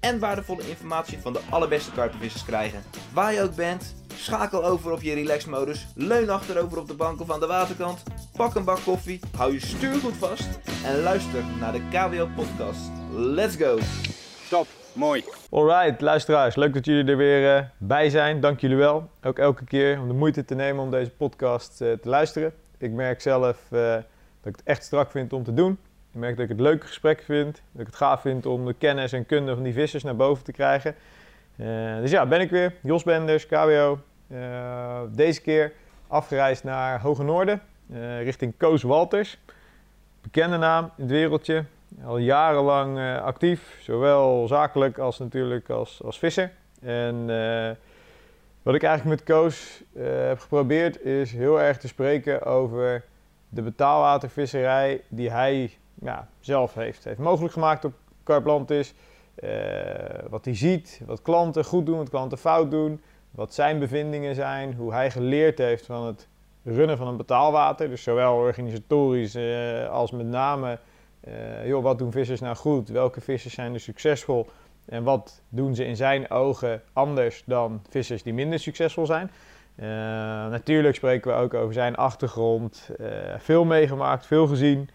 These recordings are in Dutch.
en waardevolle informatie van de allerbeste karpenvissers krijgen. Waar je ook bent, schakel over op je relaxmodus, leun achterover op de bank of aan de waterkant, pak een bak koffie, hou je stuur goed vast en luister naar de KWO podcast. Let's go! Top, mooi. Alright, luisteraars, leuk dat jullie er weer eh, bij zijn. Dank jullie wel. Ook elke keer om de moeite te nemen om deze podcast eh, te luisteren. Ik merk zelf eh, dat ik het echt strak vind om te doen. Ik merk dat ik het leuke gesprek vind. Dat ik het gaaf vind om de kennis en kunde van die vissers naar boven te krijgen. Eh, dus ja, ben ik weer. Jos Benders, KWO. Eh, deze keer afgereisd naar Hoge Noorden, eh, richting Koos Walters. Bekende naam in het wereldje. Al jarenlang actief, zowel zakelijk als natuurlijk als, als visser. En wat ik eigenlijk met Koos heb geprobeerd is heel erg te spreken over de betaalwatervisserij die hij ja, zelf heeft, heeft mogelijk gemaakt op Karplantis. Eh wat hij ziet, wat klanten goed doen, wat klanten fout doen. Wat zijn bevindingen zijn, hoe hij geleerd heeft van het runnen van een betaalwater. Dus zowel organisatorisch eh, als met name, eh, joh, wat doen vissers nou goed? Welke vissers zijn er succesvol? En wat doen ze in zijn ogen anders dan vissers die minder succesvol zijn? Natuurlijk spreken we ook over zijn achtergrond. veel meegemaakt, veel gezien.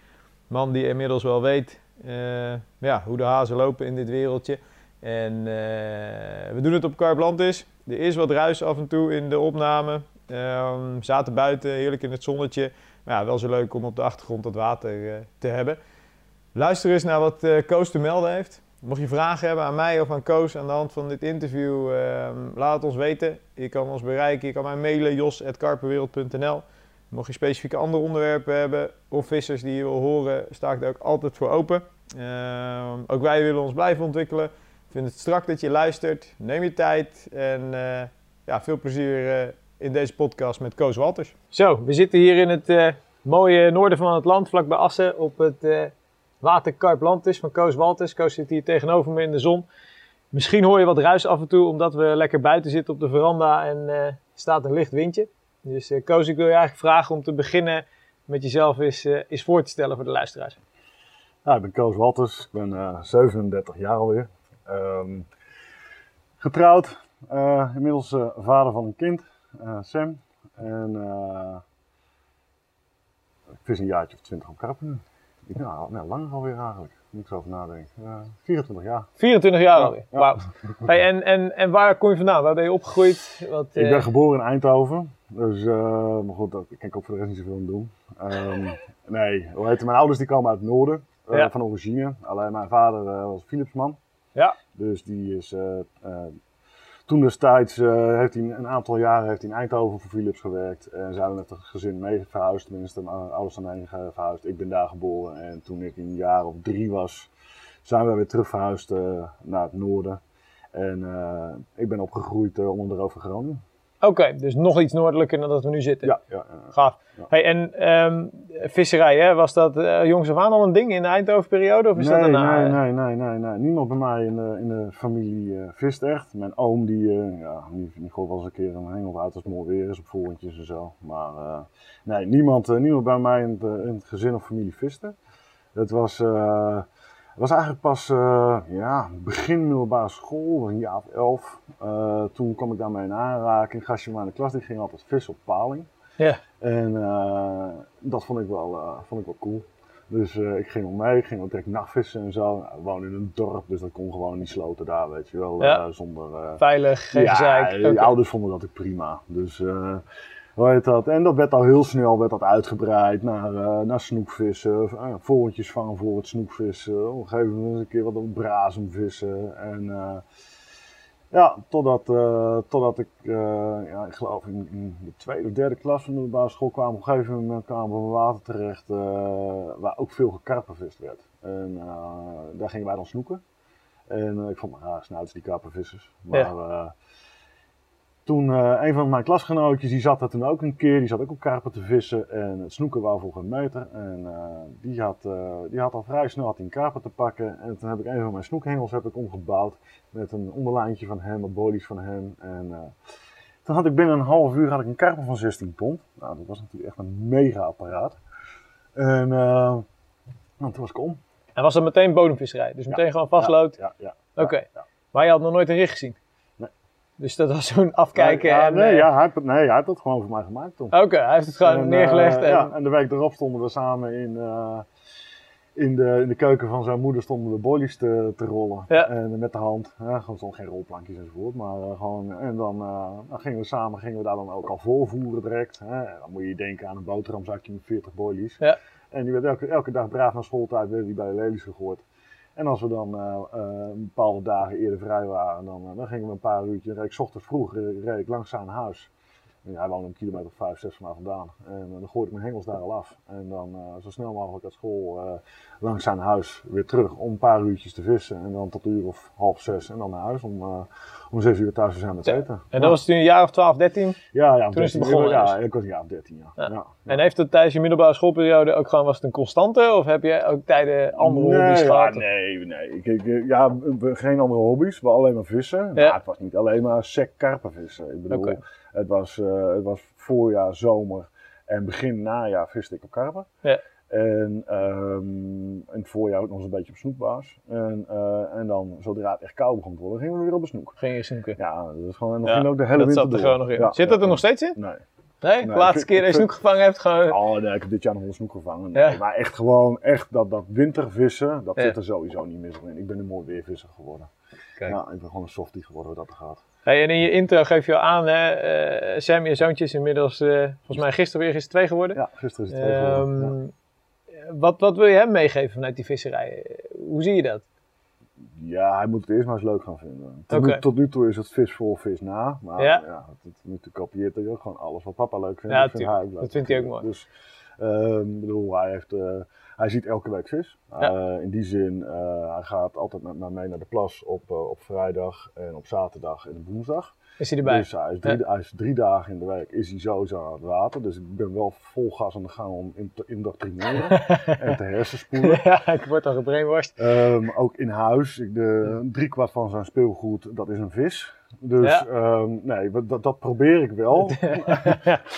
Man die inmiddels wel weet eh, ja, hoe de hazen lopen in dit wereldje. En eh, we doen het op Karplantis. Er is wat ruis af en toe in de opname. Ehm, zaten buiten, heerlijk in het zonnetje. Maar ja, wel zo leuk om op de achtergrond dat water eh, te hebben. Luister eens naar wat Koos te melden heeft. Mocht je vragen hebben aan mij of aan Koos aan de hand van dit interview, ehm, laat het ons weten. Je kan ons bereiken, je kan mij mailen, jos.karpenwereld.nl. Mocht je specifieke andere onderwerpen hebben of vissers die je wil horen, sta ik daar ook altijd voor open. Ehm, ook wij willen ons blijven ontwikkelen. Ik vind het strak dat je luistert. Neem je tijd en eh, ja, veel plezier eh, in deze podcast met Koos Walters. Zo, we zitten hier in het eh, mooie noorden van het land, vlakbij Assen, op het eh waterkarplantis van Koos Walters. Koos zit hier tegenover me in de zon. Misschien hoor je wat ruis af en toe, omdat we lekker buiten zitten op de veranda en staat een licht windje. Dus eh, Koos, ik wil je eigenlijk vragen om te beginnen met jezelf eens, eh, eens voor te stellen voor de luisteraars. Nou, ik ben Koos Walters, ik ben eh, 37 jaar alweer. Ehm, getrouwd, eh, inmiddels eh, vader van een kind, eh, Sam. En eh, ik vis een jaartje of 20 op karpen. Ik ben al nou, langer alweer eigenlijk, moet ik zo over nadenken. Eh, 24 jaar. 24 jaar Ja, alweer. ja. Wauw. Hey, en, en, en waar kom je vandaan? Waar ben je opgegroeid? Wat, Ik eh, ben geboren in Eindhoven, dus uh, maar goed, dat- ik kan ik ook voor de rest niet zoveel aan doen. Ehm, nee, hoe heet het? Mijn ouders die komen uit het noorden, eh, Ja. van origine. Alleen mijn vader eh, was Philipsman. Ja. Dus die is eh, eh, toen destijds eh, heeft hij een aantal jaren heeft hij in Eindhoven voor Philips gewerkt. En zijn we met het gezin mee verhuisd, tenminste mijn ouders zijn heen verhuisd. Ik ben daar geboren en toen ik een jaar of drie was, zijn we weer terug verhuisd eh, naar het noorden. En eh, ik ben opgegroeid uh, onder de Groningen. Oké, dus nog iets noordelijker dan dat we nu zitten. Ja, ja, ja. Gaaf. Hey, en ehm, visserij, hè? was dat eh jongs af aan al een ding in de Eindhoven-periode? Of is dat daarna? nee, nee, nee, nee, nee. Niemand bij mij in de, in de familie eh, vist echt. Mijn oom die, eh, ja, die, die gooit wel eens een keer een hengel uit als het mooi weer is op voorentjes en zo. Maar nee, niemand, niemand bij mij in het, in het gezin of familie viste. Het was, eh, het was eigenlijk pas eh, ja, begin middelbare school, een jaar of elf. Eh, toen kwam ik daarmee in aanraking. Gastje in de klas die ging altijd vissen op paling. Ja. En eh, dat vond ik wel, vond ik wel cool. Dus ik ging wel mee, ik ging ook direct nachtvissen en zo. Nou, we woonden in een dorp, dus dat kon gewoon niet sloten daar, weet je wel. Ja. zonder, Veilig, geen ja, gezeik. Oké. ouders vonden dat ook prima. Dus, hoe heet dat? En dat werd al heel snel werd dat uitgebreid naar, eh, naar snoekvissen. Uh, voortjes vangen voor het snoekvissen. Op een gegeven moment een keer wat op brazen vissen. En eh, ja, totdat, eh, totdat ik, eh, ja, ik geloof in, in de tweede of derde klas van de basisschool kwam. Op een gegeven moment kwamen we op een water terecht eh, waar ook veel gekarpenvist werd. En eh, daar gingen wij dan snoeken. En ik vond me raar snuiters, die. Maar ja. Toen uh, een van mijn klasgenootjes, die zat er toen ook een keer, die zat ook op karpen te vissen en het snoeken wou voor een meter. En uh, die, had, uh, die had al vrij snel had een karper te pakken. En toen heb ik een van mijn snoekhengels heb ik omgebouwd met een onderlijntje van hem, wat bodies van hem. En toen had ik binnen een half uur had ik een karper van 16 pond. Nou, dat was natuurlijk echt een mega apparaat. En nou, toen was ik om. En was dat meteen bodemvisserij? Dus meteen gewoon vastlood? Ja, ja. ja Oké. Maar je had nog nooit een richt gezien? Dus dat was zo'n afkijken. Ja, en, nee, uh, ja, hij, nee, hij heeft het gewoon voor mij gemaakt toen. Oké, hij heeft het gewoon En, neergelegd. eh, en, Ja, en de week erop stonden we samen in, eh, in, de, in de keuken van zijn moeder stonden we boilies te, te rollen. Ja. En met de hand. Ja, gewoon stond geen rolplankjes enzovoort. Maar eh, gewoon, en dan, eh, dan gingen we samen gingen we daar dan ook al voorvoeren direct. Hè. En dan moet je denken aan een boterhamzakje met 40 boilies. Ja. En die werd elke, elke dag braaf naar schooltijd werd die bij de lelies gegooid. En als we dan eh, eh, bepaalde dagen eerder vrij waren, dan, eh, dan gingen we een paar uurtjes. Reed ik ochtends vroeg reed, ik langs zijn huis. En hij woonde een kilometer of vijf, zes van mij vandaan. En dan gooide ik mijn hengels daar al af. En dan zo snel mogelijk uit school langs zijn huis weer terug om een paar uurtjes te vissen. En dan tot een uur of half zes en dan naar huis om, om zes uur thuis te zijn met Ja. eten. en dat was toen een jaar of 12, 13. ja, ja, toen is het 13. begonnen Ja, dus. ik was een jaar of dertien, ja. Ja. ja. En heeft het tijdens je middelbare schoolperiode ook gewoon, was het een constante? Of heb je ook tijden andere nee, hobby's ja, gehad? nee, nee. Ik, ik, ja, geen andere hobby's, we alleen maar vissen. Ja. Maar het was niet alleen maar sec karpen vissen. Ik bedoel, Oké. Het, was, eh, het was voorjaar, zomer en begin najaar viste ik op karpen. Ja. En ehm, in het voorjaar ook nog eens een beetje op snoekbaas. En, eh, en dan, zodra het echt koud begon te worden, gingen we weer op een snoek. Ging je snoeken? Ja, dat is gewoon, en dat Ja, ging ook de hele dat winter zat er gewoon nog in. Ja, Zit dat er nog steeds in? Nee. Nee? De laatste keer dat je snoek gevangen hebt, gewoon... Oh nee, ik heb dit jaar nog wel een snoek gevangen. Ja. Maar echt gewoon, echt dat, dat wintervissen, dat Ja. zit er sowieso niet meer in. Ik ben een mooi weervisser geworden. Kijk. Ja, ik ben gewoon een softie geworden wat dat er gaat. Hey, en in je intro geef je al aan, hè, eh, Sam, je zoontje is inmiddels, eh, volgens mij gisteren weer gisteren twee geworden. Ja, gisteren is het twee geworden. Ehm, wat, wat wil je hem meegeven vanuit die visserij? Hoe zie je dat? ja. hij moet het eerst maar eens leuk gaan vinden. Tot, nu, tot nu toe is het vis voor, vis na. Maar Ja. ja, het, nu kopieert hij ook gewoon alles wat papa leuk vindt. Ja, dat vindt hij ook leuk. dat vindt hij ook mooi. Dus, ik bedoel, hij heeft... eh, hij ziet elke week vis. Ja. Eh, in die zin, eh, hij gaat altijd met mij mee naar de plas op, eh, op vrijdag en op zaterdag en op woensdag. Is hij erbij? Dus hij is, drie, hij is drie dagen in de week is hij sowieso aan het water. Dus ik ben wel vol gas aan de gang om in te indoctrineren en te hersenspoelen. ja, ik word al gebrainwashed. Ehm, ook in huis, ik de, driekwart van zijn speelgoed, dat is een vis. Dus Ja. ehm, nee, dat, dat probeer ik wel.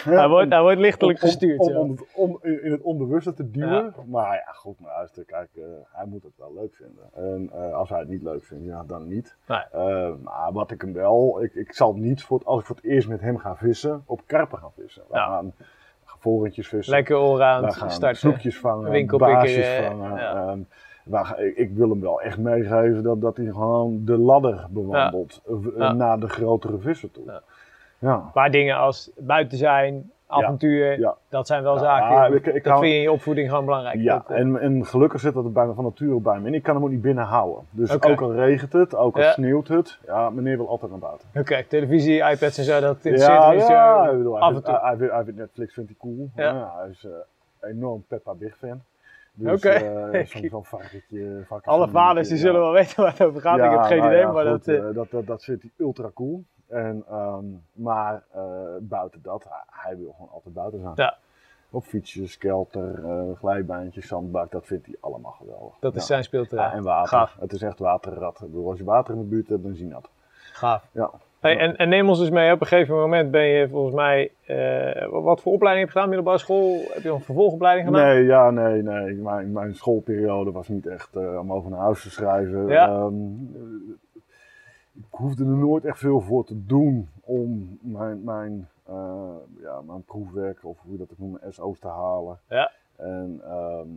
hij, wordt, hij wordt lichtelijk Om- gestuurd. Om, om, in het onbewuste te duwen. Maar ja, goed, maar luister, kijk, eh, hij moet het wel leuk vinden. En eh, als hij het niet leuk vindt, ja, dan niet. Nee. Eh, maar wat ik hem wel, ik, ik zal niet voor het, als ik voor het eerst met hem ga vissen, op karpen gaan vissen. We Ja. gaan vorentjes vissen. Lekker We allround gaan starten. snoepjes vangen, baasjes vangen. ja. Ga- ik, ik wil hem wel echt meegeven dat, dat hij gewoon de ladder bewandelt eh, Ja. naar de grotere vissen toe. Ja. Ja. Maar dingen als buiten zijn, avontuur, ja. dat zijn wel zaken. ik- ik dat hou- vind je in je opvoeding gewoon belangrijk. Ja, Dat, en, en gelukkig zit dat er bijna van nature bij me. En ik kan hem ook niet binnen houden. Dus ook al regent het, ook al sneeuwt het, ja, meneer wil altijd naar buiten. Oké, televisie, iPads en zo, dat interesseert Ja, hem niet ja, zo. bedoel, af en toe. hij, vindt, Netflix vindt hij cool. Ja. Hij is eh, enorm Peppa Big fan. Dus, Oké. eh, zo'n zo'n varkentje, Alle vaders die zullen wel weten waar het over gaat. ik heb geen nou idee, ja, maar goed, dat... eh, eh, dat, dat, dat vindt hij ultra cool. En, ehm, maar eh, buiten dat, hij, wil gewoon altijd buiten zijn. Ja. Op fietsjes, kelter, eh glijbaantjes, zandbak, dat vindt hij allemaal geweldig. dat is Ja. zijn speelterrein. Ja, en water. Gaaf. Het is echt bedoel, als je water in de buurt hebt, dan zie je dat. Gaaf. Ja. Hey, en, en neem ons dus mee, op een gegeven moment ben je volgens mij, eh, wat voor opleiding heb je gedaan? Middelbare school? Heb je een vervolgopleiding gedaan? Nee, ja, nee, nee. Mijn, mijn schoolperiode was niet echt eh, om over naar huis te schrijven. Ja. Ehm, eh, ik hoefde er nooit echt veel voor te doen om mijn, mijn, eh, ja, mijn proefwerk, of hoe je dat ook noemt, SO's te halen. Ja. En ehm,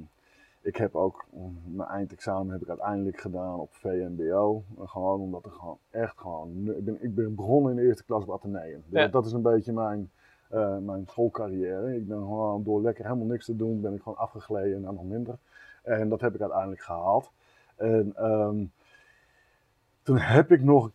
ik heb ook mm, mijn eindexamen heb ik uiteindelijk gedaan op VMBO. Gewoon omdat ik gewoon echt gewoon. Ik ben, ik ben begonnen in de eerste klas op Atheneum. Dus Ja. dat is een beetje mijn, eh, mijn schoolcarrière. Ik ben gewoon door lekker helemaal niks te doen, ben ik gewoon afgegleden naar nog minder. En dat heb ik uiteindelijk gehaald. En ehm, toen heb ik nog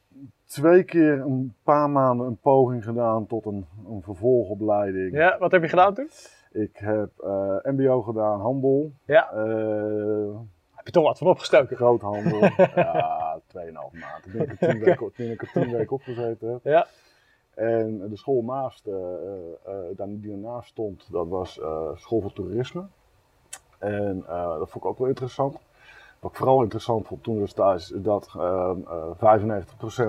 twee keer een paar maanden een poging gedaan tot een, een vervolgopleiding. Ja, wat heb je gedaan toen? Ik heb eh, MBO gedaan, handel. Ja. eh, Heb je toch wat van opgestoken? groothandel. ja, 2,5 maand. Toen ben ik er tien weken, toen ik er tien weken opgezeten heb. Ja. En de school naast, eh, die ernaast stond, dat was school voor toerisme. En dat vond ik ook wel interessant. Wat ik vooral interessant vond toen destijds, is dat ehm, eh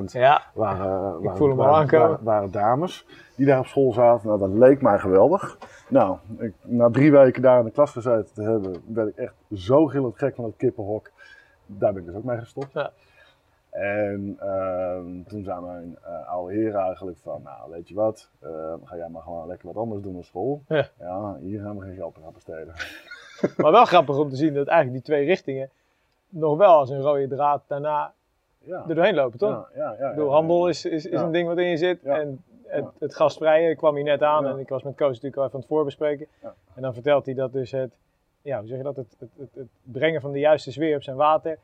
95% Ja, waren, dames die daar op school zaten. Nou, dat leek mij geweldig. Nou, ik, na drie weken daar in de klas gezeten te hebben, werd ik echt zo gillend gek van het kippenhok. Daar ben ik dus ook mee gestopt. Ja. En ehm, toen zei mijn eh, oude heer eigenlijk van, nou weet je wat, ehm, ga jij maar gewoon lekker wat anders doen op school. Ja. hier gaan we geen geld aan besteden. maar wel grappig om te zien dat eigenlijk die twee richtingen nog wel als een rode draad daarna Ja. er doorheen lopen, toch? Ja, ja, bedoel, handel is, is, is een ding wat in je zit. En het, het gastvrije kwam hier net aan. En ik was met Koos natuurlijk al even aan het voorbespreken. En dan vertelt hij dat dus het, ja, hoe zeg je dat, het, het, het, het brengen van de juiste sfeer op zijn water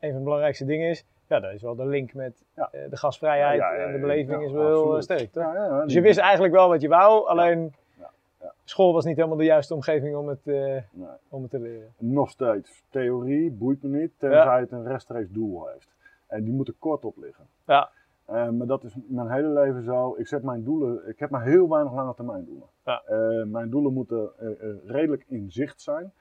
een van de belangrijkste dingen is. Ja, dat is wel de link met Ja. eh, de gastvrijheid Ja, ja, ja, en de beleving is wel heel eh, sterk. Toch? Ja, ja, ja, Dus je wist eigenlijk wel wat je wou, alleen. School was niet helemaal de juiste omgeving om het, eh, Nee. om het te leren. Nog steeds. Theorie boeit me niet, tenzij het een rechtstreeks doel heeft. En die moeten kort op liggen. Ja. Eh, maar dat is mijn hele leven zo. Ik zet mijn doelen, ik heb maar heel weinig lange termijn doelen. Ja. Eh, mijn doelen moeten redelijk in zicht zijn.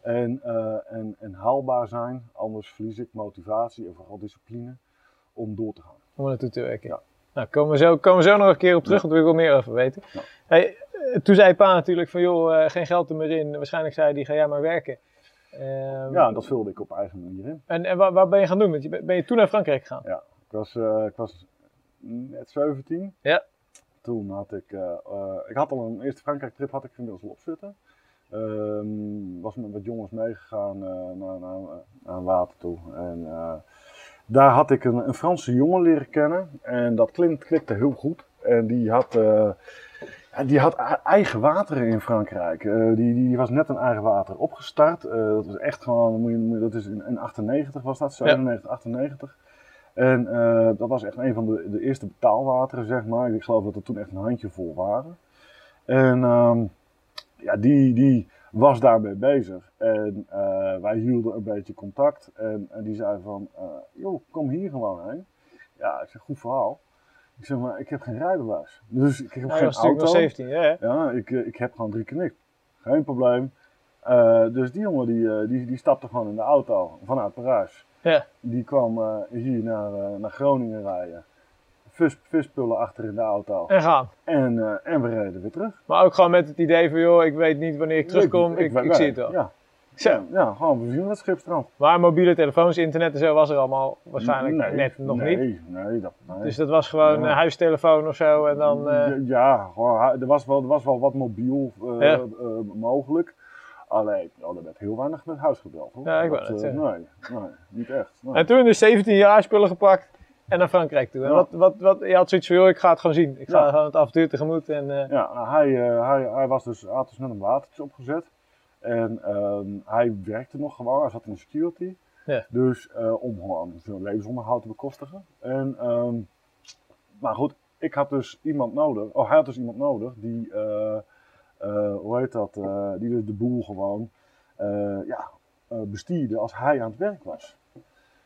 En, en, en haalbaar zijn. Anders verlies ik motivatie en vooral discipline om door te gaan. om naartoe te werken. Ja. Nou, komen we, zo, komen we zo nog een keer op terug, want wil ik wel meer over weten. Ja. Hey, eh, toen zei pa natuurlijk van, joh, eh, geen geld er meer in. Waarschijnlijk zei hij, ga jij maar werken. Ehm, Ja, dat vulde ik op eigen manier in. En, en waar, waar ben je gaan doen? Want je, ben je toen naar Frankrijk gegaan? Ik was, eh, ik was net 17. Ja. Toen had ik, ik had al een eerste Frankrijk trip had ik inmiddels al opzitten. Ehm was met wat jongens meegegaan naar, naar, naar een water toe. En daar had ik een, een Franse jongen leren kennen. En dat klink, klikte heel goed. En die had, eh, die had eigen wateren in Frankrijk. Eh, die, die was net een eigen water opgestart. Eh, dat was echt gewoon, moet je- moet je- dat is in, in 98 was dat, 97, 98. En dat was echt een van de, de eerste betaalwateren, zeg maar. Ik geloof dat er toen echt een handjevol waren. En ehm, ja, die, die was daarmee bezig. En eh, wij hielden een beetje contact. En, en die zei van, eh, joh, kom hier gewoon heen. Ja, ik zeg, goed verhaal. Ik zeg, maar ik heb geen rijbewijs. Dus ik heb geen auto. nog 17, ja, hè? Ja, ik, eh, ik heb gewoon drie keer niks. Geen probleem. Dus die jongen die, die, die stapte gewoon in de auto vanuit Parijs. Ja. Die kwam hier naar, naar Groningen rijden. Vis, vispullen achter in de auto. En gaan. En, eh, en we reden weer terug. Maar ook gewoon met het idee van, joh, ik weet niet wanneer ik terugkom, ik, ik, weet- zie het wel. Ja. Zo. Ja, gewoon we zien het schipstrand. Maar mobiele telefoons, internet en zo was er allemaal waarschijnlijk Nee, net nog nee, niet. Nee, dat, nee. Dus dat was gewoon Ja. een huistelefoon of zo en dan... eh, Ja, gewoon, ha- er, was wel, er was wel wat mobiel eh, Ja. eh, mogelijk. Alleen, ja, er werd heel weinig met huis gebeld. Hoor. Ja, ik eh, zeggen. nee, nee, niet echt. En toen dus 17 jaar spullen gepakt en naar Frankrijk toe. En Ja. wat, wat, wat, je had zoiets van, joh, ik ga het gewoon zien. Ik ga Ja. gewoon het avontuur tegemoet. En, eh, Ja, nou, hij, eh, hij, hij, was dus, had dus net een watertje opgezet. En ehm, hij werkte nog gewoon, hij zat in de security. Ja. Dus eh, om gewoon zijn levensonderhoud te bekostigen. En, ehm, maar goed, ik had dus iemand nodig, oh hij had dus iemand nodig die, hoe heet dat, die dus de boel gewoon ja, bestierde als hij aan het werk was.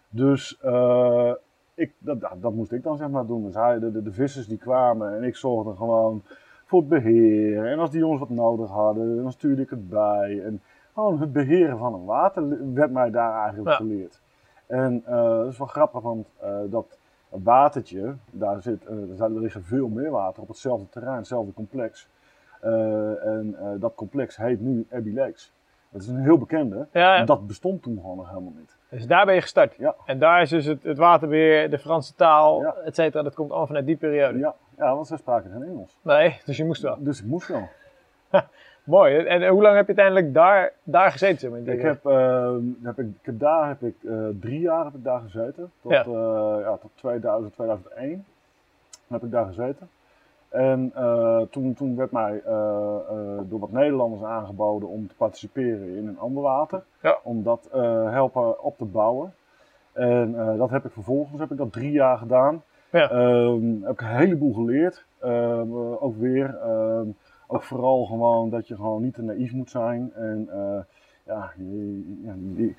Dus eh, ik, dat, dat, dat moest ik dan zeg maar doen. Dus hij, de, de, de vissers die kwamen en ik zorgde gewoon voor het beheer. En als die jongens wat nodig hadden, dan stuurde ik het bij. En gewoon het beheren van een water werd mij daar eigenlijk Ja. geleerd. En eh dat is wel grappig, want eh, dat watertje, daar, zit, eh, daar liggen veel meer water op hetzelfde terrein, hetzelfde complex. En dat complex heet nu Abbey Lakes. Dat is een heel bekende. ja, ja. Dat bestond toen gewoon nog helemaal niet. Dus daar ben je gestart. Ja. En daar is dus het, het waterbeheer, de Franse taal, Ja. et cetera, dat komt allemaal vanuit die periode. Ja, ja want zij spraken geen Engels. Nee, dus je moest wel. Dus ik moest wel. Mooi. En, hoe lang heb je uiteindelijk daar, daar gezeten? Zeg maar, in die Ik heb, eh, heb ik, ik heb daar heb ik eh, drie jaar heb ik daar gezeten. Tot, Ja. ja. ja, tot 2000, 2001 heb ik daar gezeten. En eh, toen, toen werd mij eh, eh, door wat Nederlanders aangeboden om te participeren in een ander water. Ja. Om dat helpen op te bouwen. En dat heb ik vervolgens heb ik dat drie jaar gedaan. Ja. Ehm, heb ik een heleboel geleerd. Ehm, eh, ook weer. ehm, ook vooral gewoon dat je gewoon niet te naïef moet zijn. En ja, je, ja, je-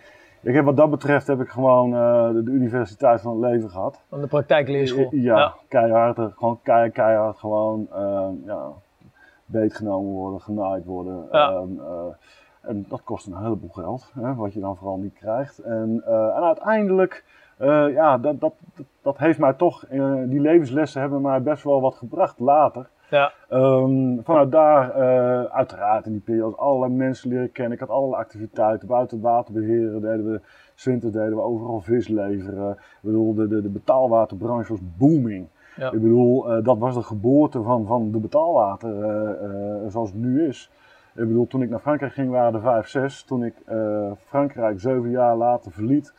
Ik heb, wat dat betreft heb ik gewoon eh, de, de universiteit van het leven gehad. Van de praktijkleerschool. Ja, keihard. eh, Gewoon kei, keihard gewoon uh, ja, beetgenomen worden, genaaid worden. Ja. Ehm, eh, en dat kost een heleboel geld, hè, wat je dan vooral niet krijgt. En, en uiteindelijk, ja, dat, dat, dat, dat heeft mij toch, die levenslessen hebben mij best wel wat gebracht later. Ja. Ehm, vanuit daar, eh, uiteraard in die periode, allerlei mensen leren kennen. Ik had allerlei activiteiten. Buiten het water beheren deden we, winters deden we overal vis leveren. Ik bedoel, de, de, de betaalwaterbranche was booming. Ja. Ik bedoel, eh, dat was de geboorte van, van de betaalwater eh, zoals het nu is. Ik bedoel, toen ik naar Frankrijk ging waren er vijf, zes. Toen ik Frankrijk zeven jaar later verliet,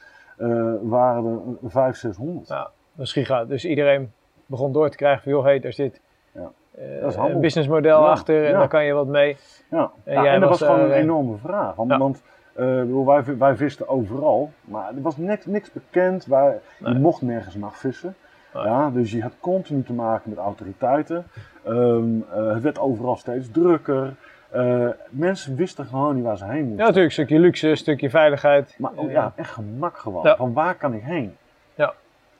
waren er vijf, zeshonderd. Ja. Misschien gaat dus iedereen begon door te krijgen van joh, hey, daar zit een businessmodel Ja, achter en ja. daar kan je wat mee. Ja, En ja, dat was was gewoon een eh, enorme vraag. Want, Ja. want eh, ik wij, wij visten overal, maar er was niks, niks bekend. Wij, Nee. Je mocht nergens nachtvissen. Nee. Ja, dus je had continu te maken met autoriteiten. Ehm, eh, het werd overal steeds drukker. Eh, mensen wisten gewoon niet waar ze heen Ja, moesten. natuurlijk, een stukje luxe, een stukje veiligheid. maar ook, Eh, ja, echt gemak gewoon. Ja. Van waar kan ik heen?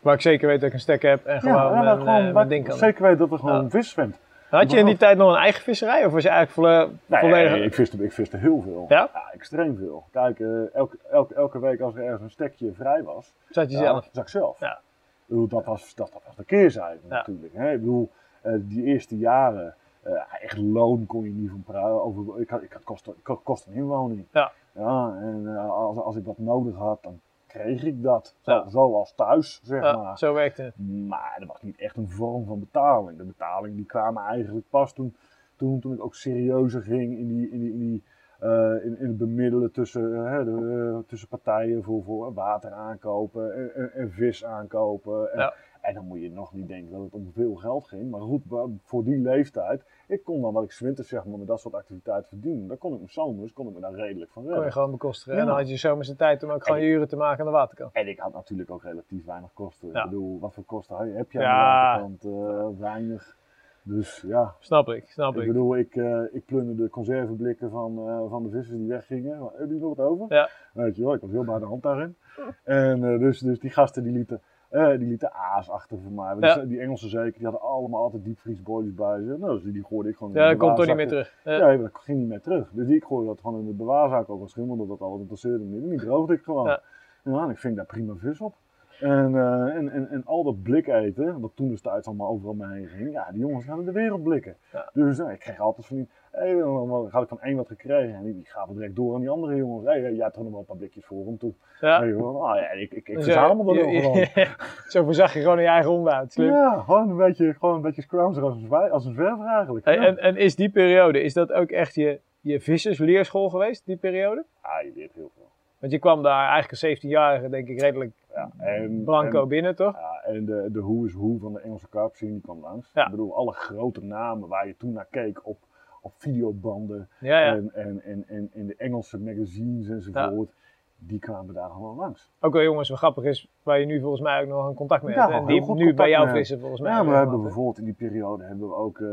Waar ik zeker weet dat ik een stek heb en gewoon ja, gewoon, eh, waar- ding kan. zeker weten dat er gewoon Ja. vis zwemt. Had je in die tijd nog een eigen visserij of was je eigenlijk volle, Nee, volledig... ik viste, ik viste heel veel. Ja? extreem veel. Kijk, eh, elke, elke, elke week als er ergens een stekje vrij was, Zat je Ja, zelf? zag ik zelf. Ja. Ik bedoel, dat, was, dat, dat was de keerzijde Ja. natuurlijk. Hè? Ik bedoel, eh, die eerste jaren, eh, echt loon kon je niet van praten. Over, ik had, ik had kosten, ik had kosten inwoning. Ja. ja en als, als ik dat nodig had, dan kreeg ik dat. Zo, Ja. Zoals thuis, zeg Ja, maar. zo werkte het. Maar er was niet echt een vorm van betaling. De betaling die kwamen eigenlijk pas toen, toen, toen ik ook serieuzer ging in, die, in, die, in, die, eh, in, in het bemiddelen tussen, eh, de, eh, tussen partijen voor, voor water aankopen en, en, en vis aankopen. En, Ja. En dan moet je nog niet denken dat het om veel geld ging. Maar goed, voor die leeftijd, ik kon dan wat ik 's winters zeg maar met dat soort activiteiten verdienen. Dan kon ik me zomers, kon ik me daar redelijk van Kon je redden. gewoon bekostigen. Ja. En dan had je zomerse tijd om ook gewoon je uren te maken aan de waterkant. En ik had natuurlijk ook relatief weinig kosten. Ja. Ik bedoel, wat voor kosten heb je- heb je aan Ja. de waterkant? Eh, weinig. Dus ja, Snap ik, snap ik ik. bedoel, ik, eh ik plunderde de conserveblikken van, eh, van de vissers die weggingen. Hebben jullie nog wat over? Ja. Weet je wel, ik was heel bij de hand daarin. En dus, dus die gasten die lieten, eh, die lieten aas achter voor mij. Ja. Die, die Engelsen zeker, die hadden allemaal altijd diepvriesboilies bij ze. Nou, dus die, die gooide ik gewoon in Ja, de dat komt toch niet meer terug. Ja. Nee, dat ging niet meer terug. Dus ik gooide dat gewoon in de bewaarzak ook als schimmelde dat al. Dat interesseerde me niet. En die droogde ik gewoon. Ja. Ja. en ik ving daar prima vis op. En, eh, en, en, en al dat blik eten, wat toen destijds allemaal overal mee heen ging, ja, die jongens gaan in de wereld blikken. Ja. Dus eh, ik kreeg altijd van die, hey, dan, dan had ik van één wat gekregen en die, die gaven direct door aan die andere jongens. Hé, hey, jij hebt er nog wel een paar blikjes voor hem toe. Ja. Ah, ja, ik, ik, ik Dus, verzamel eh, er nog je- gewoon. Zo verzag je gewoon in je eigen. Slim. Ja, gewoon een beetje, gewoon een beetje scrouser als een, als een zwerver eigenlijk. Hey, ja. en, en is die periode, is dat ook echt je, je vissersleerschool geweest, die periode? Ah, je leert heel veel. Want je kwam daar eigenlijk als 17-jarige, denk ik, redelijk Ja, en, blanco en- binnen, toch? Ja, en de, de hoe is hoe van de Engelse karpscene die kwam langs. Ja. Ik bedoel, alle grote namen waar je toen naar keek op, op videobanden Ja, ja. en, en, en, en in de Engelse magazines enzovoort, die kwamen daar gewoon langs. Ook wel jongens, wat grappig is, waar je nu volgens mij ook nog een contact mee Ja, hebt. En die nu bij jou vissen, volgens mij. Ja, maar we hebben bijvoorbeeld in die periode hebben we ook eh,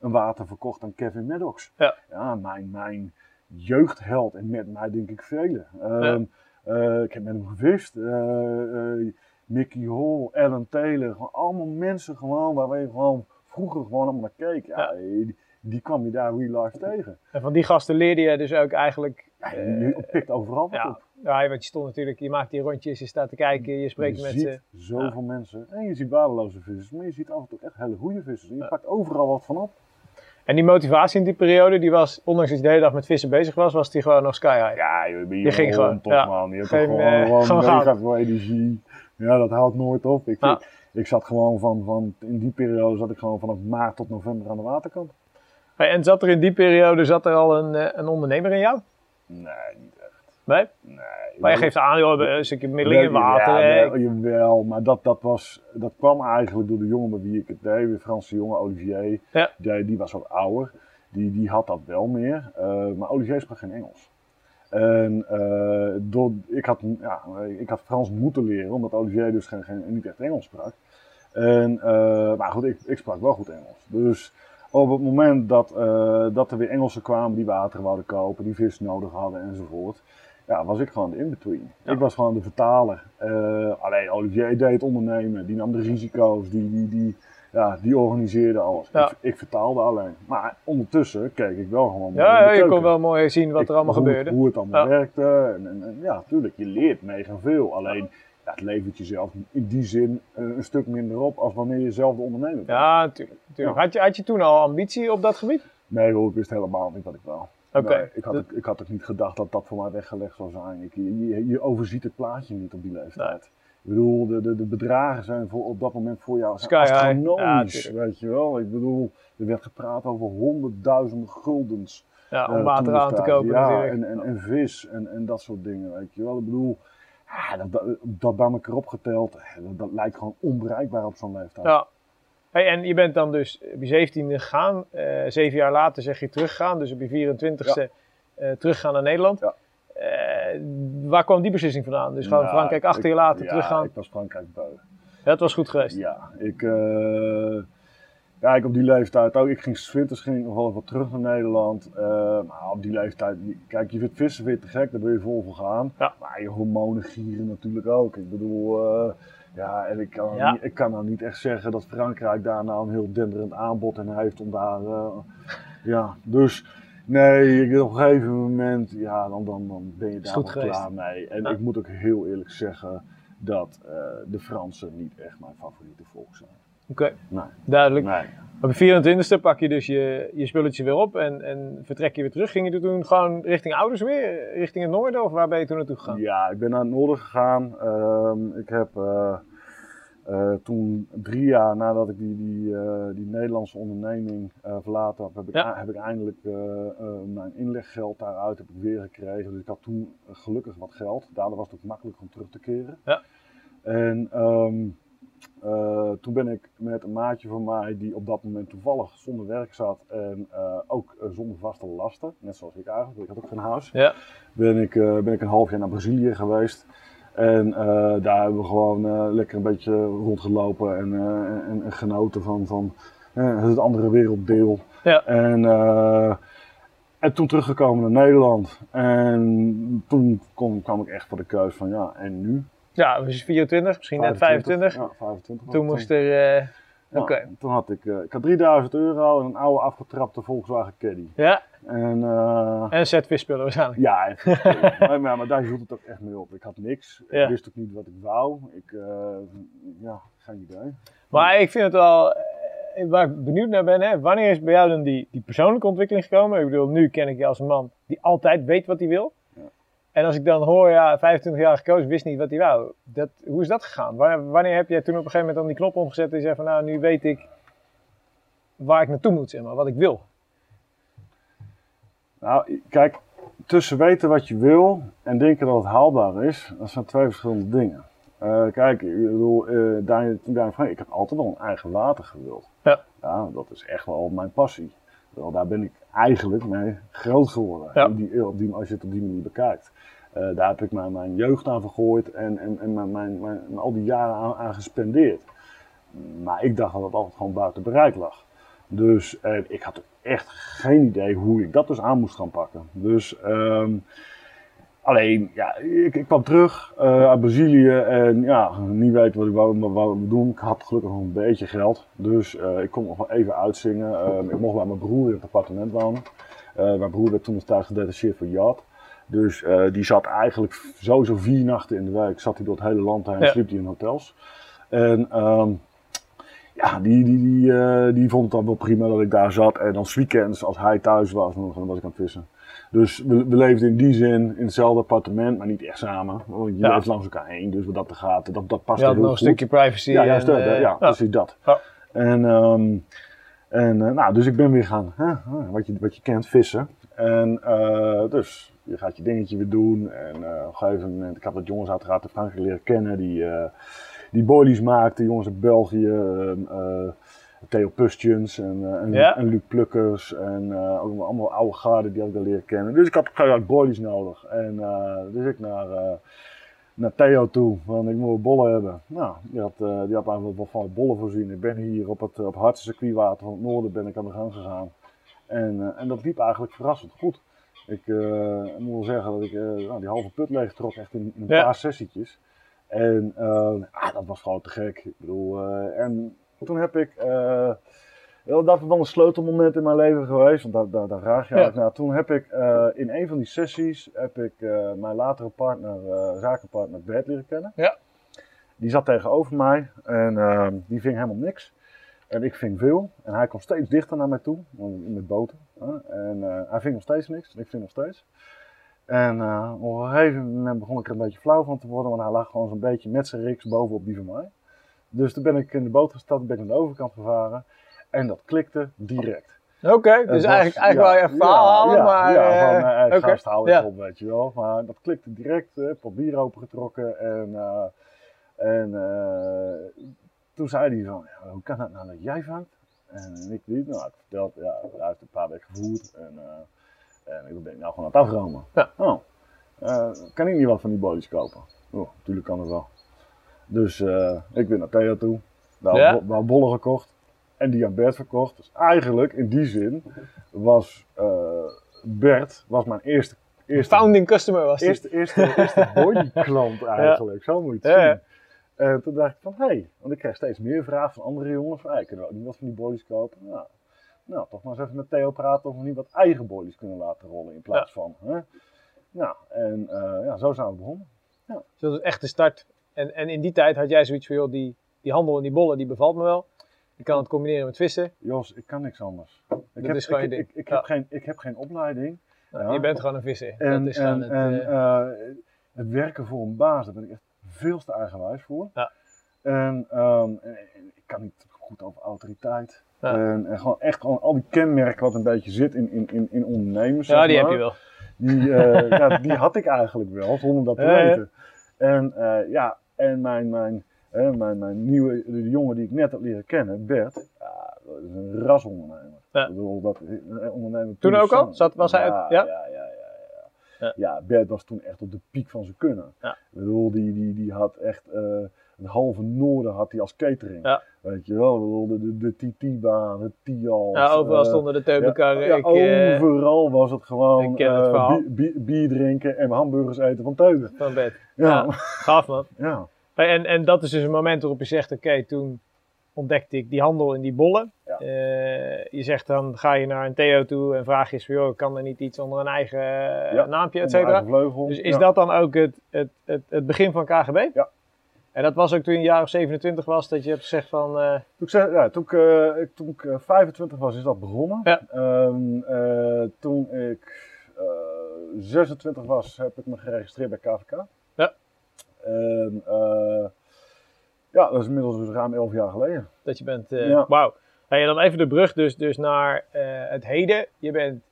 een water verkocht aan Kevin Maddox. Ja. mijn, mijn jeugdheld en met mij denk ik velen. Ehm, eh, ik heb met hem gevist. eh, Mickey Hall, Alan Taylor, gewoon allemaal mensen gewoon waar je gewoon vroeger gewoon allemaal naar keek. Ja, Ja. Die, die kwam je daar real life tegen. En van die gasten leerde je dus ook eigenlijk... Ja, je, je pikt overal wat ja. op. Ja, want je stond natuurlijk, je maakt die rondjes, je staat te kijken, je spreekt je met ziet ze. zoveel mensen. En je ziet waardeloze vissers, maar je ziet af en toe echt hele goede vissers. Je pakt overal wat van op. En die motivatie in die periode, die was, ondanks dat je de hele dag met vissen bezig was, was die gewoon nog sky high. Ja, je, bent Je ging gewoon, top ja. man. Je hebt Geen, gewoon, eh, gewoon, gewoon mega gaan. veel energie. Ja, dat houdt nooit op. Ik, Ja. ik zat gewoon van, van, in die periode zat ik gewoon vanaf maart tot november aan de waterkant. Hey, en zat er in die periode zat er al een, eh, een ondernemer in jou? Nee, niet echt. Nee? Nee. Maar je geeft aan, joh, een stukje middeling in water. Ja, wel, jawel, maar dat, dat, was, dat kwam eigenlijk door de jongen met wie ik het deed. De Franse jongen, Olivier. Ja. Die, die was wat ouder. Die, die had dat wel meer. Eh, maar Olivier sprak geen Engels. En eh, door, ik, had, ja, ik had Frans moeten leren, omdat Olivier dus geen, geen, niet echt Engels sprak. En, maar goed, ik, ik sprak wel goed Engels. Dus op het moment dat, eh, dat er weer Engelsen kwamen die water wouden kopen, die vis nodig hadden enzovoort. ja, was ik gewoon de in-between. Ja. Ik was gewoon de vertaler. Eh, alleen Olivier deed het ondernemen, die nam de risico's, die, die, die, ja, die organiseerde alles. Ja. Ik, ik vertaalde alleen. Maar ondertussen keek ik wel gewoon. Ja, ja, je kon wel mooi zien wat Ik- er allemaal hoe, gebeurde. Hoe het allemaal werkte. En, en, en ja, natuurlijk, je leert mega veel. Alleen, ja, het levert jezelf in die zin eh, een stuk minder op als wanneer je zelf de ondernemer bent. Ja, natuurlijk. Had, je, had je toen al ambitie op dat gebied? Nee, hoor, ik wist helemaal niet wat ik wou. Oké. Nee, ik, had, ook- ik had ook niet gedacht dat dat voor mij weggelegd zou zijn. Ik, je, je, overziet het plaatje niet op die leeftijd. Ik bedoel, de, de, de bedragen zijn voor, op dat moment voor jou Sky astronomisch, Ja, weet je wel. Ik bedoel, er werd gepraat over honderdduizenden guldens. Ja, om eh, water aan te kopen ja, natuurlijk. En, en, en vis en, en dat soort dingen, weet je wel. Ik bedoel, ja, dat, dat, bij elkaar opgeteld, dat, dat lijkt gewoon onbereikbaar op zo'n leeftijd. Ja. Hey, en je bent dan dus op je 17e gegaan. eh, zeven jaar later zeg je teruggegaan. Dus op je 24e eh, teruggaan naar Nederland. Ja. Eh, waar kwam die beslissing vandaan? Dus gewoon Nou, Frankrijk acht ik- jaar later ja, teruggaan. ik was Frankrijk beu. Dat was goed geweest. Ja, ik, ja, ik op die leeftijd ook. Ik ging winters ging ik nog wel even terug naar Nederland. Eh, maar op die leeftijd, kijk, je vindt vissen weer te gek, daar wil je vol voor gaan. Ja. Maar je hormonen gieren natuurlijk ook. Ik bedoel, eh, ja, en ik kan, Ja. niet, ik kan nou niet echt zeggen dat Frankrijk daar nou een heel denderend aanbod in heeft om daar, eh, ja, dus. Nee, ik- op een gegeven moment, ja, dan, dan, dan ben je daar wel klaar mee. En Ja. ik moet ook heel eerlijk zeggen dat de Fransen niet echt mijn favoriete volk zijn. Oké, duidelijk. nee. Op je 24e pak je dus je, je spulletjes weer op en, en vertrek je weer terug. Ging je toen gewoon richting ouders weer? Richting het noorden? Of waar ben je toen naartoe gegaan? Ja, ik ben naar het noorden gegaan. Ehm, ik heb eh, eh, toen drie jaar nadat ik die, die, eh, die Nederlandse onderneming verlaten heb, heb ik, Ja. heb ik eindelijk mijn inleggeld daaruit heb ik weer gekregen. Dus ik had toen gelukkig wat geld. Daardoor was het ook makkelijk om terug te keren. Ja. En ehm, eh, toen ben ik met een maatje van mij die op dat moment toevallig zonder werk zat en eh, ook eh, zonder vaste lasten, net zoals ik eigenlijk, ik had ook geen huis Ja. ben ik, ben ik een half jaar naar Brazilië geweest. En daar hebben we gewoon lekker een beetje rondgelopen en, en, en genoten van, van het andere werelddeel. Ja. En, en toen teruggekomen naar Nederland. En toen kom, kwam ik echt voor de keus van ja, en nu? Ja, dus 24, misschien net 25. Ja, 25. was Toen moest er... eh, Ja, Oké. Toen had ik, eh, ik had 3000 euro en een oude afgetrapte Volkswagen Caddy. Ja, En eh, en een set visspullen waarschijnlijk. Ja, en- maar, maar, maar daar hield het ook echt mee op. Ik had niks. Ja. Ik wist ook niet wat ik wou. Ik, eh, ja, geen idee. Maar ik vind het wel, waar ik benieuwd naar ben, hè, wanneer is bij jou dan die, die persoonlijke ontwikkeling gekomen? Ik bedoel, nu ken ik je als een man die altijd weet wat hij wil. En als ik dan hoor, ja, 25 jaar gekozen, wist niet wat hij wou. Dat, hoe is dat gegaan? Wanneer, wanneer heb jij toen op een gegeven moment dan die knop omgezet en zei van, nou, nu weet ik waar ik naartoe moet, zeg maar, wat ik wil. Nou, kijk, tussen weten wat je wil en denken dat het haalbaar is, dat zijn twee verschillende dingen. Eh, kijk, ik bedoel, eh Daniel, toen Daniel Frank, ik heb altijd wel een eigen water gewild. Ja. ja. Dat is echt wel mijn passie. Wel, daar ben ik eigenlijk mee groot geworden, Ja. in die, op die, als je het op die manier bekijkt. Eh, daar heb ik mijn, mijn jeugd aan vergooid en, en, en mijn, mijn, al die jaren aan, gespendeerd. Maar ik dacht dat het altijd gewoon buiten bereik lag. Dus eh, ik had echt geen idee hoe ik dat dus aan moest gaan pakken. Dus ehm, alleen, ja, ik, ik kwam terug eh, uit Brazilië en ja, niet weten wat ik wou, wat wou doen. Ik had gelukkig nog een beetje geld. Dus ik kon nog wel even uitzingen. Ehm, ik mocht bij mijn broer in het appartement wonen. Mijn broer werd toen nog thuis gedetacheerd voor Jad. Dus eh, die zat eigenlijk sowieso vier nachten in de week. Zat hij door het hele land heen, Ja. sliep hij in hotels. En ehm, ja, die, die, die, eh, die vond het dan wel prima dat ik daar zat. En dan weekends, als hij thuis was, dan was ik aan het vissen. Dus we, we leefden in die zin in hetzelfde appartement, maar niet echt samen. Want je Ja. leeft langs elkaar heen, dus wat dat gaat, dat, dat past Je had heel nog een stukje privacy. Ja, en, juist, dat, eh, ja, precies dat. Ja. En, ehm, en nou, dus ik ben weer gaan, hè, wat, je, wat je kent, vissen. En eh, dus je gaat je dingetje weer doen. En eh, op een gegeven moment, ik had wat jongens uiteraard in Frankrijk leren kennen die, eh die boilies maakten. Jongens uit België, ehm, eh, Theo Pustjens en, en, Ja. en Luc Plukkers. En ook allemaal oude garden die had ik al leren kennen. Dus ik had op een gegeven moment boilies nodig. En dus ik naar... naar Theo toe, want ik moet bollen hebben. Nou, die had, die had eigenlijk wel van bollen voorzien. Ik ben hier op het, op het hardste circuitwater van het noorden ben ik aan de gang gegaan. En, en dat liep eigenlijk verrassend goed. Ik eh, moet wel zeggen dat ik eh, nou, die halve put leeg trok echt in, in een Ja. paar sessietjes. En eh, ah, dat was gewoon te gek. Ik bedoel, en toen heb ik, dat is wel een sleutelmoment in mijn leven geweest, want daar, daar, daar vraag je Ja. naar. Toen heb ik in een van die sessies, heb ik mijn latere partner, eh, zakenpartner Bert leren kennen. Ja. Die zat tegenover mij en die ving helemaal niks. En ik ving veel. En hij kwam steeds dichter naar mij toe, met boten. En eh, hij ving nog steeds niks, en ik ving nog steeds. En eh, op een gegeven moment begon ik er een beetje flauw van te worden, want hij lag gewoon zo'n beetje met zijn riks bovenop die van mij. Dus toen ben ik in de boot gestapt, ben ik naar de overkant gevaren. En dat klikte direct. Oké, dus was- eigenlijk, eigenlijk ja, je even verhaal ja, halen, ja, maar... Ja, eh, van gast, ja. op, weet je wel. Maar dat klikte direct, pot bier opengetrokken. En, en toen zei hij van, ja, hoe kan dat nou dat jij vangt? En ik niet. Nou, ik vertelde, ja, hij heeft een paar weken gevoerd. En, eh, en ik ben nou gewoon aan het afromen. Ja. Oh, eh, kan ik niet wat van die bodies kopen? Oh, natuurlijk kan het wel. Dus eh, ik ben naar Theo toe. Daar Ja. wel bollen gekocht. En die aan Bert verkocht. Dus eigenlijk, in die zin, was eh, Bert was mijn eerste, eerste, Founding customer was die. eerste, eerste, eerste body klant eigenlijk. Zo moet je het zien. ja. En toen dacht ik van, hé, hey, want ik kreeg steeds meer vragen van andere jongens. Van, hey, kunnen we ook niet wat van die bodies kopen? Nou, nou, toch maar eens even met Theo praten of we niet wat eigen bodies kunnen laten rollen in plaats van. Hè? Nou, en eh, ja, zo zijn we begonnen. Dus dat is echt de start. En, en in die tijd had jij zoiets van, joh, die, die handel en die bollen, die bevalt me wel. Ik kan het combineren met vissen. Jos, ik kan niks anders. Ik, heb, is gewoon ik, ik, Ja. heb geen, ik heb geen opleiding. Nou, Ja. Je bent gewoon een visser. En, dat is en, het, en eh, eh, het werken voor een baas, daar ben ik echt veel te eigenwijs voor. Ja. En, ehm, en- en ik kan niet goed over autoriteit. Ja. En, en gewoon echt gewoon al die kenmerken wat een beetje zit in, in, in, in ondernemers. ja, die heb je wel. Die, eh, ja, die had ik eigenlijk wel, zonder dat te weten. En eh, ja, en mijn, mijn, mijn, mijn nieuwe, de jongen die ik net heb leren kennen, Bert, ja, dat is een rasondernemer. Ja. Ik bedoel, dat eh, ondernemer Toen ook al? Zat- was hij ja, uit- ja? Ja, ja. Ja, Bert was toen echt op de piek van zijn kunnen. Ja. Ik bedoel, die, die, die had echt eh het halve noorden had hij als catering. Ja. Weet je wel, bedoel, de, de, de Titi-baan, de Tial. Ja, overal eh, stonden de teubenkarren. ja, eh, overal was het gewoon het bier, drinken en hamburgers eten van Teugen. van bed. Ja. Gaaf man. ja. En, en dat is dus een moment waarop je zegt, oké, toen ontdekte ik die handel in die bollen. Ja. Eh, je zegt dan, ga je naar een Theo toe en vraag je eens van, joh, kan er niet iets onder een eigen eh, Ja, naampje, et cetera? Dus is ja. dat dan ook het, het, het, het begin van KGB? Ja. En dat was ook toen je een jaar of 27 was, dat je hebt gezegd van, eh, Toen ik, ja, toen ik, eh, toen ik eh, 25 was, is dat begonnen. Ja. Ehm, eh, toen ik eh, 26 was, heb ik me geregistreerd bij KVK. Ja. En eh, ja, dat is inmiddels dus ruim 11 jaar geleden. dat je bent, eh Ja. wauw. Hey, en dan even de brug dus, dus naar eh, het heden. Je bent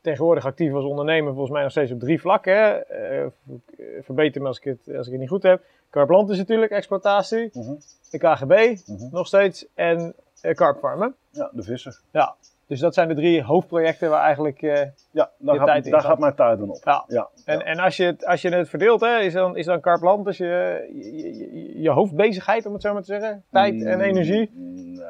tegenwoordig actief als ondernemer, volgens mij nog steeds op drie vlakken. Hè? Eh, v- verbeter me als ik, het, als ik het niet goed heb. Carplant is natuurlijk, exploitatie. Mhm. De KGB, Mhm. nog steeds. En uh, carpfarmen. Ja, de visser. Dus dat zijn de drie hoofdprojecten waar eigenlijk... eh, Ja, daar, Je gaat, tijd in daar gaat. gaat mijn tijd dan op. ja. Ja, En, ja. en als, je het, als je het verdeelt, hè, is, dan, is dan carplant dus je, je, je, je hoofdbezigheid, om het zo maar te zeggen? Tijd en energie? Mm,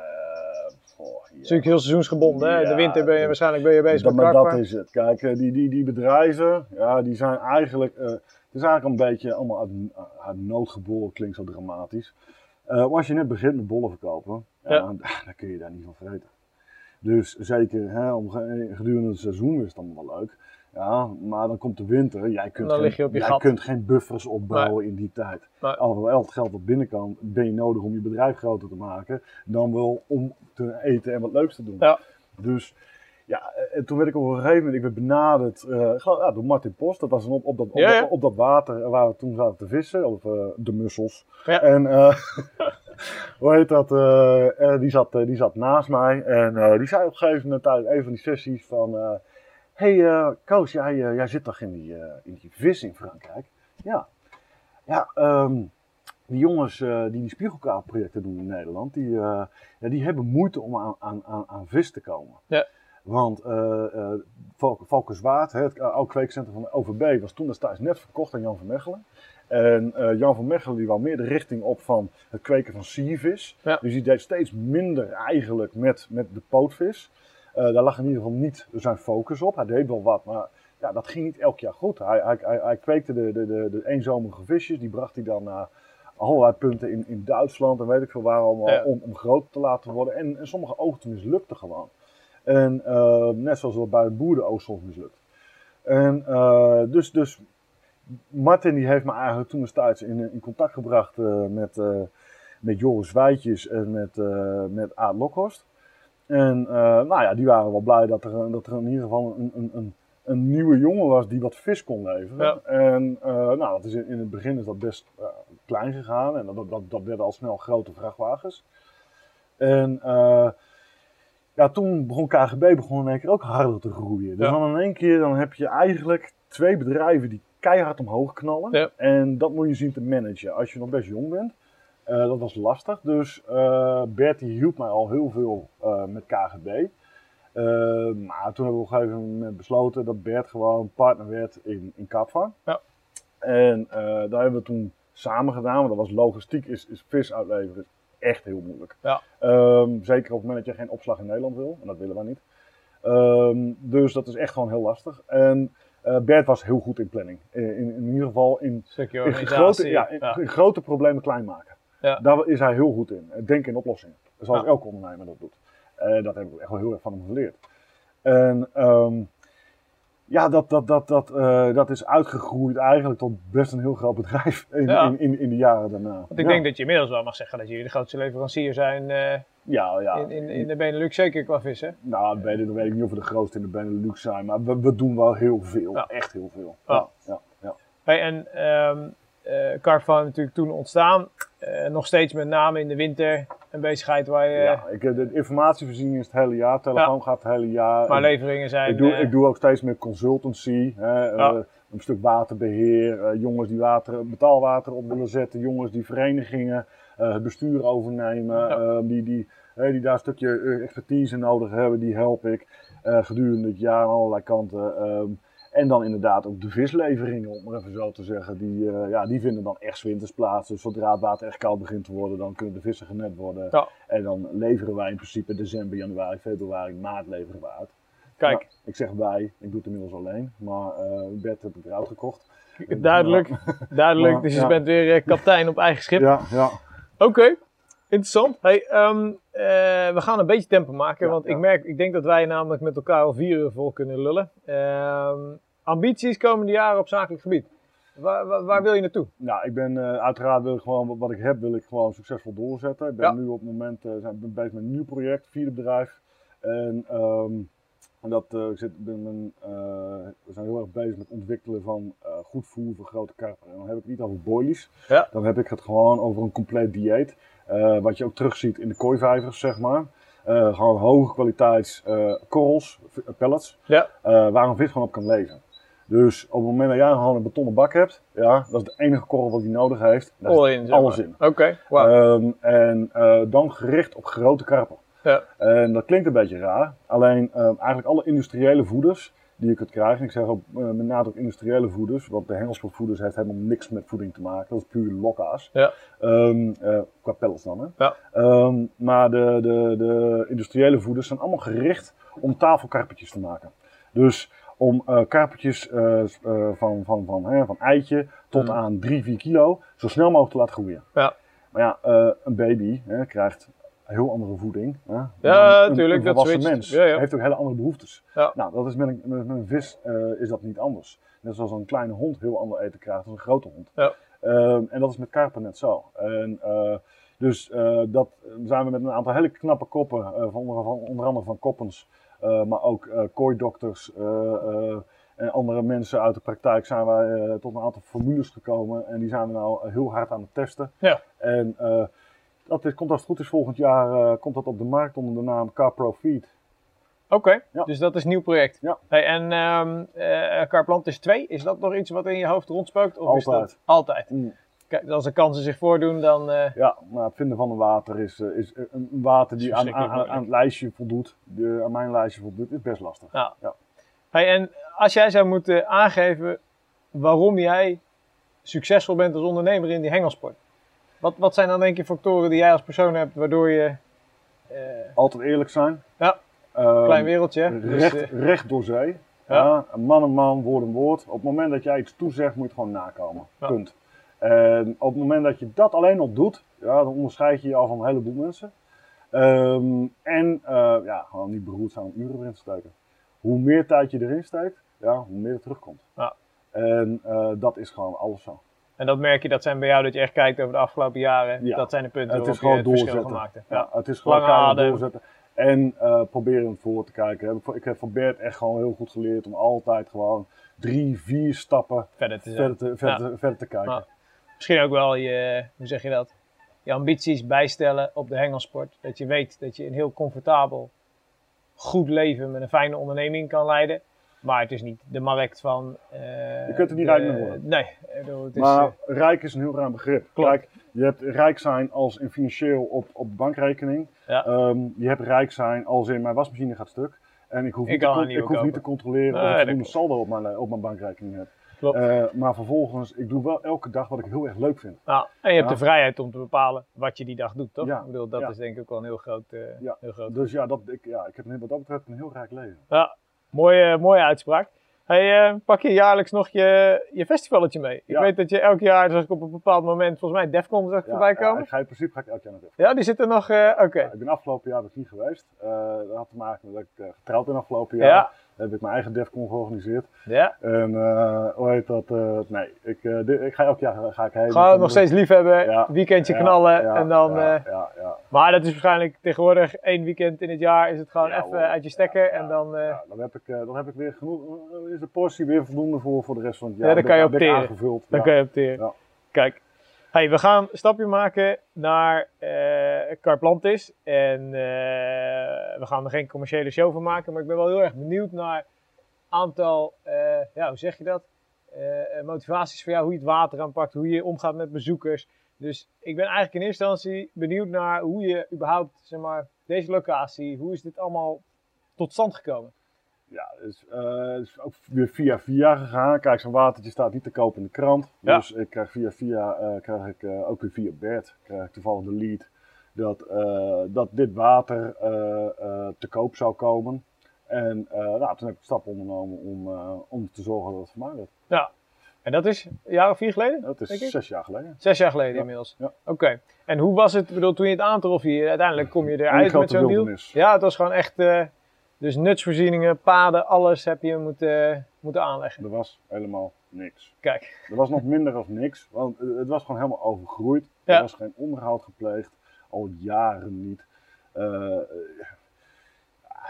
natuurlijk heel seizoensgebonden. Hè? De winter ben je waarschijnlijk ben je bezig met maar dat is het. Kijk, eh, die, die, die bedrijven, ja, die zijn eigenlijk, eh, het is eigenlijk een beetje allemaal uit, uit nood geboren, klinkt zo dramatisch. Maar als je net begint met bollen verkopen, ja, Ja. Dan, dan kun je daar niet van vreten. Dus zeker hè, om, gedurende het seizoen is het allemaal wel leuk. Ja, maar dan komt de winter. Jij kunt, Dan geen, lig je op je jij gat. kunt geen buffers opbouwen in die tijd. Nee. Alhoewel het geld wat binnenkomt, ben je nodig om je bedrijf groter te maken. Dan wel om te eten en wat leuks te doen. Ja. Dus ja, en toen werd ik op een gegeven moment ik werd benaderd eh, ja, door Martin Post. Dat was een op, op, dat, op, Ja, ja. dat, op dat water waar we toen zaten te vissen, of eh, de mussels. En eh, hoe heet dat? die, zat, die zat naast mij en die zei op een gegeven moment tijdens een van die sessies van... hey, eh, Koos, jij, eh, jij zit toch in die, eh, in die vis in Frankrijk? Ja. Ja, ehm, die jongens die die spiegelkaartprojecten doen in Nederland, die, ja, die hebben moeite om aan, aan, aan, aan vis te komen. Ja. Want Valk, Valkenswaard, het oude kweekcentrum van de OVB, was toen destijds net verkocht aan Jan van Mechelen. En Jan van Mechelen die wou meer de richting op van het kweken van siervis. Ja. Dus die deed steeds minder eigenlijk met, met de pootvis. Eh, daar lag in ieder geval niet zijn focus op. Hij deed wel wat, maar ja, dat ging niet elk jaar goed. Hij, hij, hij, hij kweekte de, de, de, de eenzomerige visjes, die bracht hij dan naar allerlei punten in, in Duitsland en weet ik veel waar allemaal, Ja. om, om groot te laten worden. En, en sommige oogsten mislukten gewoon. En eh, net zoals dat bij de oogst soms mislukt. En eh, dus, dus Martin die heeft me eigenlijk toen destijds in, in contact gebracht met, met Joris Wijtjes en met, met Aad Lokhorst. En eh, nou ja, die waren wel blij dat er, dat er in ieder geval een, een, een, een nieuwe jongen was die wat vis kon leveren. Ja. En eh, nou, dat is in, in het begin is dat best eh, klein gegaan en dat, dat, dat werden al snel grote vrachtwagens. En ja, toen begon KGB begon in één keer ook harder te groeien. Dus Ja. dan in één keer dan heb je eigenlijk twee bedrijven die keihard omhoog knallen. Ja. En dat moet je zien te managen als je nog best jong bent. Eh, dat was lastig. Dus eh Bert die hielp mij al heel veel eh, met KGB. Maar toen hebben we op een gegeven moment besloten dat Bert gewoon partner werd in, in Kapva. Ja. En eh, daar hebben we toen samen gedaan. Want dat was logistiek, is, is vis uitleveren is echt heel moeilijk. Ja. Ehm, zeker op het moment dat je geen opslag in Nederland wil. En dat willen wij niet. Ehm, dus dat is echt gewoon heel lastig. En Bert was heel goed in planning. In, in, in ieder geval in, in, grote, ja, ja. in grote problemen klein maken. Ja. Daar is hij heel goed in. Denken in oplossingen. Zoals elke ondernemer dat doet. Eh, dat heb ik echt wel heel erg van hem geleerd. En ehm, ja, dat, dat, dat, dat, eh, dat is uitgegroeid eigenlijk tot best een heel groot bedrijf in, Ja. in, in, in de jaren daarna. Want ik ja. denk dat je inmiddels wel mag zeggen dat jullie de grootste leverancier zijn eh, Ja, ja. in, in, in de Benelux, zeker qua vissen. Nou, ik, dat weet ik niet of we de grootste in de Benelux zijn, maar we, we doen wel heel veel. Ja. Echt heel veel. Ja. Ja, ja, ja. Hey, en ehm eh Carpfarm natuurlijk toen ontstaan. Eh, nog steeds met name in de winter een bezigheid waar je... Ja, ik, de informatievoorziening is het hele jaar, telefoon gaat het hele jaar. Maar En leveringen zijn... ik, doe, eh, ik doe ook steeds meer consultancy. Hè, Ja. eh, een stuk waterbeheer, eh, jongens die water, betaalwater op willen zetten, jongens die verenigingen eh, het bestuur overnemen, Ja. eh, die, die, die daar een stukje eh, expertise nodig hebben, die help ik eh, gedurende het jaar aan allerlei kanten. En dan inderdaad ook de visleveringen, om maar even zo te zeggen. Die, eh, ja, die vinden dan echt winters plaats. Dus zodra het water echt koud begint te worden, dan kunnen de vissen genet worden. Ja. En dan leveren wij in principe december, januari, februari, maart leveren we uit. Kijk, Ja, ik zeg wij, ik doe het inmiddels alleen. Maar eh Bert heb ik eruit gekocht. duidelijk. duidelijk. Dus je ja. bent weer eh, kapitein op eigen schip. Ja, ja. Oké, interessant. Hey, ehm, eh, we gaan een beetje tempo maken, Ja, want ja. ik merk, ik denk dat wij namelijk met elkaar al vier uur vol kunnen lullen. Ehm, ambities komende jaren op zakelijk gebied. Waar, waar, waar wil je naartoe? Nou, ik ben eh, uiteraard wil ik gewoon wat- ik heb, wil ik gewoon succesvol doorzetten. Ik ben Ja. nu op het moment eh, zijn, ben bezig met een nieuw project, vierde bedrijf. En, ehm, en dat, ik zit, ben, ben, we zijn heel erg bezig met het ontwikkelen van goed voer voor grote karpen. En dan heb ik het niet over boilies. Dan heb ik het gewoon over een compleet dieet. Eh, wat je ook terugziet in de kooivijvers, zeg maar. Eh, gewoon hoge kwaliteits eh, korrels, pellets. Ja. waar een vis gewoon op kan leven. Dus op het moment dat jij gewoon een betonnen bak hebt, ja, dat is de enige korrel wat hij nodig heeft. Daar All zit in. alles maar. in. Oké, wauw. Ehm, en dan gericht op grote karpen. Ja. En dat klinkt een beetje raar. Alleen ehm, eigenlijk alle industriële voeders die je kunt krijgen. Ik zeg ook eh, met nadruk industriële voeders. Want de hengelspotvoeders heeft helemaal niks met voeding te maken. Dat is puur lokka's. Ja. Ehm, eh, qua pellets dan hè. Ja. Ehm, maar de, de, de industriële voeders zijn allemaal gericht om tafelkarpertjes te maken. Dus om eh karpertjes eh, s- eh, van, van, van, hè, van eitje tot Mm. aan 3, 4 kilo zo snel mogelijk te laten groeien. Ja. Maar ja, een baby hè, krijgt heel andere voeding. Hè, Ja, dan een, dat volwassen mens Ja, ja. heeft ook hele andere behoeftes. Ja. Nou, dat is met een, met een vis eh, is dat niet anders. Net zoals een kleine hond heel ander eten krijgt dan een grote hond. Ja. Ehm, en dat is met karpen net zo. En, eh, dus eh, dat zijn we met een aantal hele knappe koppen, van onder, van, onder andere van Koppens, maar ook kooidokters en andere mensen uit de praktijk zijn wij tot een aantal formules gekomen. En die zijn we nou heel hard aan het testen. Ja. En dat is, komt als het goed is volgend jaar eh, komt dat op de markt onder de naam CarPro Feed. Oké, Ja. dus dat is een nieuw project. Ja. Hey, en ehm eh Carplantis 2, is dat nog iets wat in je hoofd rondspookt? Of Is Altijd. dat altijd. Mm. Kijk, als er kansen zich voordoen, dan... eh, Ja, maar het vinden van een water is, is een water die Is aan, aan, aan, aan het lijstje voldoet, de, aan mijn lijstje voldoet, is best lastig. Ja. Ja. Hey, en als jij zou moeten aangeven waarom jij succesvol bent als ondernemer in die hengelsport. Wat, wat zijn dan denk je factoren die jij als persoon hebt waardoor je... eh, Altijd eerlijk zijn. Ja. Ehm, klein wereldje, hè? Dus, recht, eh, recht door zee. Ja. Man een man, woord een woord. Op het moment dat jij iets toezegt, moet je het gewoon nakomen. Ja. Punt. En op het moment dat je dat alleen al doet, ja, dan onderscheid je je al van een heleboel mensen. Ehm, en eh, ja, gewoon niet beroerd zijn om uren erin te steken. Hoe meer tijd je erin steekt, ja, hoe meer er terugkomt. Ja. En dat is gewoon alles zo. En dat merk je, dat zijn bij jou dat je echt kijkt over de afgelopen jaren. Ja. Dat zijn de punten Het waarop is gewoon je het verschil doorzetten. gemaakt hebt. Ja, Ja. het is gewoon Lange doorzetten. En eh proberen voor te kijken. Ik, heb van Bert echt gewoon heel goed geleerd om altijd gewoon drie, vier stappen Verder te verder te, verder, Ja. te, verder te kijken. Misschien ook wel je, hoe zeg je dat? Je ambities bijstellen op de hengelsport. Dat je weet dat je een heel comfortabel, goed leven met een fijne onderneming kan leiden. Maar het is niet de markt van. eh, Je kunt er niet de- rijk mee worden. Nee, het is, maar eh, rijk is een heel ruim begrip. Klopt. Kijk, je hebt rijk zijn als in financieel op, op bankrekening. Ja. Ehm, je hebt rijk zijn als in mijn wasmachine gaat stuk. En ik hoef, Ik niet, te, ik hoef niet te controleren Nee, of ik voldoende saldo op mijn, op mijn bankrekening heb. klopt. Eh, maar vervolgens, ik doe wel elke dag wat ik heel erg leuk vind. Nou, en je hebt Ja. de vrijheid om te bepalen wat je die dag doet, toch? Ja. Ik bedoel, dat Ja. is denk ik ook wel een heel groot. heel groot. Dus ja, dat, ik, ja ik heb wat dat betreft een heel rijk leven. Ja, mooie, mooie uitspraak. Hey, eh, pak je jaarlijks nog je, je festivalletje mee? Ik weet dat je elk jaar, zoals ik op een bepaald moment, volgens mij Defcon zag Ja, voorbij ja, komen. ik ga in principe ga ik elk jaar naar Defcon. Ja, die zitten nog, eh, oké. Ik ben afgelopen jaar dus niet geweest. Eh, dat had te maken met dat ik getrouwd ben afgelopen jaar. Heb ik mijn eigen Defcon georganiseerd. Ja. En eh, hoe heet dat? eh, nee, ik, eh, ik ga elk jaar ga ik heen. Gewoon nog steeds liefhebben, Ja, weekendje knallen ja, en dan... Ja, ja, ja. maar dat is waarschijnlijk tegenwoordig één weekend in het jaar is het gewoon even uit je stekker Ja, en dan... Ja, dan, heb ik, dan heb ik weer genoeg. is de portie weer voldoende voor, voor de rest van het jaar. Ja, dan kan je opteren. Dan kan je opteren. Ja. Kijk, hey, we gaan een stapje maken naar eh Carplantis. En eh, we gaan er geen commerciële show van maken, maar ik ben wel heel erg benieuwd naar aantal, eh, ja, hoe zeg je dat? Motivaties voor jou, hoe je het water aanpakt, hoe je omgaat met bezoekers. Dus ik ben eigenlijk in eerste instantie benieuwd naar hoe je überhaupt, zeg maar, deze locatie, hoe is dit allemaal tot stand gekomen? Ja, het is, het is ook weer via via gegaan. Kijk, zo'n watertje staat niet te koop in de krant. Ja. Dus ik krijg via via, eh, krijg ik, eh, ook weer via Bert, krijg ik toevallig de lead dat, dat dit water te koop zou komen. En nou, toen heb ik de stap ondernomen om, om te zorgen dat het voor mij werd. Ja, en dat is een jaar of vier geleden? Dat is zes jaar geleden. Zes jaar geleden Ja, inmiddels. ja. Oké. En hoe was het, ik bedoel, toen je het aantrof hier, uiteindelijk kom je eruit met zo'n deal? Ja, het was gewoon echt, dus nutsvoorzieningen, paden, alles heb je moeten, moeten aanleggen. Er was helemaal niks. Kijk, Er was nog minder dan niks, want het was gewoon helemaal overgroeid. Ja. Er was geen onderhoud gepleegd, al jaren niet.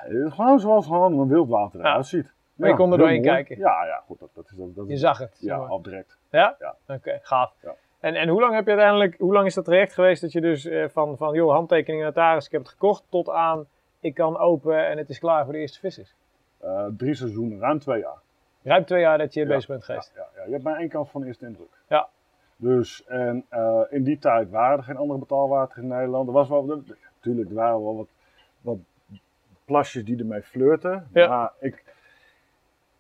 Is gewoon zoals gewoon een wildwater Ja. eruit ziet. Maar je kon er doorheen mooi. kijken. Ja, ja, goed, dat, dat is dat, dat je zag het. Ja, al direct. Ja? Ja. Oké, gaaf. Ja. En, en hoe lang heb je uiteindelijk, hoe lang is dat traject geweest dat je dus eh, van, van joh, handtekening notaris, ik heb het gekocht, tot aan ik kan open en het is klaar voor de eerste vissers? Eh, drie seizoenen, ruim twee jaar. Ruim twee jaar dat je Ja, bezig bent geweest. Ja, ja. Je hebt maar één kans van de eerste indruk. Ja. Dus, en eh, in die tijd waren er geen andere betaalwater in Nederland. Er was wel, natuurlijk, er waren wel wat, wat plasjes die ermee flirten. Ja. Maar ik,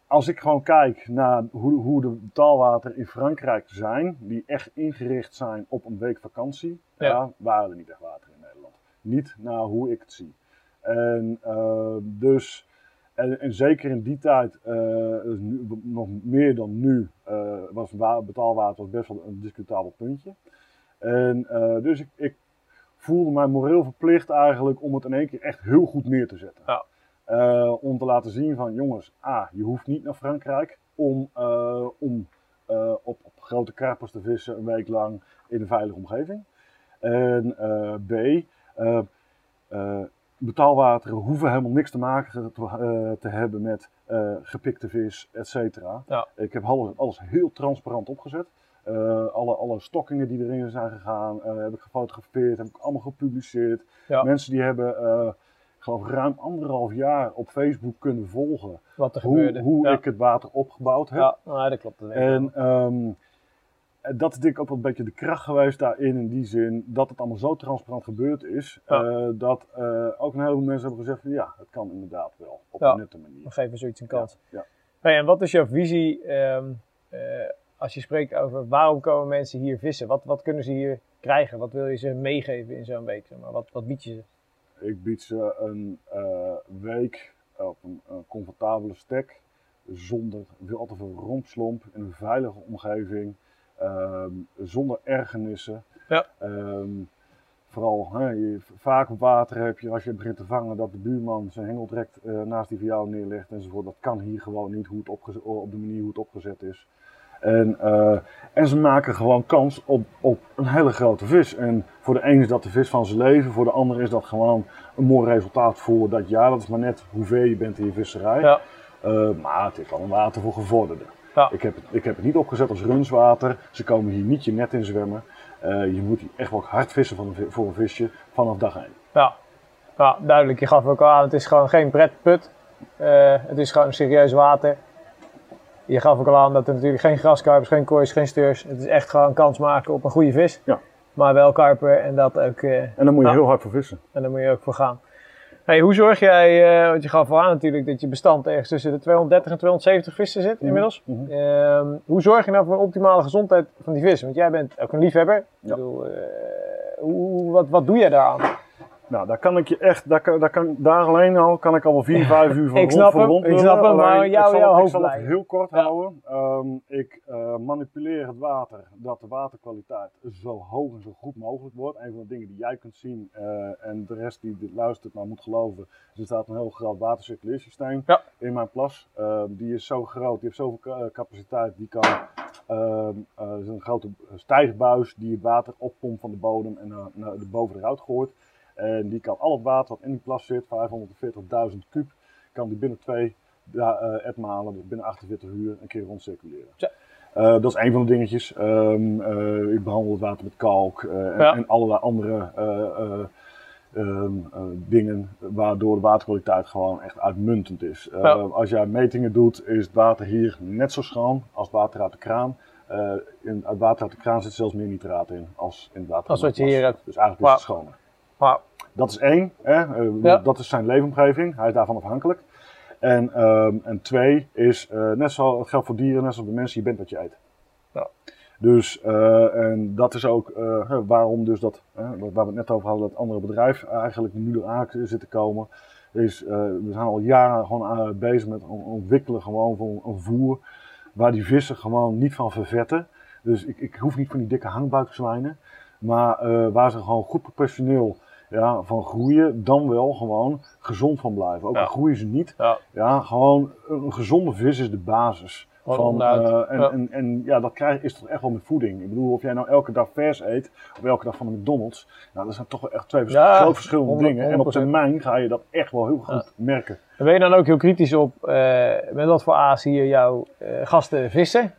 als ik gewoon kijk naar hoe, hoe de betaalwater in Frankrijk zijn, die echt ingericht zijn op een week vakantie, Ja. ja. waren er niet echt water in Nederland. Niet naar hoe ik het zie. En eh, dus, en, en zeker in die tijd, eh, dus nu, nog meer dan nu, eh, was wa- betaalwater was best wel een discutabel puntje. En dus ik, ik voelde mij moreel verplicht eigenlijk om het in één keer echt heel goed neer te zetten. Ja. Om te laten zien van jongens, A, je hoeft niet naar Frankrijk om, om op, op grote karpers te vissen een week lang in een veilige omgeving. En B, betaalwateren hoeven helemaal niks te maken te, eh, te hebben met eh, gepikte vis, et cetera. Ja. Ik heb alles, alles heel transparant opgezet. Eh, alle, alle stokkingen die erin zijn gegaan, heb ik gefotografeerd, heb ik allemaal gepubliceerd. Ja. Mensen die hebben, ik geloof ruim anderhalf jaar op Facebook kunnen volgen Wat er hoe, gebeurde. hoe ja. ik het water opgebouwd heb. Ja, nou, dat klopt. En ehm, dat is denk ik ook wel een beetje de kracht geweest daarin, in die zin dat het allemaal zo transparant gebeurd is, Ja. eh, dat eh, ook een heleboel mensen hebben gezegd van ja, het kan inderdaad wel, op Ja. een nette manier. We geven zoiets een kans. Ja, Hey, en wat is jouw visie ehm, eh, als je spreekt over waarom komen mensen hier vissen? Wat, wat kunnen ze hier krijgen? Wat wil je ze meegeven in zo'n week? Zeg maar? wat, wat bied je ze? Ik bied ze een eh, week op een, een comfortabele stek, zonder veel al te veel rompslomp in een veilige omgeving, ehm, zonder ergernissen. Ja. Ehm, vooral, hè, je, vaak op water heb je als je begint te vangen dat de buurman zijn hengel direct eh, naast die van jou neerlegt enzovoort. Dat kan hier gewoon niet hoe het opgezet, op de manier hoe het opgezet is. En, eh, en ze maken gewoon kans op, op een hele grote vis. En voor de ene is dat de vis van zijn leven, voor de ander is dat gewoon een mooi resultaat voor dat jaar. Dat is maar net hoeveel je bent in je visserij. Ja. Eh, maar het is wel een water voor gevorderden. Ja. Ik, heb het, ik heb het niet opgezet als runswater. Ze komen hier niet je net in zwemmen. Eh, je moet hier echt wel hard vissen van een vi- voor een visje vanaf dag 1. Ja. ja, duidelijk. Je gaf ook al aan, het is gewoon geen pretput. Eh het is gewoon serieus water. Je gaf ook al aan dat er natuurlijk geen graskarpers, geen koois, geen steurs. Het is echt gewoon kans maken op een goede vis. Ja. Maar wel karper en dat ook, eh, En daar moet je heel hard voor vissen. en daar moet je ook voor gaan. Hey, hoe zorg jij, eh want je gaf al aan natuurlijk dat je bestand ergens tussen de 230 en 270 vissen zit inmiddels. Mhm. Ehm, hoe zorg je nou voor een optimale gezondheid van die vis? Want jij bent ook een liefhebber. Ik bedoel, eh, hoe, wat, wat doe jij daaraan? Nou, daar kan ik je echt, daar, kan, daar, kan, daar alleen al kan ik al wel 4, 5 uur van Ik rond, snap van hem, rond ik snap hem, maar Alleen, jou- ik zal, jouw het- ik zal het hoofdlijn. heel kort Ja. houden. Ehm, ik eh, manipuleer het water, dat de waterkwaliteit zo hoog en zo goed mogelijk wordt. Een van de dingen die jij kunt zien eh, en de rest die dit luistert maar moet geloven. Er staat een heel groot watercirculeersysteem Ja. in mijn plas. Ehm, die is zo groot, die heeft zoveel eh, capaciteit. Die kan, ehm, is een grote stijgbuis die het water oppompt van de bodem en naar, naar de boven eruit gooit. En die kan al het water wat in die plas zit, 540.000 kub, kan die binnen twee eh, etmalen, dus binnen 48 uur, een keer rondcirculeren. Ja. Eh, dat is een van de dingetjes. Ehm, eh, ik behandel het water met kalk eh, en, Ja. en allerlei andere eh, eh, ehm, eh, dingen, waardoor de waterkwaliteit gewoon echt uitmuntend is. Eh, Ja. Als jij metingen doet, is het water hier net zo schoon als het water uit de kraan. Eh, in het water uit de kraan zit zelfs meer nitraat in als in het water uit de hebt. Dus eigenlijk is het schoner. Dat is één, hè? eh, Ja. dat is zijn leefomgeving, hij is daarvan afhankelijk. En, ehm, en twee is, eh, net zo, het geldt voor dieren, net zoals de mensen, je bent wat je eet. Ja. Dus, eh, en dat is ook waarom dus dat, waar we het net over hadden, dat andere bedrijf eigenlijk nu eraan zit te komen. Is, we zijn al jaren gewoon bezig met on- ontwikkelen gewoon van een voer waar die vissen gewoon niet van vervetten. Dus ik, ik hoef niet van die dikke hangbuikzwijnen, maar waar ze gewoon goed professioneel ja, van groeien, dan wel gewoon gezond van blijven. Ook al groeien ze niet, Ja. gewoon een gezonde vis is de basis. Van, eh, en, Ja. en, en ja, dat krijg, is toch echt wel met voeding. Ik bedoel, of jij nou elke dag vers eet, of elke dag van de McDonald's, nou, dat zijn toch wel echt twee Ja, groot verschillende 100 dingen. En op 100%. termijn ga je dat echt wel heel goed merken. En Ben je dan ook heel kritisch op eh, met wat voor aas hier jouw eh, gasten vissen?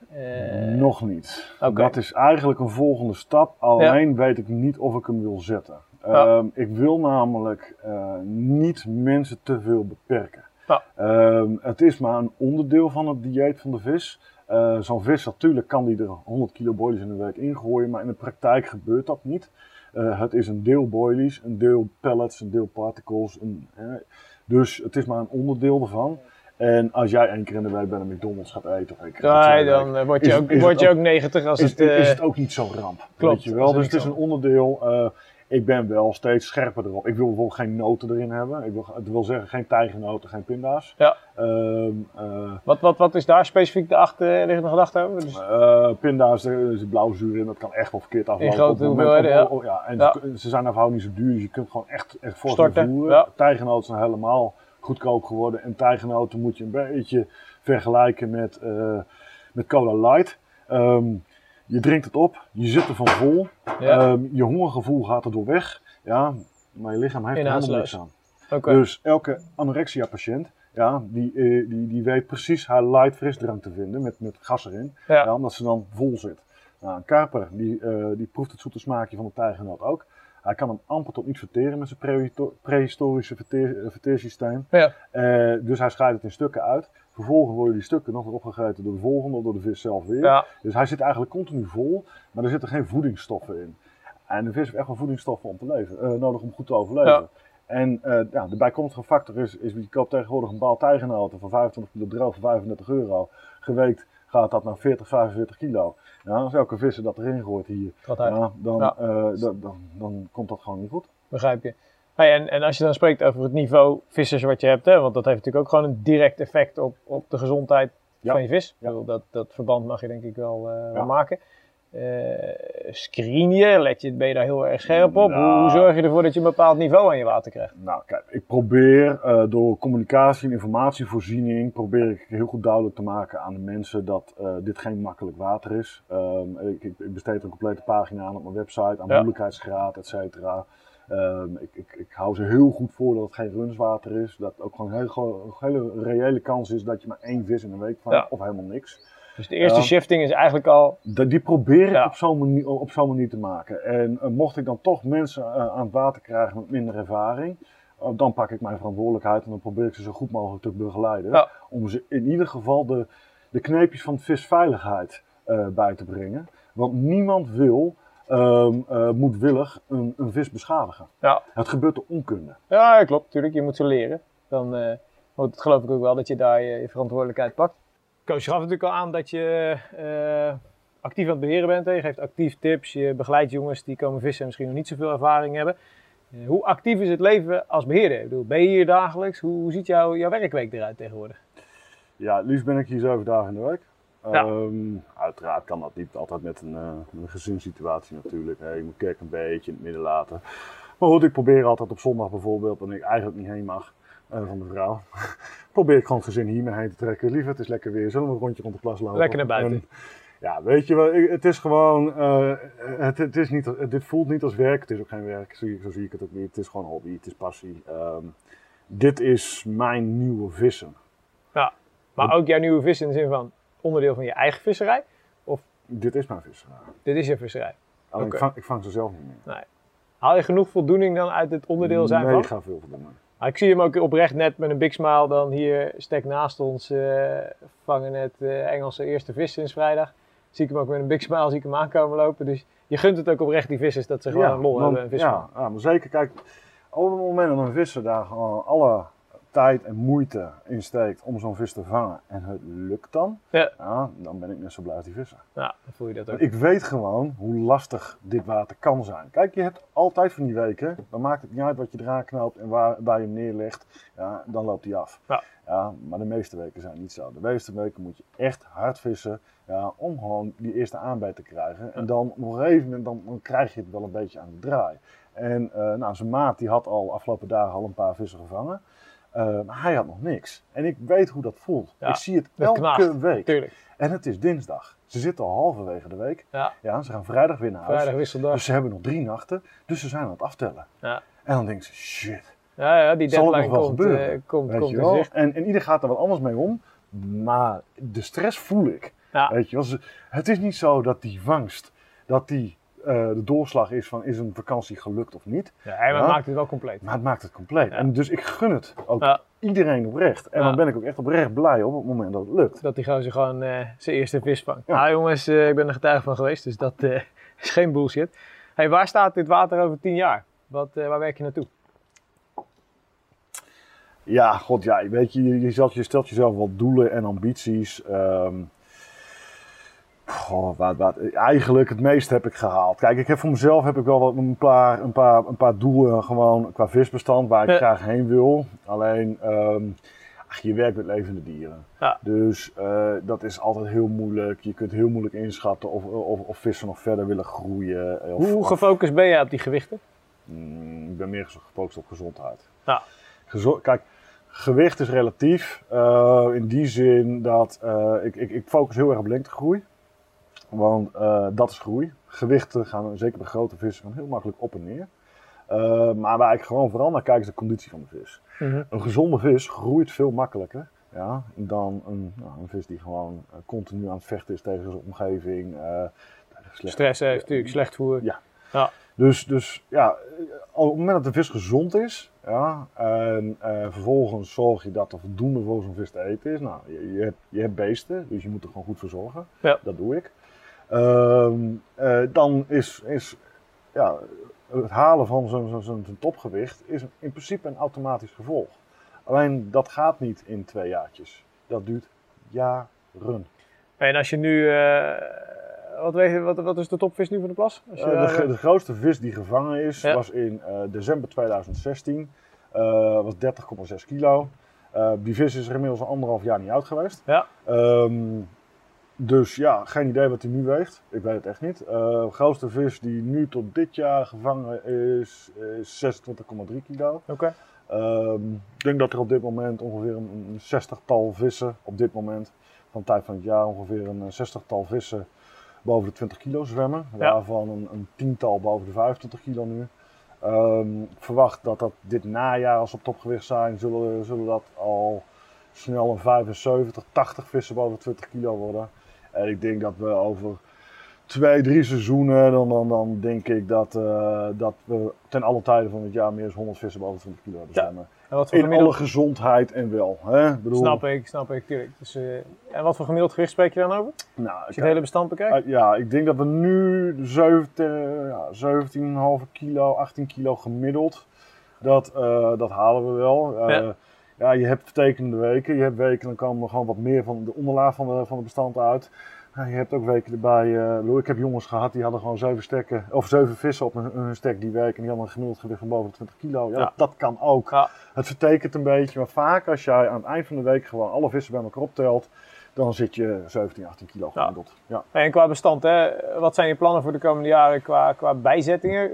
Nog niet. Dat is eigenlijk een volgende stap. Alleen weet ik niet of ik hem wil zetten. Ja. Ehm, ik wil namelijk eh, niet mensen te veel beperken. Ja. Ehm, het is maar een onderdeel van het dieet van de vis. Eh, Zo'n vis, natuurlijk kan die er 100 kilo boilies in de week ingooien, maar in de praktijk gebeurt dat niet. Eh, het is een deel boilies, een deel pellets, een deel particles. Een, dus het is maar een onderdeel ervan. En als jij één keer in de week bij de McDonald's gaat eten of nee, twee dan word je, Is- ook, is word het je ook- ook 90 als is, het... is het ook niet zo'n ramp. klopt, weet je wel? is Dus het is een onderdeel. Ik ben wel steeds scherper erop. Ik wil bijvoorbeeld geen noten erin hebben. Ik wil, het wil zeggen geen tijgernoten, geen pinda's. Ja. Ehm, eh, wat, wat, wat is daar specifiek de achterliggende gedachte over? Dus, eh, pinda's, er zit blauwzuur in. Dat kan echt wel verkeerd aflopen. grote Op het moment- hoeveelheden, op- ja. En Ja. ze zijn afhouden niet zo duur. Dus je kunt gewoon echt, echt Storten, voeren. ja. Tijgernoten zijn helemaal goedkoop geworden. En tijgernoten moet je een beetje vergelijken met, eh, met cola light. Ehm, je drinkt het op, je zit er van vol. ja, Ehm, je hongergevoel gaat er door weg. Ja, maar je lichaam heeft er helemaal niks aan. Dus elke anorexia-patiënt, ja, die, eh, die, die weet precies haar light frisdrank te vinden met, met gas erin. Ja. Ja, omdat ze dan vol zit. Nou, een karper, die, eh, die proeft het zoete smaakje van de tijgernoot ook. Hij kan hem amper tot niet verteren met zijn prehisto- prehistorische verteer, eh, verteersysteem. Ja. Dus hij scheidt het in stukken uit. Vervolgens worden die stukken nog weer opgegeten door de volgende of door de vis zelf weer. ja, Dus hij zit eigenlijk continu vol, maar er zitten geen voedingsstoffen in. En de vis heeft echt wel voedingsstoffen om te leven, eh, nodig om goed te overleven. Ja. En eh, ja, de bijkomstige factor is, is, je koopt tegenwoordig een baal tijgernoten van 25 kilo droog voor 35 euro. Geweekt gaat dat naar 40, 45 kilo. Ja, als elke visser dat erin gooit hier, dan, Ja. eh, dan, dan, dan komt dat gewoon niet goed. Begrijp je. Hey, en, en als je dan spreekt over het niveau vissers wat je hebt, hè, want dat heeft natuurlijk ook gewoon een direct effect op, op de gezondheid Ja. van je vis. Ja. bedoel, dat, dat verband mag je denk ik wel, eh, Ja. maken. Eh screen je, let je, ben je daar heel erg scherp op? Nou. Hoe, hoe zorg je ervoor dat je een bepaald niveau aan je water krijgt? Nou, kijk, ik probeer eh, door communicatie en informatievoorziening, probeer ik heel goed duidelijk te maken aan de mensen dat dit geen makkelijk water is. Ehm, ik, ik, ik besteed een complete pagina aan op mijn website, aan Ja. moeilijkheidsgraad, et cetera. Ehm, ik, ik, ik hou ze heel goed voor dat het geen runswater is. Dat ook gewoon een hele, hele reële kans is dat je maar één vis in een week vangt, Ja. of helemaal niks. Dus de eerste Ja. shifting is eigenlijk al... Die probeer ik Ja. op zo'n manier, op zo'n manier te maken. En eh, mocht ik dan toch mensen eh, aan het water krijgen met minder ervaring, eh, dan pak ik mijn verantwoordelijkheid en dan probeer ik ze zo goed mogelijk te begeleiden. Ja. Om ze in ieder geval de, de kneepjes van visveiligheid bij te brengen. Want niemand wil, ehm, eh, moedwillig een, een vis beschadigen. Ja, Het gebeurt door onkunde. ja klopt, natuurlijk. Je moet ze leren. Dan eh, dat geloof ik ook wel dat je daar je, je verantwoordelijkheid pakt. Coach, je gaf natuurlijk al aan dat je eh, actief aan het beheren bent. Hè? Je geeft actief tips, je begeleidt jongens die komen vissen en misschien nog niet zoveel ervaring hebben. Eh, hoe actief is het leven als beheerder? Ik bedoel, ben je hier dagelijks? Hoe, hoe ziet jouw, jouw werkweek eruit tegenwoordig? Ja, het liefst ben ik hier zeven dagen in de week. Ja. Ehm, uiteraard kan dat niet altijd met een, met een gezinssituatie natuurlijk. Hè. Je moet kerk een beetje in het midden laten. Maar goed, ik probeer altijd op zondag bijvoorbeeld, wanneer ik eigenlijk niet heen mag eh, van de vrouw. probeer ik gewoon het gezin hier mee heen te trekken. Liever, het is lekker weer. Zullen we een rondje rond de plas lopen? Lekker naar buiten. En, ja, weet je wel, het is gewoon, eh, het, het is niet, dit voelt niet als werk. Het is ook geen werk, zo, zie- zo zie ik het ook niet. Het is gewoon hobby, het is passie. Ehm, dit is mijn nieuwe vissen. Maar ook jouw nieuwe vis in de zin van onderdeel van je eigen visserij? Dit is mijn visserij. Dit is je visserij. Ik, vang, ik vang ze zelf niet meer. Haal je genoeg voldoenging dan uit het onderdeel zijn van? Mega veel voldoende. Maar ik zie hem ook oprecht net met een big smile dan hier stek naast ons eh, vangen net eh, Engelse eerste vis sinds vrijdag. Zie ik hem ook met een big smile zie ik hem aankomen lopen. Dus je gunt het ook oprecht die vissers dat ze gewoon een lol hebben en vis ja, ja, maar zeker. Kijk, op het moment dat een visser daar gewoon alle tijd en moeite in steekt om zo'n vis te vangen en het lukt dan, Ja. dan ben ik net zo blij als die visser. Ja, dan voel je dat ook. Want ik weet gewoon hoe lastig dit water kan zijn. Kijk, je hebt altijd van die weken, dan maakt het niet uit wat je eraan knoopt en waar, waar je hem neerlegt, ja, dan loopt hij af. Ja. Ja, maar de meeste weken zijn niet zo. De meeste weken moet je echt hard vissen ja, om gewoon die eerste aanbij te krijgen. En dan op een gegeven moment dan, dan krijg je het wel een beetje aan de draai. En eh, nou, zijn maat die had al afgelopen dagen al een paar vissen gevangen. Eh, maar hij had nog niks. En ik weet hoe dat voelt. Ja, ik zie het elke knaagt. week. Tuurlijk. En het is dinsdag. Ze zitten al halverwege de week. Ja. Ja, ze gaan vrijdag weer naar huis. Vrijdag wisseldag. Dus ze hebben nog drie nachten. Dus ze zijn aan het aftellen. Ja. En dan denken ze, shit, Ja, ja, die deadline nog wel komt, gebeuren? eh, komt, weet komt je wel. En, en ieder gaat er wat anders mee om. Maar de stress voel ik. Ja. Weet je wel. Het is niet zo dat die vangst, dat die de doorslag is van is een vakantie gelukt of niet. Ja, hij Ja. maakt het wel compleet. Maar het maakt het compleet. En dus ik gun het ook iedereen oprecht. En dan ben ik ook echt oprecht blij op het moment dat het lukt. Dat die gozer gewoon eh, zijn eerste vis vangt. Ja. Nou jongens, eh, ik ben er getuige van geweest, dus dat eh, is geen bullshit. Hey, waar staat dit water over tien jaar? Wat, eh, waar werk je naartoe? Ja, god ja, weet je, je, je, stelt jezelf wel doelen en ambities. ehm goh, wat, wat, eigenlijk het meeste heb ik gehaald. Kijk, ik heb voor mezelf heb ik wel wat, een, paar, een, paar, een paar doelen gewoon qua visbestand waar ik Ja. graag heen wil. Alleen, ehm, ach, je werkt met levende dieren. Ja. Dus eh, dat is altijd heel moeilijk. Je kunt heel moeilijk inschatten of, of, of vissen nog verder willen groeien. Of, Hoe gefocust ben jij op die gewichten? Mm, ik ben meer gefocust op gezondheid. Ja. Gezo- Kijk, gewicht is relatief. eh, in die zin dat eh, ik, ik, ik focus heel erg op lengtegroei. Want eh, dat is groei. Gewichten gaan, zeker bij grote vissen, gaan heel makkelijk op en neer. Eh, maar waar ik gewoon vooral naar kijk is de conditie van de vis. Een gezonde vis groeit veel makkelijker ja, dan een, nou, een vis die gewoon eh, continu aan het vechten is tegen zijn omgeving. slecht- Stress heeft natuurlijk, slecht voer. Ja. Ja. Dus, dus ja, op het moment dat de vis gezond is, ja, en vervolgens zorg je dat er voldoende voor zo'n vis te eten is. Nou, je, je, hebt, je hebt beesten, dus je moet er gewoon goed voor zorgen. Ja. Dat doe ik. Ehm, eh, dan is, is ja, het halen van zo'n topgewicht is in principe een automatisch gevolg. Alleen dat gaat niet in twee jaartjes. Dat duurt jaren. En als je nu, eh, wat, weet wat, wat is de topvis nu van de plas? Als je Eh, de, daar, gro- de grootste vis die gevangen is, Ja. was in december 2016. eh was 30,6 kilo. Die vis is er inmiddels al anderhalf jaar niet uit geweest. Ja. Ehm, dus ja, geen idee wat hij nu weegt. Ik weet het echt niet. Eh, de grootste vis die nu tot dit jaar gevangen is, is 26,3 kilo. Oké. Ehm, ik denk dat er op dit moment ongeveer een, een zestigtal vissen, op dit moment van tijd van het jaar, ongeveer een eh, zestigtal vissen boven de 20 kilo zwemmen. Ja. Waarvan een, een tiental boven de 25 kilo nu. Ehm, ik verwacht dat dat dit najaar, als we op topgewicht zijn, zullen, zullen dat al snel een 75, 80 vissen boven de 20 kilo worden. En ik denk dat we over twee, drie seizoenen, dan, dan, dan denk ik dat, eh, dat we ten alle tijden van het jaar meer dan 100 vissen boven de 20 kilo hebben Ja. En wat voor In alle gezondheid en wel. Hè? Bedoel, Snap ik, snap ik, tuurlijk. Dus, eh, en wat voor gemiddeld gewicht spreek je dan over? Nou, Als je het hele bestand bekijkt? eh, ja, ik denk dat we nu 17, ja, 17,5 kilo, 18 kilo gemiddeld, dat, dat halen we wel. Ja. Ja. je hebt vertekende weken. Je hebt weken, dan komen er gewoon wat meer van de onderlaag van, de, van het bestand uit. Ja, je hebt ook weken erbij. eh, ik heb jongens gehad die hadden gewoon zeven stekken, of zeven vissen op hun, hun stek die week. En die hadden een gemiddeld gewicht van boven de 20 kilo. Ja, Ja. Dat, dat kan ook. Ja. Het vertekent een beetje, maar vaak als jij aan het eind van de week gewoon alle vissen bij elkaar optelt, dan zit je 17, 18 kilo gemiddeld. Ja. En qua bestand, hè, wat zijn je plannen voor de komende jaren qua, qua bijzettingen?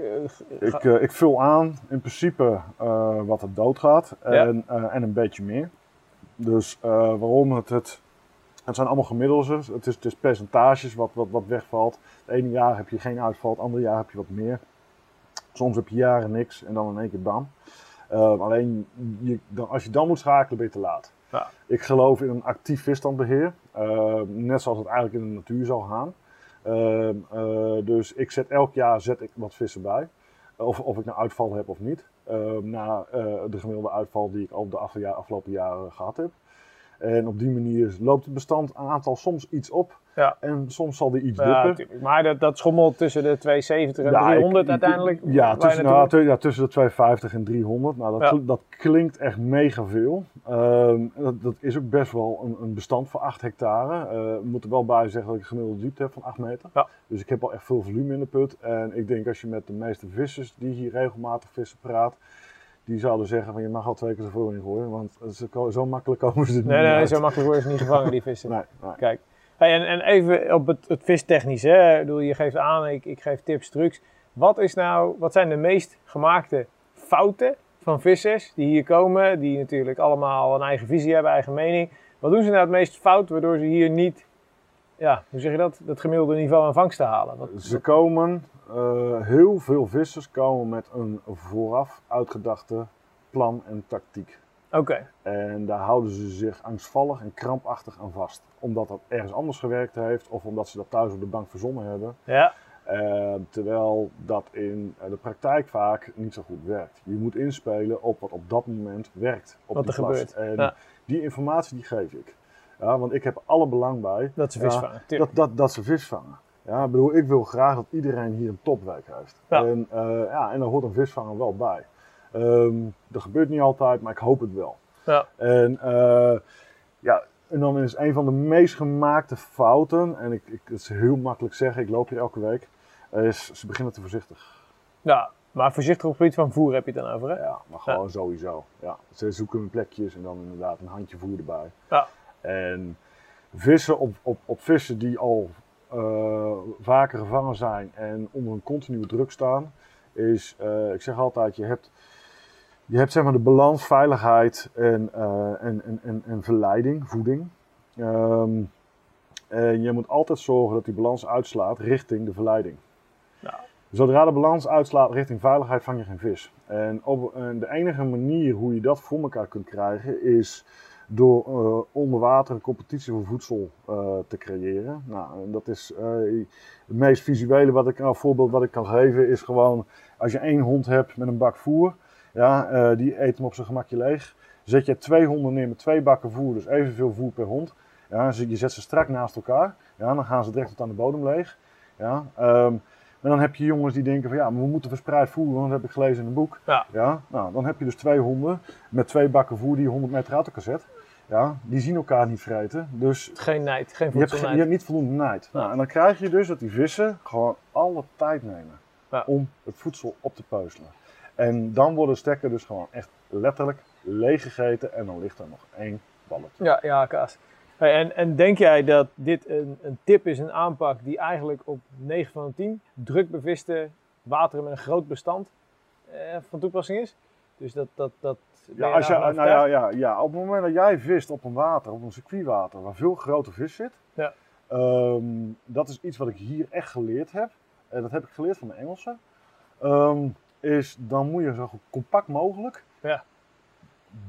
Eh, Ik, eh, ik vul aan in principe eh, wat er doodgaat en, en een beetje meer. Dus waarom het, het, het zijn allemaal gemiddeldes. Het is, het is percentages wat, wat, wat wegvalt. Het ene jaar heb je geen uitval, het andere jaar heb je wat meer. Soms heb je jaren niks en dan in één keer bam. Alleen je, dan, als je dan moet schakelen ben je te laat. Ja. Ik geloof in een actief visstandbeheer. eh, net zoals het eigenlijk in de natuur zal gaan. Ehm, eh, dus ik zet elk jaar zet ik wat vissen bij. Of, of ik nou uitval heb of niet. Ehm, na eh, de gemiddelde uitval die ik al de afgelopen jaren gehad heb. En op die manier loopt het bestand aantal soms iets op. Ja. En soms zal die iets Ja, natuurlijk. Maar dat, dat schommelt tussen de 270 en Ja, ik- 300 ik- uiteindelijk. Ja tussen, nou, ja, tussen de 250 en 300. Nou, dat, dat klinkt echt mega veel. Ehm, dat, dat is ook best wel een, een bestand voor 8 hectare. Eh, we moeten wel bij zeggen dat ik een gemiddelde diepte heb van 8 meter. Dus ik heb al echt veel volume in de put. En ik denk als je met de meeste vissers die hier regelmatig vissen praat. Die zouden zeggen van je mag al twee keer zoveel ingooien. Want ze zo makkelijk komen ze er niet Nee, uit. zo makkelijk worden ze niet gevangen, die vissen. Nee, nee. Kijk. Hey, en, en even op het, het vistechnisch. Hè? Ik bedoel, je geeft aan, ik, ik geef tips, trucs. Wat, is nou, wat zijn de meest gemaakte fouten van vissers die hier komen? Die natuurlijk allemaal een eigen visie hebben, eigen mening. Wat doen ze nou het meest fout, waardoor ze hier niet, ja, hoe zeg je dat, dat gemiddelde niveau aan vangst te halen? Wat, Ze komen, eh, heel veel vissers komen met een vooraf uitgedachte plan en tactiek. Oké, En daar houden ze zich angstvallig en krampachtig aan vast. Omdat dat ergens anders gewerkt heeft of omdat ze dat thuis op de bank verzonnen hebben. ja, Eh, terwijl dat in eh, de praktijk vaak niet zo goed werkt. Je moet inspelen op wat op dat moment werkt. Op Wat er gebeurt. En Ja. die informatie die geef ik. Ja, want ik heb alle belang bij dat ze vis Ja, vangen. dat, dat, dat ze vis vangen. Ja, ik bedoel, ik wil graag dat iedereen hier een topweek heeft. Ja. En, eh, ja, en daar hoort een visvanger wel bij. Ehm, dat gebeurt niet altijd, maar ik hoop het wel. Ja. En, eh, ja, en dan is een van de meest gemaakte fouten, en ik, ik, het is heel makkelijk zeggen, ik loop hier elke week, is ze beginnen te voorzichtig. ja, maar voorzichtig op het gebied van voer heb je het dan over, hè? Ja, maar gewoon sowieso. Ja, ze zoeken hun plekjes en dan inderdaad een handje voer erbij. Ja. En vissen op, op, op vissen die al eh, vaker gevangen zijn en onder een continue druk staan, is, eh, ik zeg altijd, je hebt, je hebt zeg maar de balans veiligheid en, eh, en, en, en, en verleiding, voeding. Ehm, en je moet altijd zorgen dat die balans uitslaat richting de verleiding. Ja. Zodra de balans uitslaat richting veiligheid, vang je geen vis. En, op, en de enige manier hoe je dat voor elkaar kunt krijgen is door eh, onder water een competitie voor voedsel eh, te creëren. Nou, dat is eh, het meest visuele wat ik, nou, voorbeeld wat ik kan geven is gewoon als je één hond hebt met een bak voer, ja, die eet hem op zijn gemakje leeg. Zet je twee honden neer met twee bakken voer, dus evenveel voer per hond. Ja, je zet ze strak naast elkaar, ja, dan gaan ze direct tot aan de bodem leeg. Ja, ehm, en dan heb je jongens die denken van ja, maar we moeten verspreid voeren, want dat heb ik gelezen in een boek. Ja. nou, dan heb je dus twee honden met twee bakken voer die je 100 meter uit elkaar zet. Ja, die zien elkaar niet vreten. Dus Geen nijd, geen je hebt, je hebt niet voldoende nijd. Nou, en dan krijg je dus dat die vissen gewoon alle tijd nemen Ja. om het voedsel op te peuzelen. En dan worden stekken dus gewoon echt letterlijk leeggegeten en dan ligt er nog één balletje. Ja, ja, kaas. Hey, en, en denk jij dat dit een, een tip is, een aanpak die eigenlijk op 9 van de 10 druk beviste wateren met een groot bestand eh, van toepassing is? Dus dat, dat, dat Ja, als je, nou ja, ja, ja, op het moment dat jij vist op een water, op een circuitwater, waar veel grote vis zit, Ja. ehm, dat is iets wat ik hier echt geleerd heb. En dat heb ik geleerd van de Engelsen. Ehm, is dan moet je zo compact mogelijk Ja.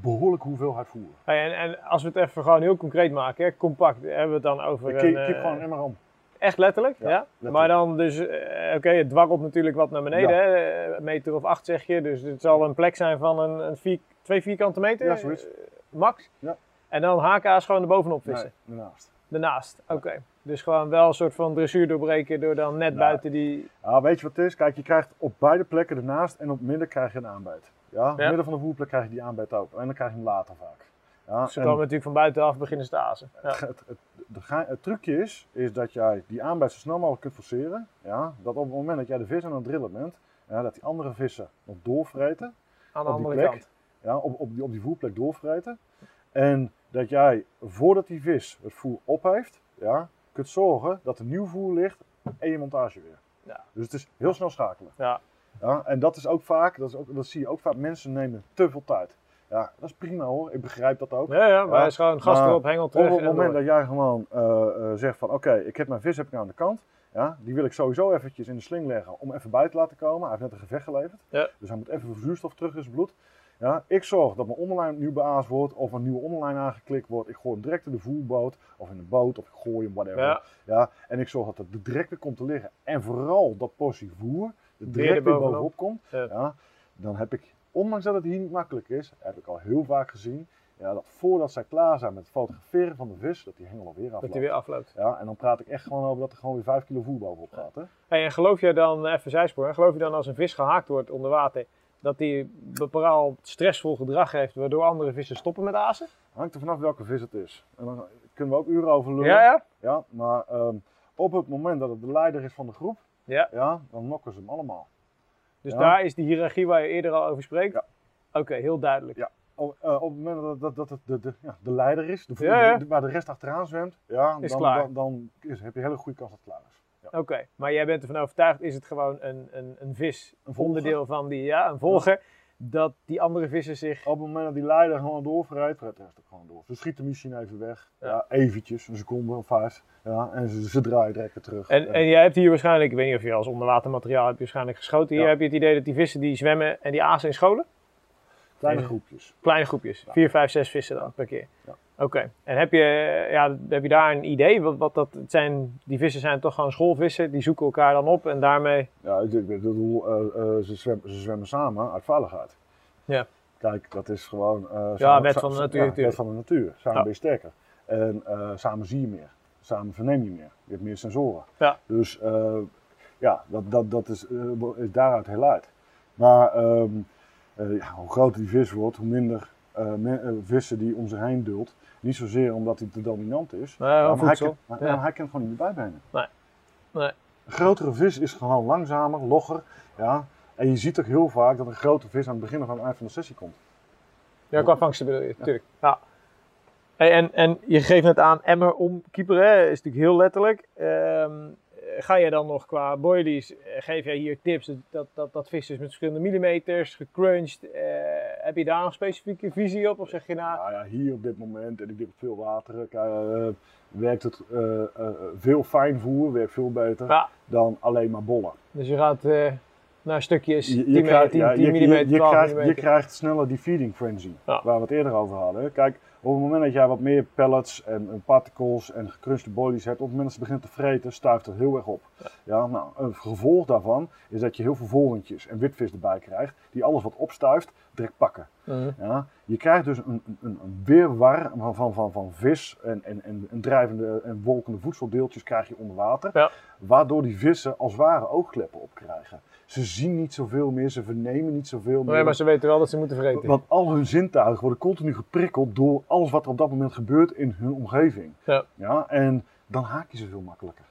Behoorlijke hoeveelheid voeren. Hey, en, en als we het even gewoon heel concreet maken, hè, compact, hebben we het dan over Ik een, eh, gewoon emmer om. Echt letterlijk? Ja. Ja, letterlijk. Maar dan dus, eh, oké, het dwarrelt natuurlijk wat naar beneden, Ja. hè, een meter of acht zeg je. Dus het zal een plek zijn van een, een vier, twee vierkante meter, Ja, zoiets. eh, max. Ja. En dan HK's gewoon erbovenop vissen. Nee, daarnaast. Daarnaast, oké. Dus gewoon wel een soort van dressuur doorbreken door dan net Nou, buiten die... Ja, weet je wat het is? Kijk, je krijgt op beide plekken ernaast en op midden krijg je een aanbijt. Ja, op het midden van de voerplek krijg je die aanbijt ook. En dan krijg je hem later vaak. Ja, Ze en- komen natuurlijk van buitenaf beginnen te azen. Ja. Het, het, trucje is, is dat jij die aanbijt zo snel mogelijk kunt forceren. Ja, dat op het moment dat jij de vis aan het drillen bent, ja, dat die andere vissen nog doorvreten. Aan de Op die andere plek? kant. Ja, op, op, die, op die voerplek doorvreten. En dat jij, voordat die vis het voer op heeft, ja, kunt zorgen dat er nieuw voer ligt en je montage weer. Ja. Dus het is heel snel schakelen. Ja. Ja, en dat is ook vaak, dat, is ook, dat zie je ook vaak, mensen nemen te veel tijd. Ja, dat is prima hoor, ik begrijp dat ook. Ja, ja, maar het is gewoon gas maar erop, hengel Op terug het en moment dat jij gewoon eh, eh, zegt van oké, ik heb mijn vis heb ik aan de kant. Ja, die wil ik sowieso eventjes in de sling leggen om even buiten te laten komen. Hij heeft net een gevecht geleverd. Ja. Dus hij moet even zuurstof terug in zijn bloed. Ja, ik zorg dat mijn onderlijn nieuw beaasd wordt of een nieuwe onderlijn aangeklikt wordt. Ik gooi hem direct in de voerboot of in de boot of ik gooi hem whatever. Ja. Ja, en ik zorg dat het direct weer komt te liggen. En vooral dat portie voer er direct weer bovenop komt. Ja. Dan heb ik, ondanks dat het hier niet makkelijk is, heb ik al heel vaak gezien. Ja, dat voordat zij klaar zijn met het fotograferen van de vis, dat die hengel alweer Dat afloopt. hij weer afloopt. Ja, en dan praat ik echt gewoon over dat er gewoon weer 5 kilo voer bovenop gaat. Hè? Hey, en geloof jij dan, even zijspoor, geloof je dan als een vis gehaakt wordt onder water, dat die bepaald stressvol gedrag heeft, waardoor andere vissen stoppen met azen? Hangt er vanaf welke vis het is. En dan kunnen we ook uren over lullen. Ja, ja? Ja, maar ehm, op het moment dat het de leider is van de groep, Ja. ja, dan nokken ze hem allemaal. Dus Ja. daar is die hiërarchie waar je eerder al over spreekt? Ja. Oké, heel duidelijk. Ja. Op, eh, op het moment dat, dat, dat het de, de, ja, de leider is, de, waar de rest achteraan zwemt, ja, Is dan, klaar. dan, dan is, heb je een hele goede kans dat het klaar is. Ja. Oké, maar jij bent ervan overtuigd, is het gewoon een, een, een vis, Een onderdeel van die, ja, een volger, dat die andere vissen zich... Op het moment dat die leider gewoon doorrijdt, rijdt de ook gewoon door. Ze schieten misschien even weg, Ja. ja. eventjes, een seconde of vijf, ja, en ze, ze draaien direct weer terug. En, en jij hebt hier waarschijnlijk, ik weet niet of je als onderwatermateriaal hebt waarschijnlijk geschoten. Hier Ja. heb je het idee dat die vissen die zwemmen en die azen in scholen? Kleine groepjes. Kleine groepjes, vier, vijf, zes vissen dan per keer. Ja. Oké, en heb je, ja, heb je daar een idee? Wat, wat dat het zijn, die vissen zijn toch gewoon schoolvissen, die zoeken elkaar dan op en daarmee... Ja, ik bedoel, eh, eh, ze, zwemmen, ze zwemmen samen uit veiligheid. Ja. Kijk, dat is gewoon... eh, samen- wet van de natuur ja, wet van de natuur. Samen Ja. ben je sterker. En samen zie je meer. Samen verneem je meer. Je hebt meer sensoren. Ja. Dus ja, dat, dat, dat is, is daaruit heel uit. Maar ehm, eh, ja, hoe groter die vis wordt, hoe minder vissen die om zich heen dult. Niet zozeer omdat hij te dominant is. Nou, maar hij, kan, maar, Ja. maar hij kan gewoon niet meer bijbenen. Nee. Nee. Een grotere vis is gewoon langzamer, logger. Ja. En je ziet ook heel vaak dat een grote vis aan het begin of aan het eind van de sessie komt. Ja, qua vangsten bedoel je, natuurlijk. Ja. Hey, en, en je geeft net aan emmer om keeper, hè? is natuurlijk heel letterlijk. Ehm, ga je dan nog qua boilies, eh, geef jij hier tips dat, dat, dat, vis is met verschillende millimeters, gecrunched. eh, heb je daar een specifieke visie op? Of zeg je nou, Nou ja, hier op dit moment, en ik denk op veel wateren, eh, werkt het veel fijnvoer, werkt veel beter Ja. dan alleen maar bollen. dus je gaat naar stukjes 10, Je, je, krijgt, 10, ja, 10 je, mm, je, je 12 krijgt, je krijgt sneller die feeding frenzy, Ja. waar we het eerder over hadden. Kijk, op het moment dat jij wat meer pellets en, particles en gecrunchte boilies hebt, op het moment dat ze begint te vreten, stuift het heel erg op. Ja. nou, een gevolg daarvan is dat je heel veel vorentjes en witvis erbij krijgt, die alles wat opstuift, direct pakken. Mhm. Ja, je krijgt dus een, een, een weerwar van, van, van, van vis en, en, en, en drijvende en wolkende voedseldeeltjes krijg je onder water. Ja. Waardoor die vissen als ware oogkleppen opkrijgen. Ze zien niet zoveel meer, ze vernemen niet zoveel meer. Nee, maar ze weten wel dat ze moeten vreten. Want al hun zintuigen worden continu geprikkeld door alles wat er op dat moment gebeurt in hun omgeving. Ja. Ja, en dan haak je ze veel makkelijker.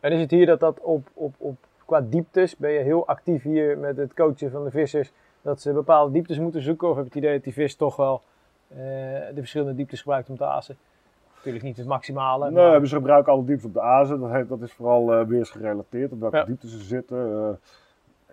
En is het hier dat dat op, op, op qua dieptes, ben je heel actief hier met het coachen van de vissers, dat ze bepaalde dieptes moeten zoeken? Of heb je het idee dat die vis toch wel eh, de verschillende dieptes gebruikt om te azen? Natuurlijk niet het maximale. Nee, maar- ze gebruiken alle dieptes op de azen. Dat, dat is vooral eh, weersgerelateerd, op welke Ja. diepte ze zitten. eh,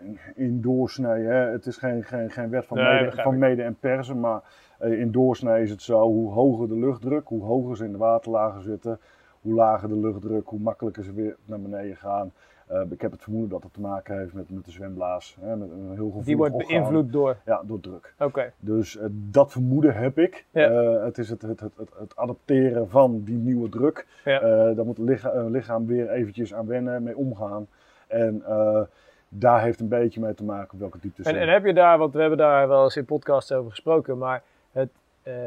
in, in doorsnee, hè. het is geen, geen, geen wet van, Nee, mede, van mede en persen, maar in doorsnee is het zo, hoe hoger de luchtdruk, hoe hoger ze in de waterlagen zitten, hoe lager de luchtdruk, hoe makkelijker ze weer naar beneden gaan. Eh, ik heb het vermoeden dat het te maken heeft met, met de zwemblaas, hè, met een heel gevoelig die wordt beïnvloed door. Ja, door druk. Oké. Dus eh, dat vermoeden heb ik. Ja. Eh, het is het, het, het, het, het adapteren van die nieuwe druk. Ja. Daar moet het lichaam, lichaam weer eventjes aan wennen, mee omgaan. En daar heeft een beetje mee te maken op welke diepte ze En, en heb je daar, want we hebben daar wel eens in podcasts over gesproken, maar het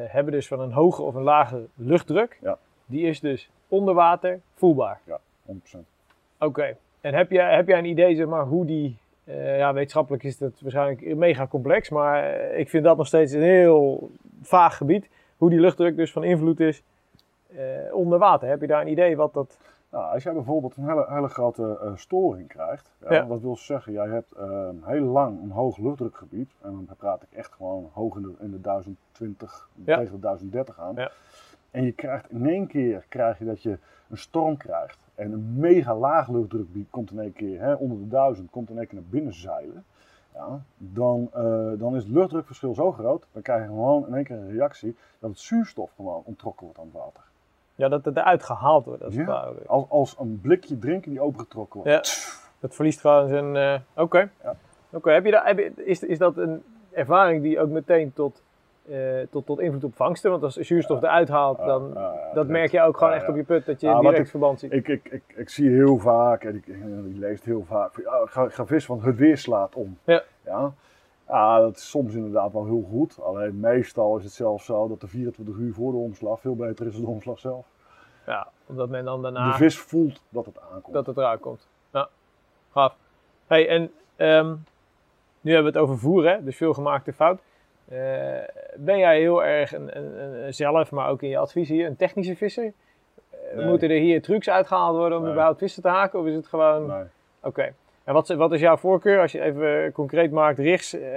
hebben dus van een hoge of een lage luchtdruk, Ja. Die is dus onder water voelbaar. 100%. Oké. En heb jij, heb jij een idee, zeg maar, hoe die, eh, ja, wetenschappelijk is dat waarschijnlijk mega complex, maar eh, ik vind dat nog steeds een heel vaag gebied, hoe die luchtdruk dus van invloed is eh, onder water. Heb je daar een idee wat dat... Nou, als jij bijvoorbeeld een hele, hele grote storing krijgt, ja, Ja. wat wil zeggen, jij hebt eh, heel lang een hoog luchtdrukgebied, en dan praat ik echt gewoon hoog in de, in de 1020 Ja. tegen de 1030 aan. En je krijgt in één keer krijg je dat je een storm krijgt en een mega laag luchtdrukgebied komt in één keer hè, onder de 1000, komt in één keer naar binnen zeilen. Ja, dan, eh, dan is het luchtdrukverschil zo groot, dan krijg je gewoon in één keer een reactie dat het zuurstof gewoon onttrokken wordt aan het water. Ja, dat het eruit gehaald wordt. Als Ja. Als, als een blikje drinken die opengetrokken wordt. Ja. Het verliest gewoon zijn. eh, Oké. Ja. Oké. Heb je daar, heb je, is, is dat een ervaring die ook meteen tot, eh, tot, tot invloed op vangsten? Want als zuurstof eruit haalt, dan. Dat merk je ook gewoon echt op je put, dat je wat direct ik- verband ziet. Ik, ik, ik, ik zie heel vaak, en ik, je leest heel vaak, van, ja, ga, ga vissen, want het weer slaat om. Ja. Ja. Ja, dat is soms inderdaad wel heel goed. Alleen meestal is het zelfs zo dat de 24 uur voor de omslag veel beter is dan de omslag zelf. ja, omdat men dan daarna. De vis voelt dat het aankomt. dat het eruit komt. Ja, gaaf. Hey, en ehm, nu hebben we het over voeren, hè? dus veel gemaakte fout. Eh, ben jij heel erg een, een, een- zelf, maar ook in je advies hier, een technische visser? Eh, Nee. Moeten er hier trucs uitgehaald worden om Nee. überhaupt vissen te haken? Of is het gewoon... Nee, Oké. En wat, wat is jouw voorkeur als je even concreet maakt? Rigs, eh,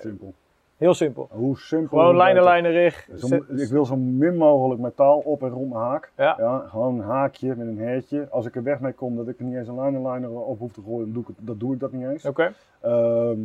simpel. heel simpel. Hoe simpel. Gewoon lijnen, lijnen, rig. Zet- ik wil zo min mogelijk metaal op en rond mijn haak. Ja. gewoon een haakje met een hertje. Als ik er weg mee kom dat ik er niet eens een lijnenliner op hoef te gooien, dan doe ik, dat doe ik dat niet eens. Oké. Ehm,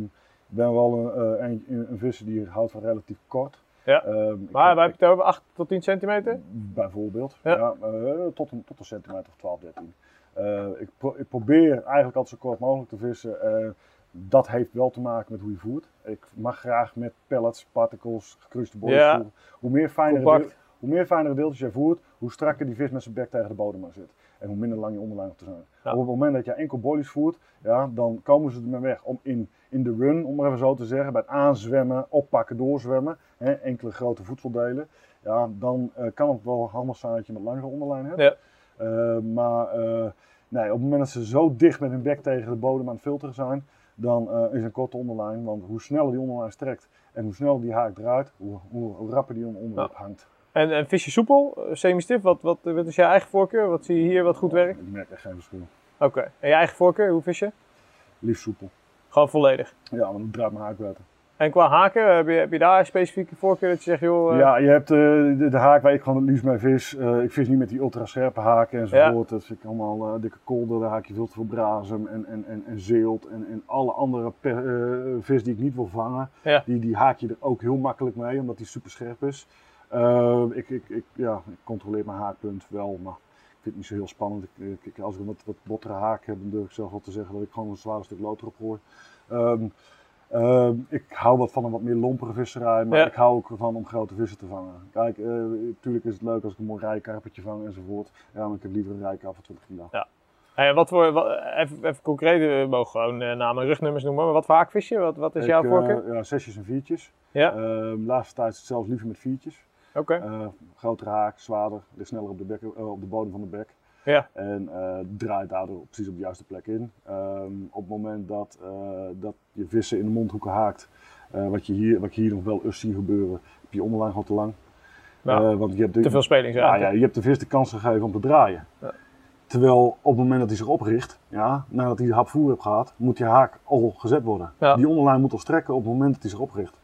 ik ben wel een, eh, een, een visser die houdt van relatief kort. Ja. Ik Maar heb- wij hebben het over 8 tot 10 centimeter? Bijvoorbeeld. Ja. Ja. eh, tot, een, tot een centimeter of 12, 13. Eh, ik, pro- ik probeer eigenlijk altijd zo kort mogelijk te vissen. Dat heeft wel te maken met hoe je voert. Ik mag graag met pellets, particles, gekruiste Ja. voeren. Hoe meer, fijnere deel- hoe meer fijnere deeltjes je voert, hoe strakker die vis met zijn bek tegen de bodem aan zit. En hoe minder lang je onderlijn hoeft te zijn. Ja. Op het moment dat je enkel boilies voert, ja, dan komen ze ermee weg om in, in de run, om maar even zo te zeggen, bij het aanzwemmen, oppakken, doorzwemmen, hè, enkele grote voedseldelen, ja, dan eh, kan het wel handig zijn dat je met langere onderlijn hebt. Ja. Eh, maar eh, nee, op het moment dat ze zo dicht met hun bek tegen de bodem aan het filteren zijn, dan is een korte onderlijn. Want hoe sneller die onderlijn strekt en hoe sneller die haak draait, hoe, hoe, hoe rapper die onderop hangt. En, en vis je soepel, semi-stiff, wat, wat, wat is jouw eigen voorkeur? Wat zie je hier wat goed werkt? Ik merk echt geen verschil. Oké. En je eigen voorkeur, hoe vis je? Liefst soepel. Gewoon volledig. Ja, want dan draait mijn haak. En qua haken, heb je, heb je daar een specifieke voorkeur dat je zegt, joh... eh, Ja, je hebt eh, de, de haak waar ik gewoon het liefst mee vis. Eh, ik vis niet met die ultra scherpe haken enzovoort. Dat vind ik allemaal dikke kolder. Daar haak je veel te veel brazem en, en, en, en zeelt en, en alle andere vis die ik niet wil vangen. Ja. Die, die haak je er ook heel makkelijk mee, omdat die super scherp is. Ik, ik, ik, ja, ik controleer mijn haakpunt wel, maar vind het niet zo heel spannend. Ik, ik- ik- als ik een wat, wat bottere haak heb, dan durf ik zelf wel te zeggen dat ik gewoon een zwaar stuk lood erop gooi. Ehm, ehm, ik hou wat van een wat meer lompere visserij, maar Ja. ik hou ook ervan om grote vissen te vangen. Kijk, natuurlijk is het leuk als ik een mooi rijkarpertje vang enzovoort. Ja, maar ik heb liever een rijkar van 20 kilo. En wat voor, wat, even, even concreet, we mogen gewoon eh, namen en rugnumers noemen, maar wat voor vis je? Wat, wat is Ik, jouw eh, voorkeur? ja, zesjes en viertjes. Ja, Ehm, laatste tijd is het zelfs liever met viertjes. Oké. Eh, grotere haak, zwaarder, ligt sneller op de, bek, eh, op de bodem van de bek. Ja. En eh, draait daardoor precies op de juiste plek in. Ehm, op het moment dat, eh, dat je vissen in de mondhoeken haakt, eh, wat, je hier, wat je hier nog wel eens zie gebeuren, heb je onderlijn gewoon te lang. Ja. Eh, want je hebt de, Te veel ja, spelingsruimte. ja, je hebt de vis de kans gegeven om te draaien. Ja. Terwijl op het moment dat hij zich opricht, ja, nadat hij de hap voer heeft gehad, moet die haak al gezet worden. Ja. Die onderlijn moet al strekken op het moment dat hij zich opricht.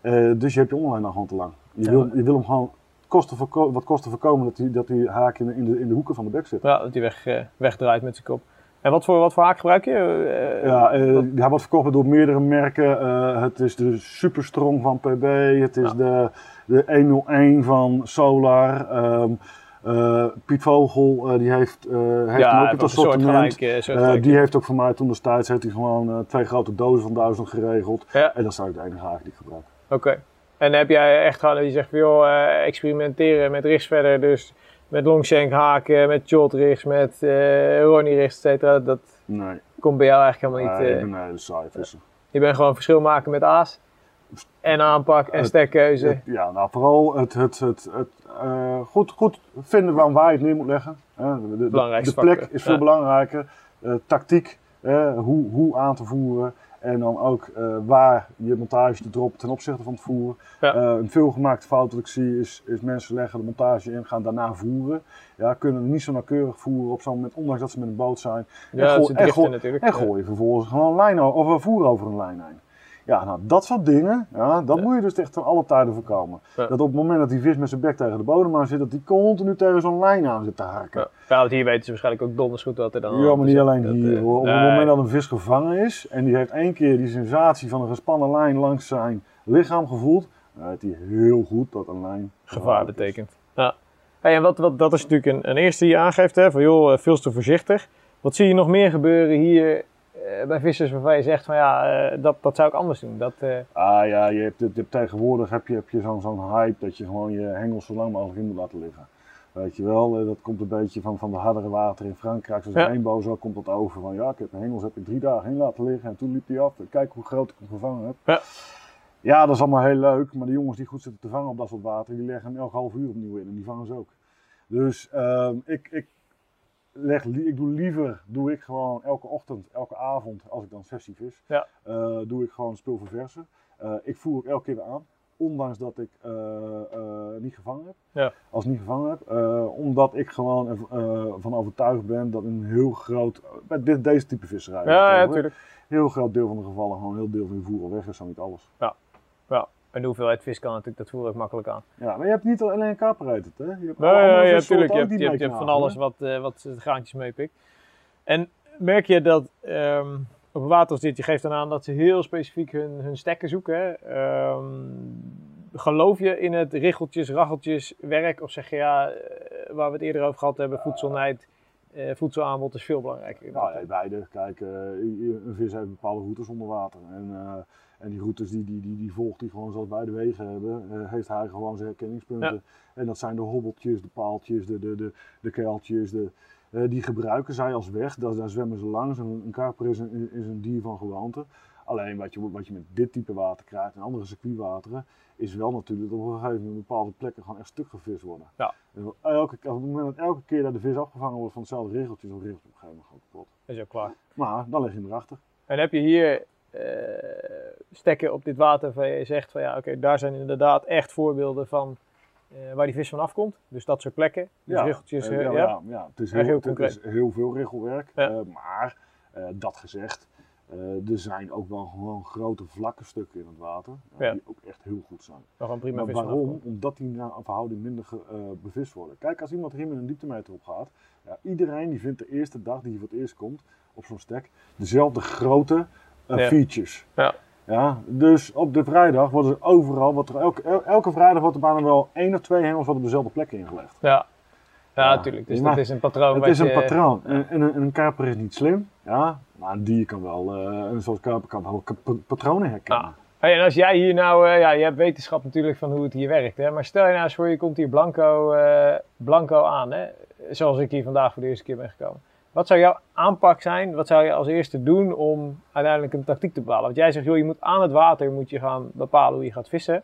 Eh, dus je hebt je onderlijn dan gewoon te lang. Je, Ja. wil, je wil hem gewoon kosten voorko- wat kosten voorkomen dat die, dat die haak in de, in, de, in de hoeken van de bek zit. Ja, dat hij weg, eh, wegdraait met zijn kop. En wat voor, wat voor haak gebruik je? Eh, Ja, eh, wat- hij wordt verkocht door meerdere merken. Het is de Superstrong van PB, het is Ja. de, de 101 van Solar. Eh, Piet Vogel, die heeft, heeft hem ja, ook het een soort assortiment. gelijk. soortgelijk. die heeft ook voor mij toen destijds heeft hij gewoon twee grote dozen van duizend geregeld. Ja. En dat is eigenlijk de enige haak die ik gebruik. Oké. En heb jij echt gewoon, je zegt van joh, eh, experimenteren met rigs verder, dus met longshank haken, met short rigs, met eh Ronnie rigs, et cetera, dat Nee, komt bij jou eigenlijk helemaal nee, niet. ik eh, ben een hele saai visser. je bent gewoon verschil maken met aas en aanpak en stekkeuze. Ja, nou vooral het, het, het, het goed, goed vinden waar, waar je het neer moet leggen. hè. De, de- plek is veel ja. belangrijker. Tactiek, hoe, hoe aan te voeren. En dan ook eh, waar je montage te droppen ten opzichte van het voeren. Ja. Eh, een veelgemaakte fout dat ik zie is, is mensen leggen de montage in, gaan daarna voeren. Ja, kunnen niet zo nauwkeurig voeren op zo'n moment, ondanks dat ze met een boot zijn. Ja, gooi- en gooi-. En gooien vervolgens gewoon een lijn of een voer over een lijn heen. Ja, nou, dat soort dingen, ja, dat Ja. moet je dus echt ten alle tijden voorkomen. Ja. Dat op het moment dat die vis met zijn bek tegen de bodem aan zit, dat die continu tegen zo'n lijn aan zit te harken. Ja. ja, want hier weten ze waarschijnlijk ook donders goed wat er dan Ja, maar niet alleen Dat, hier eh, hoor. Op nee. het moment dat een vis gevangen is en die heeft één keer die sensatie van een gespannen lijn langs zijn lichaam gevoeld, dan weet hij heel goed dat een lijn gevaar betekent. Ja. Hey, en wat, wat, dat is natuurlijk een, een eerste die je aangeeft, hè, van joh, eh, veel te voorzichtig. Wat zie je nog meer gebeuren hier bij vissers waarvan je zegt van ja, eh, dat, dat zou ik anders doen? Dat, eh, Ah ja, je hebt, je hebt tegenwoordig heb je, heb je zo'n zo'n hype dat je gewoon je hengels zo lang mogelijk in moet laten liggen. Weet je wel, eh, dat komt een beetje van, van de hardere water in Frankrijk. Zoals Ja. een rainbow, zo komt dat over. Van ja, ik heb mijn hengels heb ik drie dagen in laten liggen en toen liep die af. Kijk hoe groot ik hem gevangen heb. Ja. Ja, dat is allemaal heel leuk. Maar de jongens die goed zitten te vangen op dat soort water, die leggen hem elk half uur opnieuw in en die vangen ze ook. Dus ehm, ik, ik, leg, ik doe liever, doe ik gewoon elke ochtend, elke avond, als ik dan sessie vis, Ja. eh, doe ik gewoon spul verversen. Eh, ik voer ook elke keer weer aan, ondanks dat ik eh, niet gevangen heb. Ja. Als ik niet gevangen heb, omdat ik gewoon van overtuigd ben dat een heel groot, bij dit, deze type visserij, ja, natuurlijk, heel groot deel van de gevallen gewoon heel deel van je voer al weg is, zo niet alles. Ja. En de hoeveelheid vis kan natuurlijk, dat voer ik makkelijk aan. Ja, maar je hebt niet alleen hè? Je hebt ja, andere ja, vissoorten natuurlijk. Je hebt, je hebt, je hebt van alles hè? wat, eh, wat de graantjes meepikt. En merk je dat ehm, op een water als dit, je geeft dan aan dat ze heel specifiek hun, hun stekken zoeken. hè? Ehm, geloof je in het richeltjes, racheltjes werk? Of zeg je ja, eh, waar we het eerder over gehad hebben, voedselnijd, eh, voedselaanbod is veel belangrijker. Nou, ja, beide. Kijk, eh, een vis heeft bepaalde routes onder water. En, en die routes die, die, die, die volgt hij gewoon zoals wij de wegen hebben. eh, heeft hij gewoon zijn herkenningspunten. En dat zijn de hobbeltjes, de paaltjes, de, de, de, de. De, eh, die gebruiken zij als weg. Daar, daar zwemmen ze langs. Een, een karper is een, is een dier van gewoonte. Alleen wat je, wat je met dit type water krijgt en andere circuitwateren, is wel natuurlijk dat op een gegeven moment bepaalde plekken gewoon echt stuk gevist worden. Ja. En elke, op het moment dat elke keer dat de vis afgevangen wordt van hetzelfde regeltje, dan regelt op een gegeven moment gewoon kapot. Dat is ook klaar. Maar dan leg je hem erachter. En heb je hier stekken op dit water waar je zegt van ja, oké, daar zijn inderdaad echt voorbeelden van eh, waar die vis van afkomt. Dus dat soort plekken. Dus richeltjes, eh, eh, ja, ja. ja, ja, het is heel, heel het is heel veel regelwerk. Ja. eh, maar eh, dat gezegd, eh, er zijn ook wel gewoon grote vlakke stukken in het water. ja, Ja. Die ook echt heel goed zijn. Een prima Maar waarom? Omdat die naar een verhouding minder eh, bevist worden. Kijk, als iemand hier met een dieptemeter op gaat, ja, iedereen die vindt de eerste dag die hij voor het eerst komt op zo'n stek, dezelfde grote Ja. features. Ja. Ja, dus op de vrijdag worden er overal, wordt er elke, el- elke vrijdag wordt er bijna wel één of twee hengels wat op dezelfde plek ingelegd. Ja, ja, Ja. natuurlijk. Dus Maar dat is een patroon. Het wat is een je- patroon. En, en een, en een kaper is niet slim, ja, maar een dier kan wel, eh, en zoals kaper kan wel patronen herkennen. Ja. Hey, en als jij hier nou, eh, ja, je hebt wetenschap natuurlijk van hoe het hier werkt, hè? maar stel je nou eens voor, je komt hier blanco, eh, blanco aan, hè? zoals ik hier vandaag voor de eerste keer ben gekomen. Wat zou jouw aanpak zijn? Wat zou je als eerste doen om uiteindelijk een tactiek te bepalen? Want jij zegt, joh, je moet aan het water moet je gaan bepalen hoe je gaat vissen.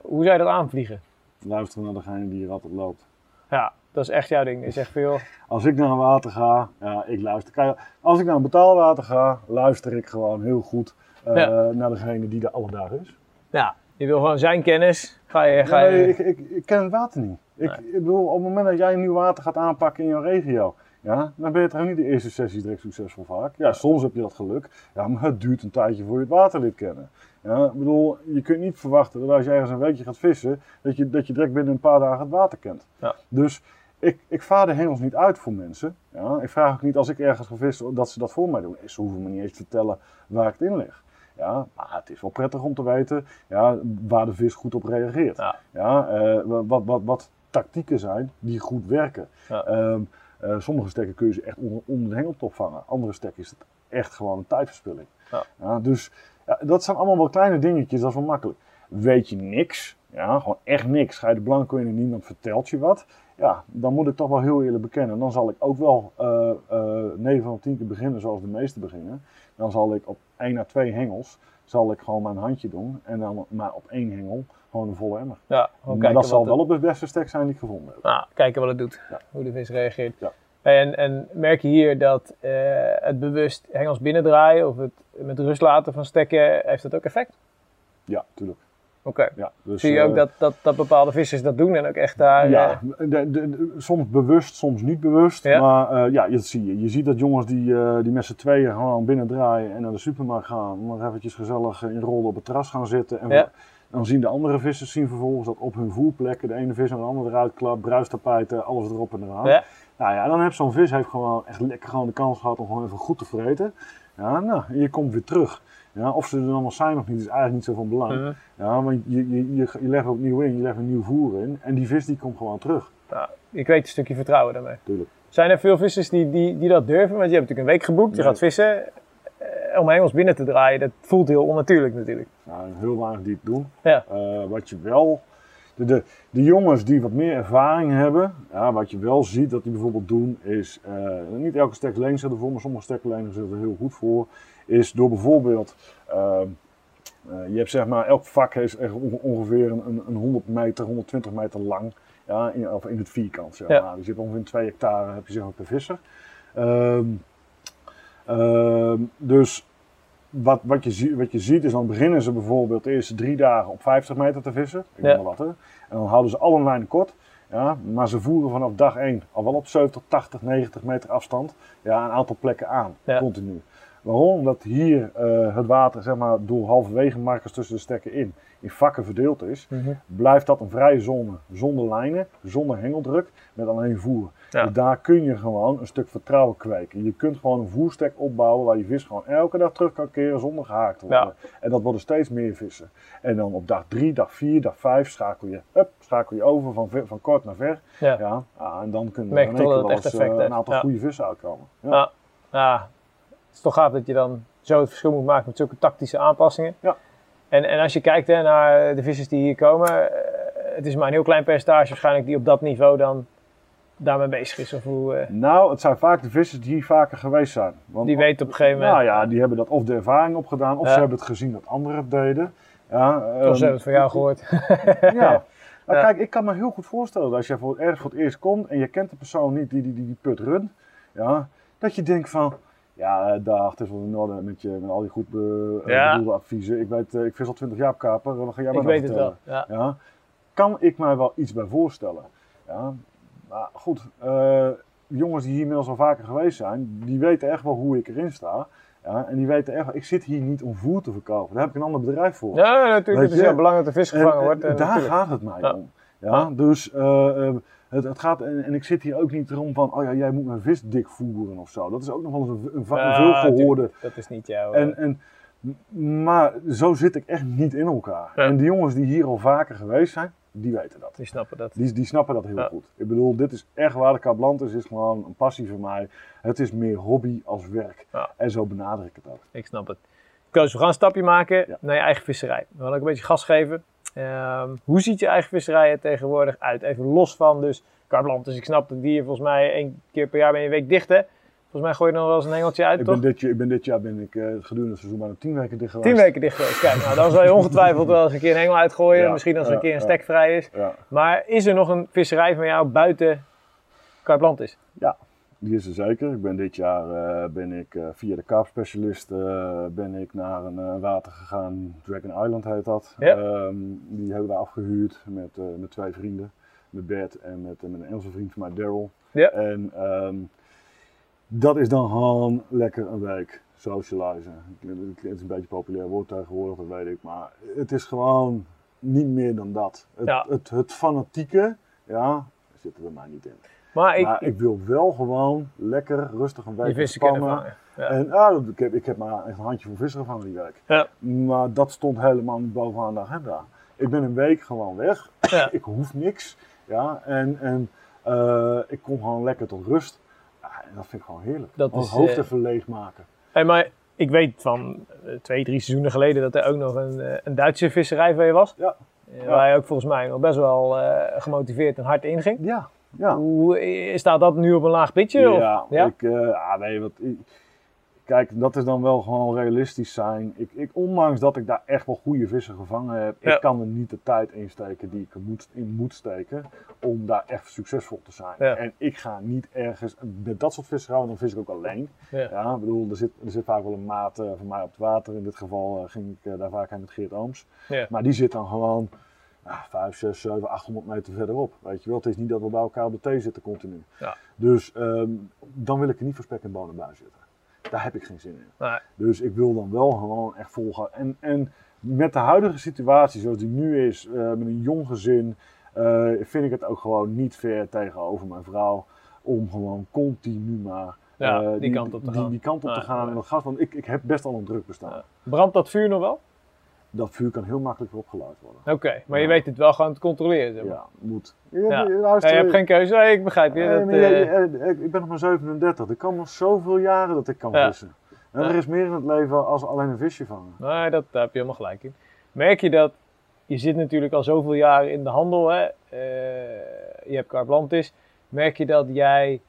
Hoe zou je dat aanvliegen? Luisteren naar degene die hier altijd loopt. Ja, dat is echt jouw ding. Je zegt veel. Als ik naar een water ga, ja, ik luister. Als ik naar een betaalwater ga, luister ik gewoon heel goed eh, Ja. naar degene die er alle dagen is. Ja, je wil gewoon zijn kennis. Ga je, ga je... Nee, ik, ik, ik ken het water niet. Ik, ik bedoel, op het moment dat jij een nieuw water gaat aanpakken in jouw regio, Ja, dan ben je toch niet de eerste sessie direct succesvol vaak. Ja, soms heb je dat geluk. Ja, maar het duurt een tijdje voor je het water leert kennen. Ja, ik bedoel, je kunt niet verwachten dat als je ergens een weekje gaat vissen, dat je, dat je direct binnen een paar dagen het water kent. Ja. Dus ik, ik vaar de hengels niet uit voor mensen. Ja, ik vraag ook niet als ik ergens ga vissen dat ze dat voor mij doen. Ze hoeven me niet eens te vertellen waar ik het in leg. Ja, maar het is wel prettig om te weten ja, waar de vis goed op reageert. Ja. Ja, eh, wat, wat, wat tactieken zijn die goed werken. Ja. Ehm, eh, sommige stekken kun je ze echt onder, onder de hengeltop vangen. Andere stekken is het echt gewoon een tijdverspilling. Ja. dus ja, dat zijn allemaal wel kleine dingetjes, dat is wel makkelijk. Weet je niks, ja, gewoon echt niks, ga je de blanco in en niemand vertelt je wat. Ja, dan moet ik toch wel heel eerlijk bekennen. Dan zal ik ook wel eh eh 9 van de 10 keer beginnen zoals de meeste beginnen. Dan zal ik op 1 à 2 hengels, zal ik gewoon mijn handje doen. En dan maar op één hengel gewoon een volle emmer. Ja, Maar dat zal wel op de beste stek zijn die ik gevonden heb. Nou, kijken wat het doet. Ja. Hoe de vis reageert. Ja. En, en merk je hier dat eh, het bewust hengels binnendraaien of het met rust laten van stekken, heeft dat ook effect? Ja, tuurlijk. Oké. Ja, dus, Zie je ook eh, dat, dat, dat bepaalde vissers dat doen en ook echt daar... Ja, eh, de, de- de- soms bewust, soms niet bewust. Ja. Maar ja, dat zie je. Je ziet dat jongens die, die met z'n tweeën gewoon binnendraaien en naar de supermarkt gaan. Nog eventjes gezellig in rollen op het terras gaan zitten. En Ja. Dan zien de andere vissers zien vervolgens dat op hun voerplekken de ene vis naar de andere eruit klapt. Bruistapijten, alles erop en eraan. Ja. Nou ja, dan heeft zo'n vis heeft gewoon echt lekker gewoon de kans gehad om gewoon even goed te vreten. Ja, nou, en je komt weer terug. Ja, of ze er dan nog zijn of niet, is eigenlijk niet zo van belang. Ja, want je, je, je, je legt er opnieuw in, je legt een nieuw voer in. En die vis die komt gewoon terug. Nou, ik weet een stukje vertrouwen daarmee. Tuurlijk. Zijn er veel vissers die, die, die dat durven? Want je hebt natuurlijk een week geboekt, je Nee. gaat vissen. Om hengels binnen te draaien, dat voelt heel onnatuurlijk natuurlijk. Nou, heel weinig die het doen. Ja. Eh, wat je wel, de, de, de jongens die wat meer ervaring hebben, ja, wat je wel ziet dat die bijvoorbeeld doen, is eh, niet elke stek leen zit ervoor, maar sommige steklijnen zitten er heel goed voor. Is door bijvoorbeeld, eh, eh, je hebt zeg maar, elk vak is echt onge- ongeveer een, een, een 100 meter, 120 meter lang. Ja, in, of in het vierkant zeg Ja. maar. Dus je hebt ongeveer een 2 hectare heb je zeg maar per visser. Ehm, ehm, dus wat, wat, je wat je ziet is dan beginnen ze bijvoorbeeld de eerste drie dagen op 50 meter te vissen. Ik Ja. wat hè. En dan houden ze alle lijnen kort. Ja, maar ze voeren vanaf dag 1 al wel op 70, 80, 90 meter afstand ja, een aantal plekken aan. Ja. Continu. Waarom? Omdat hier eh, het water zeg maar, door halverwege markers tussen de stekken in, in vakken verdeeld is. Blijft dat een vrije zone zonder lijnen, zonder hengeldruk, met alleen voer. Ja. Dus daar kun je gewoon een stuk vertrouwen kweken. Je kunt gewoon een voerstek opbouwen waar je vis gewoon elke dag terug kan keren zonder gehaakt te worden. En dat worden steeds meer vissen. En dan op dag 3, dag 4, dag 5 schakel je, up, schakel je over van, ver- van kort naar ver. Ja. Ja, ah, en dan kunnen er in één keer eens eh, een aantal goede vissen uitkomen. Ja. Ja. Ja, het is toch gaaf dat je dan zo het verschil moet maken met zulke tactische aanpassingen. Ja. En, en als je kijkt hè, naar de vissers die hier komen, eh, het is maar een heel klein percentage waarschijnlijk die op dat niveau dan daarmee bezig is. Of hoe, eh, Nou, het zijn vaak de vissers die hier vaker geweest zijn. Want die weten op een gegeven moment, Nou ja, die hebben dat of de ervaring opgedaan, of Ja. ze hebben het gezien dat anderen het deden. Ja, of ze ehm, hebben het van jou gehoord. Ja. Nou, Ja. Kijk, ik kan me heel goed voorstellen dat als je voor, ergens voor het eerst komt en je kent de persoon niet die die, die, die put runt, ja, dat je denkt van, ja, eh, dag, het is wel in orde met, je, met al die goed be, eh, Ja. bedoelde adviezen. Ik weet, ik vis al 20 jaar op kaper, wat ga jij ik maar weet nou het wel. vertellen? Ja. Ja, kan ik mij wel iets bij voorstellen. Ja, maar goed, eh, jongens die hier inmiddels al vaker geweest zijn, die weten echt wel hoe ik erin sta. Ja, en die weten echt, ik zit hier niet om voer te verkopen. Daar heb ik een ander bedrijf voor. Ja, natuurlijk. Het is heel belangrijk dat de vis En- gevangen en wordt. En daar natuurlijk. gaat het mij Ja. om. Ja, dus eh, eh, het, het gaat, en, en ik zit hier ook niet erom van, oh ja, jij moet mijn vis dik voeren of zo. Dat is ook nog wel eens een, een, veelgehoorde. natuurlijk. Dat is niet jouw... En, en, maar zo zit ik echt niet in elkaar. En die jongens die hier al vaker geweest zijn, die weten dat. die snappen dat. Die, die snappen dat heel Ja. goed. Ik bedoel, dit is echt waar de is gewoon een passie voor mij. Het is meer hobby als werk. Ja. En zo benader ik het ook. Ik snap het. Koos, we gaan een stapje maken Ja. naar je eigen visserij. We gaan ook een beetje gas geven. Ehm, hoe ziet je eigen visserij er tegenwoordig uit? Even los van dus Carplant. Dus ik snap dat die volgens mij één keer per jaar ben je een week dicht hè? Volgens mij gooi je nog wel eens een hengeltje uit, Ik toch? ben dit, jaar- ik ben dit jaar ben ik, eh, gedurende het seizoen bijna tien weken dicht geweest. Tien weken dicht geweest. Kijk, nou dan zal je ongetwijfeld wel eens een keer een hengel uitgooien. Ja, Misschien als er een ja, keer een ja. stek vrij is. Ja. Maar is er nog een visserij van jou buiten Carplantis? Die is er zeker. Ik ben dit jaar eh, ben ik, eh, via de kaapspecialist eh, ben ik naar een water gegaan. Dragon Island heet dat. Ja. Ehm, die hebben we afgehuurd met, met twee vrienden. Met Bert en met, met een Engelse vriend van mij, Daryl. Ja. En ehm, dat is dan gewoon lekker een week socializen. Het is een beetje een populair woord tegenwoordig, dat weet ik. Maar het is gewoon niet meer dan dat. Het, Ja. het, het fanatieke, ja, zit er bij mij niet in. Maar ik, maar ik wil wel gewoon lekker rustig een week ontspannen. Ja. En ah, ik, heb, ik heb maar echt een handje voor vissen gevangen die week. Ja. Maar dat stond helemaal niet bovenaan de agenda. Ik ben een week gewoon weg. Ja. ik hoef niks. Ja, en en eh, ik kom gewoon lekker tot rust. Ja, dat vind ik gewoon heerlijk. Dat Gewoon is, hoofd eh, even leegmaken. Hey, maar ik weet van eh, twee, drie seizoenen geleden dat er ook nog een, eh, een Duitse visserij van je was. Ja. Waar je ook volgens mij nog best wel gemotiveerd en hard inging. Ja, ja. Hoe, staat dat nu op een laag pitje? of? Ja, Ja? Ik, ah, nee, wat, ik- kijk, dat is dan wel gewoon realistisch zijn. Ik, ik, ondanks dat ik daar echt wel goede vissen gevangen heb, Ja. ik kan er niet de tijd in steken die ik er moet, in moet steken om daar echt succesvol te zijn. Ja. En ik ga niet ergens, met dat soort visserij, dan vis ik ook alleen. Ja. Ja, ik bedoel, er zit, er zit vaak wel een maat eh, van mij op het water. In dit geval eh, ging ik eh, daar vaak heen met Geert Ooms. Maar die zit dan gewoon ja, 5, 6, 7, 800 meter verderop. Weet je wel, het is niet dat we bij elkaar op de thee zitten continu. Ja. Dus ehm, dan wil ik er niet voor spek en bonen bij zitten. Daar heb ik geen zin in. Nee. Dus ik wil dan wel gewoon echt volgen. En, en met de huidige situatie zoals die nu is, eh, met een jong gezin, eh, vind ik het ook gewoon niet fair tegenover mijn vrouw om gewoon continu maar Ja, eh, die kant op te die, gaan. die kant op te gaan. En dat gaat, want ik, ik heb best al een druk bestaan. Brandt dat vuur nog wel? Dat vuur kan heel makkelijk weer opgeluid worden. Oké, maar je weet het wel gewoon te controleren. Zeg maar. Ja, moet. Ja, Ja. je hebt geen keuze, ik begrijp je. Dat, je- eh, je- ik ben nog maar 37. Er kan nog zoveel jaren dat ik kan vissen. En er is meer in het leven als alleen een visje vangen. Nee, dat, daar heb je helemaal gelijk in. Merk je dat, je zit natuurlijk al zoveel jaar in de handel, hè? eh, je hebt Carplantis. Merk je dat jij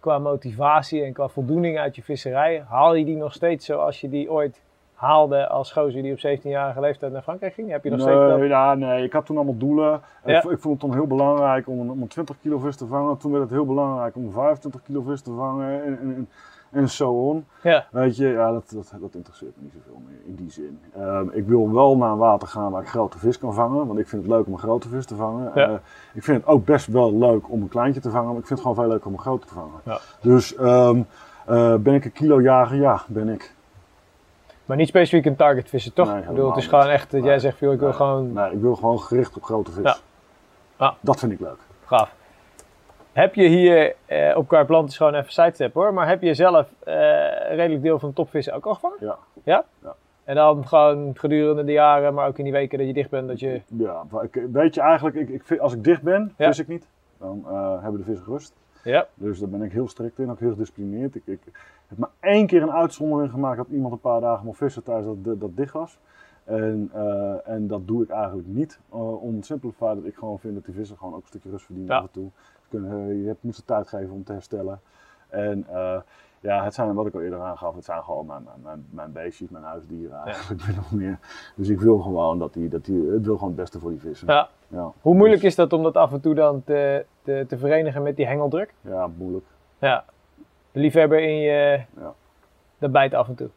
qua motivatie en qua voldoening uit je visserij, haal je die nog steeds zoals je die ooit haalde als gozer die op 17-jarige leeftijd naar Frankrijk ging? Heb je nog steeds dat? Nee, ja, nee, ik had toen allemaal doelen. Ja. Ik, ik vond het dan heel belangrijk om een, om een 20 kilo vis te vangen. Toen werd het heel belangrijk om een 25 kilo vis te vangen en, en, zo on. Ja, Weet je, ja, dat, dat, dat interesseert me niet zoveel meer in die zin. Ehm, ik wil wel naar een water gaan waar ik grote vis kan vangen, want ik vind het leuk om een grote vis te vangen. Ja. Eh, ik vind het ook best wel leuk om een kleintje te vangen, maar ik vind het gewoon veel leuker om een grote te vangen. Ja. Dus ehm, eh, ben ik een kilojager? Ja, ben ik. Maar niet specifiek een target vissen, toch? Nee, ik bedoel, het is gewoon echt dat jij zegt, joh, ik wil gewoon Nee, ik wil gewoon gericht op grote vis. Ja. Dat vind ik leuk. Gaaf. Heb je hier eh, op Carplantis gewoon even sidestep hoor, maar heb je zelf eh, een redelijk deel van de topvissen ook al gevangen? Ja. Ja? Ja. En dan gewoon gedurende de jaren, maar ook in die weken dat je dicht bent, dat je... Ja, ik, weet je eigenlijk, ik, ik, als ik dicht ben, Ja. vis ik niet. Dan eh, hebben de vissen rust. Ja. Dus daar ben ik heel strikt in, ook heel gedisciplineerd. Ik, ik heb maar één keer een uitzondering gemaakt dat iemand een paar dagen mocht vissen tijdens dat, dat, dicht was. En, eh, en dat doe ik eigenlijk niet, eh, om het simpele feit dat ik gewoon vind dat die vissen gewoon ook een stukje rust verdienen Ja. af en toe. Ze kunnen, eh, je hebt, moet ze tijd geven om te herstellen. En ja, het zijn, wat ik al eerder aangaf, het zijn gewoon mijn, mijn, mijn, beestjes, mijn huisdieren eigenlijk, min of meer. Dus ik wil gewoon dat die, dat die, ik wil gewoon het beste voor die vissen. ja. Ja. Hoe moeilijk Dus, is dat om dat af en toe dan te, te, te verenigen met die hengeldruk? Ja, moeilijk. Ja. De liefhebber in je, Ja. dat bijt af en toe.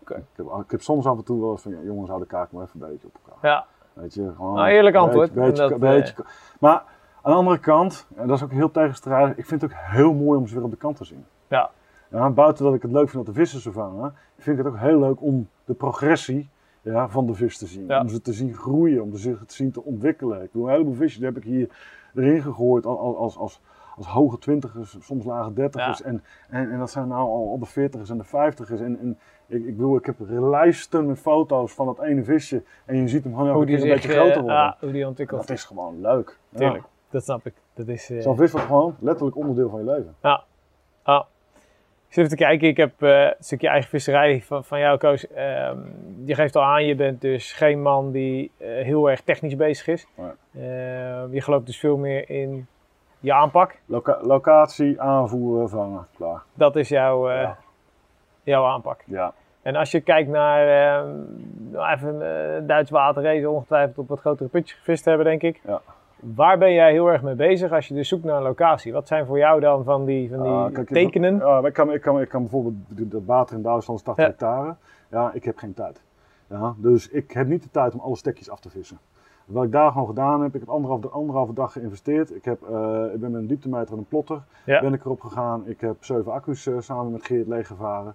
Ik heb, ik heb soms af en toe wel eens van, ja, jongens, hou de kaak maar even een beetje op elkaar. Ja. Weet je, gewoon. Nou, eerlijk antwoord. Beetje, dat, beetje, Maar aan de andere kant, en dat is ook heel tegenstrijdig, ik vind het ook heel mooi om ze weer op de kant te zien. Ja. Ja, buiten dat ik het leuk vind dat de vissen ze vangen, vind ik het ook heel leuk om de progressie ja, van de vis te zien. Ja. Om ze te zien groeien, om ze te zien te ontwikkelen. Ik bedoel, een heleboel visjes die heb ik hier erin gegooid als, als, als, als hoge twintigers, soms lage dertigers. En, en, en dat zijn nou al, al de veertigers en de vijftigers. En, en ik, ik bedoel, ik heb lijsten met foto's van dat ene visje. En je ziet hem gewoon elke die keer een beetje groter eh, worden. ja, hoe die ontwikkelt. Dat is gewoon leuk. Ja. Tuurlijk, dat snap ik. Dat is... eh, Zo'n vis wordt gewoon letterlijk onderdeel van je leven. Ah. Ik zit even te kijken, ik heb eh, een stukje eigen visserij van, van jou, Koos. Ehm, je geeft al aan, je bent dus geen man die eh, heel erg technisch bezig is. Ehm, je gelooft dus veel meer in je aanpak. Loca- locatie, aanvoeren, vangen, klaar. Dat is jouw, eh, Ja. jouw aanpak. Ja. En als je kijkt naar ehm, nou, even eh, Duits water, deze ongetwijfeld op wat grotere putjes gevist hebben, denk ik. Ja. Waar ben jij heel erg mee bezig als je dus zoekt naar een locatie? Wat zijn voor jou dan van die, van die Ah, kijk, ik- tekenen? Ja, maar ik, kan, ik, kan, ik kan bijvoorbeeld, dat water in Duitsland is 80 Ja. hectare. Ja, ik heb geen tijd. Ja, dus ik heb niet de tijd om alle stekjes af te vissen. Wat ik daar gewoon gedaan heb, ik heb anderhalf, anderhalve dag geïnvesteerd. Ik, heb, eh, ik ben met een dieptemeter en een plotter Ja. ben ik erop gegaan. Ik heb zeven accu's eh, samen met Geert leeggevaren.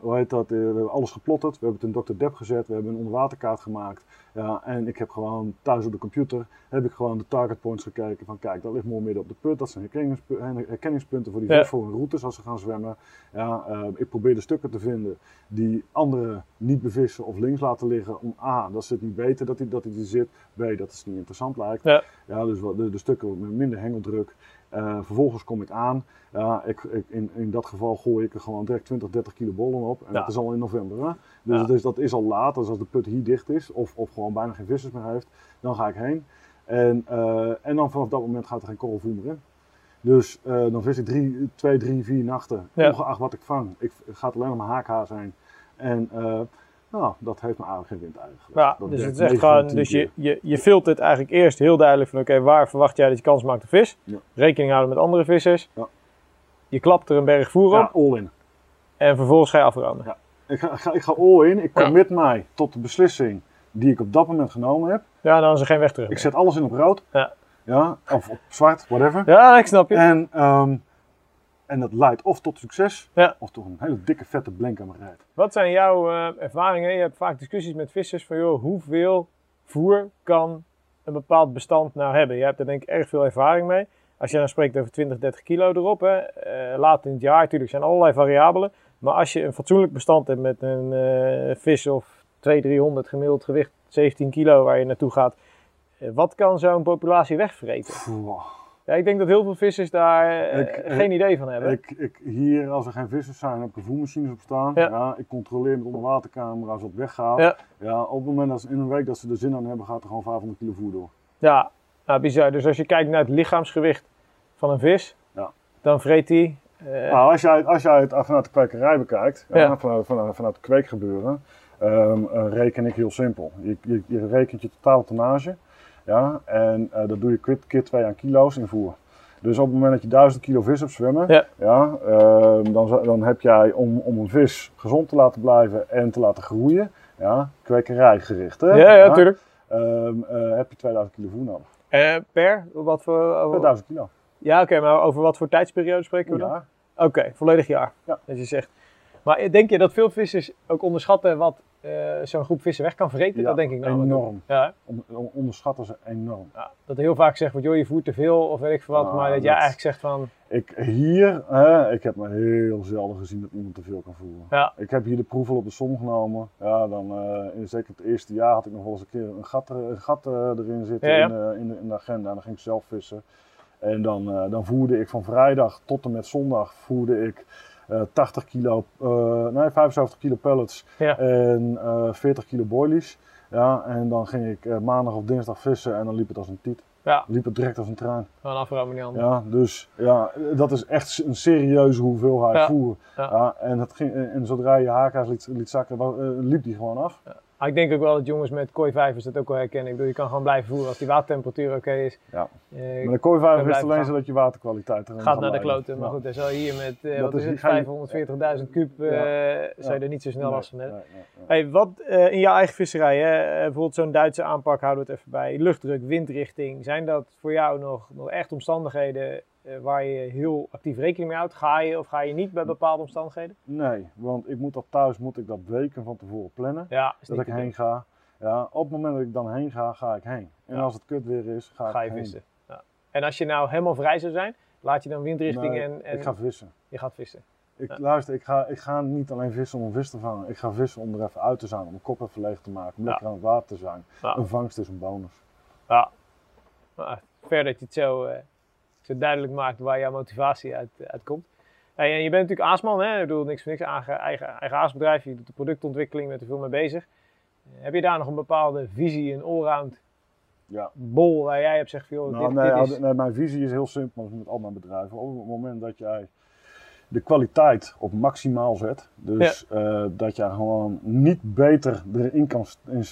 Hoe heet dat? Eh, we hebben alles geplotterd. We hebben het in Dr. Dep gezet. We hebben een onderwaterkaart gemaakt. Ja, en ik heb gewoon thuis op de computer heb ik gewoon de target points gekeken. Van kijk, dat ligt mooi midden op de put. Dat zijn herkenningspu- herkenningspunten voor die Ja. voor hun routes als ze gaan zwemmen. Ja, ehm, ik probeer de stukken te vinden die anderen niet bevissen of links laten liggen. Om A, dat ze het niet weten dat hij dat hij er zit. B, dat het niet interessant lijkt. Ja. Ja, dus de, de stukken met minder hengeldruk. Eh, vervolgens kom ik aan. Ja, ik, ik, in, in dat geval gooi ik er gewoon direct 20, 30 kilo bollen op. En Ja. dat is al in november. Hè? Dus Ja. dat, is, dat is al laat. Dus als de put hier dicht is, of, of gewoon bijna geen vissers meer heeft, dan ga ik heen. En, eh, en dan vanaf dat moment gaat er geen korrelvoer meer in. Dus eh, dan vis ik drie, twee, drie, vier nachten, ongeacht wat ik vang. Ik het gaat alleen om mijn haakhaar zijn. En nou, dat heeft me eigenlijk geen wind eigenlijk. Ja, Dat dus het is echt gewoon, dus je, je, je filtert eigenlijk eerst heel duidelijk van oké, waar verwacht jij dat je kans maakt op vis? Ja. Rekening houden met andere vissers. Ja. Je klapt er een berg voer op Ja, all in. en vervolgens ga je afromen. Ja. Ik ga, ik ga, ik ga all in. Ik commit mij tot de beslissing die ik op dat moment genomen heb. Ja, dan is er geen weg terug. Ik zet alles in op rood. Ja. Ja, of op zwart, whatever. Ja, ik snap je. En, ehm, en dat leidt of tot succes, Ja. of tot een hele dikke vette blink aan mijn rijdt. Wat zijn jouw eh, ervaringen? Je hebt vaak discussies met vissers van joh, hoeveel voer kan een bepaald bestand nou hebben? Je hebt er denk ik erg veel ervaring mee. Als je dan spreekt over 20, 30 kilo erop, hè, eh, laat in het jaar, natuurlijk zijn allerlei variabelen. Maar als je een fatsoenlijk bestand hebt met een eh, vis of 200, 300 gemiddeld gewicht, 17 kilo waar je naartoe gaat. wat kan zo'n populatie wegvreten? Ja, ik denk dat heel veel vissers daar eh, Ik, geen idee van hebben. Ik, ik, hier, als er geen vissers zijn, heb ik er voermachines op staan. Ja. Ja. ik controleer met onderwatercamera's op weg gaat. Ja. Ja. op het moment dat ze in een week dat ze er zin aan hebben, gaat er gewoon 500 kilo voer door. Ja, nou, bizar. Dus als je kijkt naar het lichaamsgewicht van een vis, Ja. dan vreet die. eh, Nou, als jij, als jij het vanuit de kwekerij bekijkt, vanuit, vanuit, vanuit het kweekgebeuren, ehm, eh, reken ik heel simpel. Je, je, je rekent je totaal tonnage, ja, en eh, dat doe je keer, keer twee aan kilo's in voer. Dus op het moment dat je 1000 kilo vis hebt zwemmen, Ja. ehm, dan, dan heb jij om, om een vis gezond te laten blijven en te laten groeien, ja, kwekerijgericht. Hè? ja, ja, natuurlijk. Ehm, eh, heb je 2000 kilo voer nodig. Eh, per? Wat voor, Per over- 1000 kilo. ja, oké, maar over wat voor tijdsperiode spreken we dan? Oké, volledig jaar. Ja. Dat je zegt. Maar denk je dat veel vissers ook onderschatten wat eh, zo'n groep vissen weg kan vreten? Ja, dat denk ik ook. enorm. Ja, On- on- onderschatten ze enorm. ja, dat heel vaak wordt, joh, je voert te veel of weet ik veel wat. Ah, maar dat jij eigenlijk zegt van, Ik, hier, hè, ik heb maar heel zelden gezien dat iemand te veel kan voeren. Ja. Ik heb hier de proef al op de som genomen. Ja, dan, eh, in, zeker het eerste jaar had ik nog wel eens een keer een gat, er- een gat eh, erin zitten. In, de, in, de, in de agenda. En dan ging ik zelf vissen. En dan, eh, dan voerde ik van vrijdag tot en met zondag voerde ik eh 80 kilo, eh, nee 75 kilo pellets Ja. en eh 40 kilo boilies. Ja, en dan ging ik eh, maandag of dinsdag vissen en dan liep het als een tiet. ja, Liep het direct als een trein. gewoon afromen niet anders. Ja, dus ja, dat is echt een serieuze hoeveelheid Ja. voer. Ja. Ja. en, dat ging, en zodra je haakhaas liet, liet zakken, eh, liep die gewoon af. Maar ik denk ook wel dat jongens met kooivijvers dat ook wel herkennen. Ik bedoel, je kan gewoon blijven voeren als die watertemperatuur oké is. Ja. Eh, Maar de kooivijver is alleen zodat je waterkwaliteit erin gaat naar de kloten. Maar goed, hij zal hier met Dat wat is- is het, die ga je- 540.000 kub, eh zou je er niet zo snel last van hebben. Hey, wat in jouw eigen visserij, hè, bijvoorbeeld zo'n Duitse aanpak, houden we het even bij. Luchtdruk, windrichting, zijn dat voor jou nog, nog echt omstandigheden waar je heel actief rekening mee houdt? Ga je of ga je niet bij bepaalde omstandigheden? Nee, want ik moet dat thuis moet ik dat weken van tevoren plannen. Ja, dat ik heen ga. Ja, op het moment dat ik dan heen ga, ga ik heen. En Ja. als het kut weer is, ga. Ga ik je heen. vissen. Ja. En als je nou helemaal vrij zou zijn, laat je dan windrichting Nee, en, en Ik ga vissen. je gaat vissen. Ik. Luister, ik ga, ik ga niet alleen vissen om een vis te vangen. Ik ga vissen om er even uit te zijn, om mijn kop even leeg te maken, om lekker aan het water te zijn. Een vangst is een bonus. Ja. Maar ver dat je het zo, eh, zo duidelijk maakt waar jouw motivatie uit, uit komt. Hey, en je bent natuurlijk aasman, hè? ik bedoel niks voor niks, eigen, eigen, eigen aasbedrijf. Je doet de productontwikkeling, bent er veel mee bezig. Eh, heb je daar nog een bepaalde visie, een allround Ja. bol waar jij hebt zegt joh, Nou, dit, nee, dit is... nee, mijn visie is heel simpel met al mijn bedrijven. Op het moment dat jij de kwaliteit op maximaal zet, dus eh, dat jij gewoon niet beter erin kan,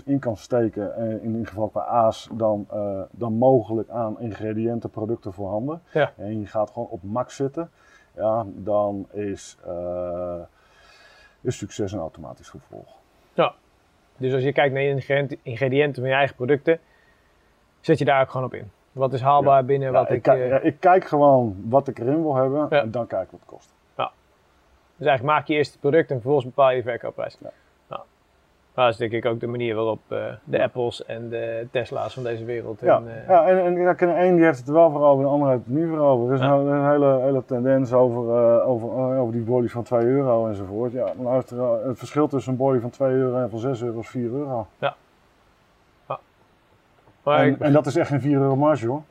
in kan steken, eh, in ieder geval qua aas, dan, eh, dan mogelijk aan ingrediënten, producten voorhanden. Ja. En je gaat gewoon op max zitten, ja, dan is, is succes een automatisch gevolg. Dus als je kijkt naar je ingrediënten- ingrediënten van je eigen producten, zet je daar ook gewoon op in. Wat is haalbaar binnen Ja, wat ik, ik... kijk, ja, ik kijk gewoon wat ik erin wil hebben Ja. en dan kijk ik wat het kost. Dus eigenlijk maak je eerst het product en vervolgens bepaal je de verkoopprijs. Ja. Nou, dat is denk ik ook de manier waarop eh, de Apples en de Tesla's van deze wereld... Ja, hun, eh, ja en, en kijk, en de een die heeft het er wel voor over, de ander heeft het niet voor over. Er is Ja. een, een hele, hele tendens over, eh, over, over die bodies van 2 euro enzovoort. Ja, het verschil tussen een body van 2 euro en van 6 euro is 4 euro. maar En, ik- en dat is echt geen 4 euro marge hoor.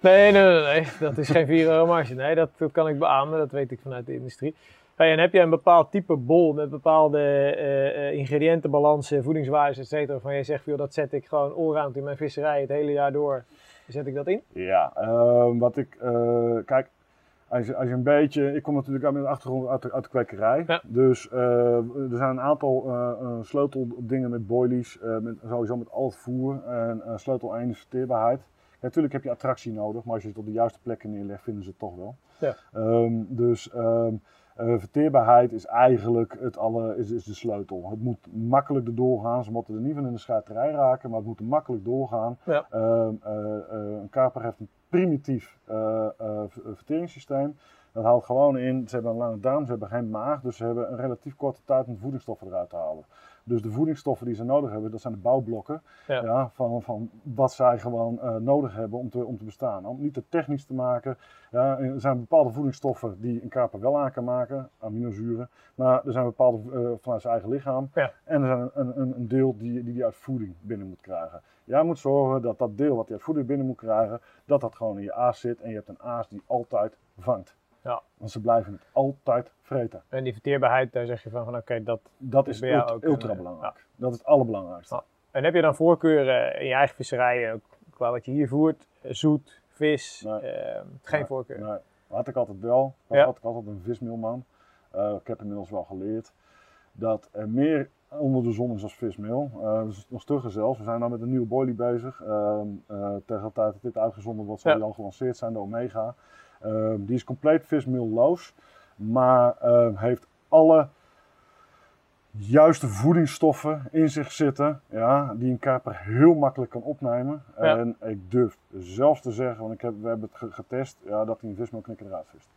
Nee, nee, nee, nee, dat is geen 4 euro marge. Nee, dat, dat kan ik beamen, dat weet ik vanuit de industrie. Hey, en heb je een bepaald type bol met bepaalde eh, eh, ingrediëntenbalansen, voedingswaardes, et cetera, waarvan je zegt, joh, dat zet ik gewoon allround in mijn visserij het hele jaar door, zet ik dat in? Ja, ehm, wat ik, eh, kijk, als je, als je een beetje, ik kom natuurlijk uit mijn achtergrond uit de, uit de kwekerij. Ja. Dus er zijn een aantal sleuteldingen met boilies, met, sowieso met al voer. En sleutel 1 is verteerbaarheid. Ja, natuurlijk heb je attractie nodig, maar als je het op de juiste plekken neerlegt, vinden ze het toch wel. Ja. Ehm, dus ehm, eh, verteerbaarheid is eigenlijk het alle, is, is de sleutel. Het moet makkelijk erdoor gaan. Ze moeten er niet van in de schuiterij raken, maar het moet er makkelijk doorgaan. Ja. Ehm, eh, eh, een karper heeft een primitief ver- verteringssysteem. Dat houdt gewoon in, ze hebben een lange darm, ze hebben geen maag, dus ze hebben een relatief korte tijd om voedingsstoffen eruit te halen. Dus de voedingsstoffen die ze nodig hebben, dat zijn de bouwblokken Ja. ja. van, van wat zij gewoon eh, nodig hebben om te, om te bestaan. Om niet te technisch te maken. Ja, er zijn bepaalde voedingsstoffen die een karper wel aan kan maken, aminozuren. Maar er zijn bepaalde eh, vanuit zijn eigen lichaam. Ja. En er zijn een, een, een deel die, die hij uit voeding binnen moet krijgen. Jij moet zorgen dat dat deel wat hij uit voeding binnen moet krijgen, dat dat gewoon in je aas zit. En je hebt een aas die altijd vangt. Ja. Want ze blijven het altijd vreten. En die verteerbaarheid, daar zeg je van, van oké, dat... Dat is ultra, ook een, ultra eh, belangrijk. Dat is het allerbelangrijkste. Ja. En heb je dan voorkeuren in je eigen visserij, ook qua wat je hier voert, eh, zoet, vis, Nee. eh, geen Nee, voorkeur? Nee, had ik altijd wel. Ja. had ik altijd een vismeelman. Eh, ik heb inmiddels wel geleerd dat er meer onder de zon is als vismeel. Eh dus nog stugger zelfs. We zijn nou met een nieuwe boilie bezig. Ehm, eh, tegen de tijd dat dit uitgezonden wordt, zal die al gelanceerd zijn, de Omega. Ehm, die is compleet vismeelloos, maar ehm, heeft alle juiste voedingsstoffen in zich zitten, ja, die een karper heel makkelijk kan opnemen. Ja. En ik durf zelfs te zeggen, want ik heb, we hebben het ge- getest, ja, dat hij een vismeelknikker eruit vist.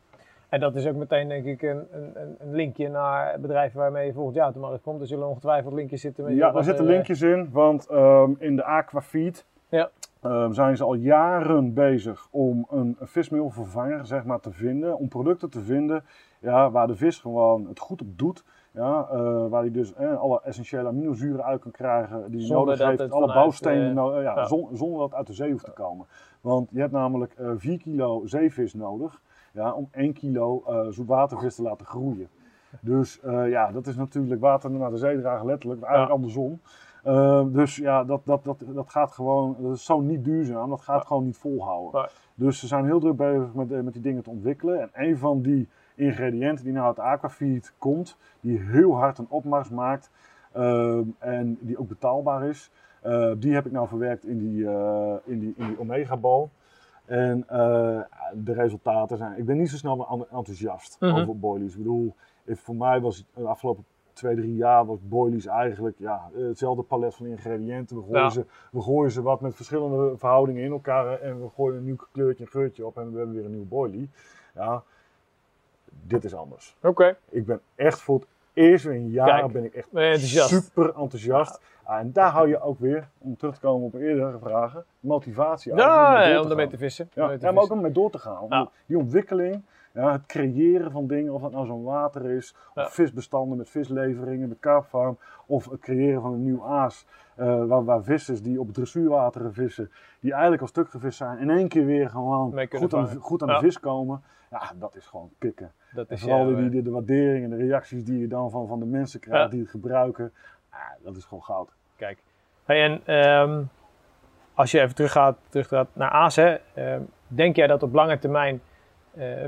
En dat is ook meteen denk ik een, een, een- linkje naar bedrijven waarmee je volgend jaar op de markt komt. Er zullen ongetwijfeld linkjes zitten. Met Ja, daar zitten eh, linkjes in, want ehm, in de aquafeed Ja. Ehm, zijn ze al jaren bezig om een, vismeelvervanger zeg maar, te vinden, om producten te vinden ja, waar de vis gewoon het goed op doet. Ja, eh, waar hij dus eh, alle essentiële aminozuren uit kan krijgen die hij nodig heeft. Alle bouwstenen, eh, no- ja, ja. zon- zonder dat het uit de zee hoeft te komen. Want je hebt namelijk eh 4 kilo zeevis nodig ja, om 1 kilo eh zoetwatervis te laten groeien. Dus ja, dat is natuurlijk water naar de zee dragen, letterlijk, maar eigenlijk andersom. Eh, dus ja, dat, dat, dat, dat gaat gewoon, dat is zo niet duurzaam, dat gaat gewoon niet volhouden. Dus ze zijn heel druk bezig met, eh, met die dingen te ontwikkelen. En een van die ingrediënten die nou uit aquafeed komt, die heel hard een opmars maakt eh, en die ook betaalbaar is, eh, die heb ik nou verwerkt in die, eh, in die, in die Omega Ball. En de resultaten zijn. Ik ben niet zo snel enthousiast Mhm. over boilies. Ik bedoel, voor mij was het de afgelopen twee, drie jaar was boilies eigenlijk ja, eh, hetzelfde palet van ingrediënten. We gooien, Ja. ze, we gooien ze wat met verschillende verhoudingen in elkaar en we gooien een nieuw kleurtje en geurtje op en we hebben weer een nieuwe boilie. Ja, dit is anders. Oké, Ik ben echt voor het eerst in jaren Kijk, ben ik echt ben je enthousiast. super enthousiast. Ah, en daar hou je ook weer, om terug te komen op eerdere vragen, motivatie uit. ja, om ermee te vissen. Ja, Mee te ja, maar ook om mee door te gaan. Ja. Die ontwikkeling, ja, het creëren van dingen, of dat nou zo'n water is, Ja. of visbestanden met visleveringen, met karpfarm, of het creëren van een nieuw aas, eh, waar, waar vissers die op dressuurwateren vissen, die eigenlijk al stuk gevist zijn, in één keer weer gewoon goed aan, goed aan Ja. de vis komen. Ja, dat is gewoon kicken. Dat En is vooral jouw, die, die, de waardering en de reacties die je dan van, van de mensen krijgt die het gebruiken, ah, dat is gewoon goud. Kijk. Hey, en ehm, als je even teruggaat, teruggaat naar aas, hè, ehm, denk jij dat op lange termijn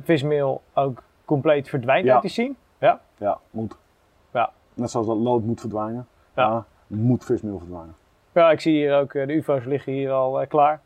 vismeel ook compleet verdwijnt Ja. uit die scene? Ja? Ja, moet. Ja. Net zoals dat lood moet verdwijnen, Ja. moet vismeel verdwijnen. Ja, ik zie hier ook, eh, de UFO's liggen hier al eh, klaar.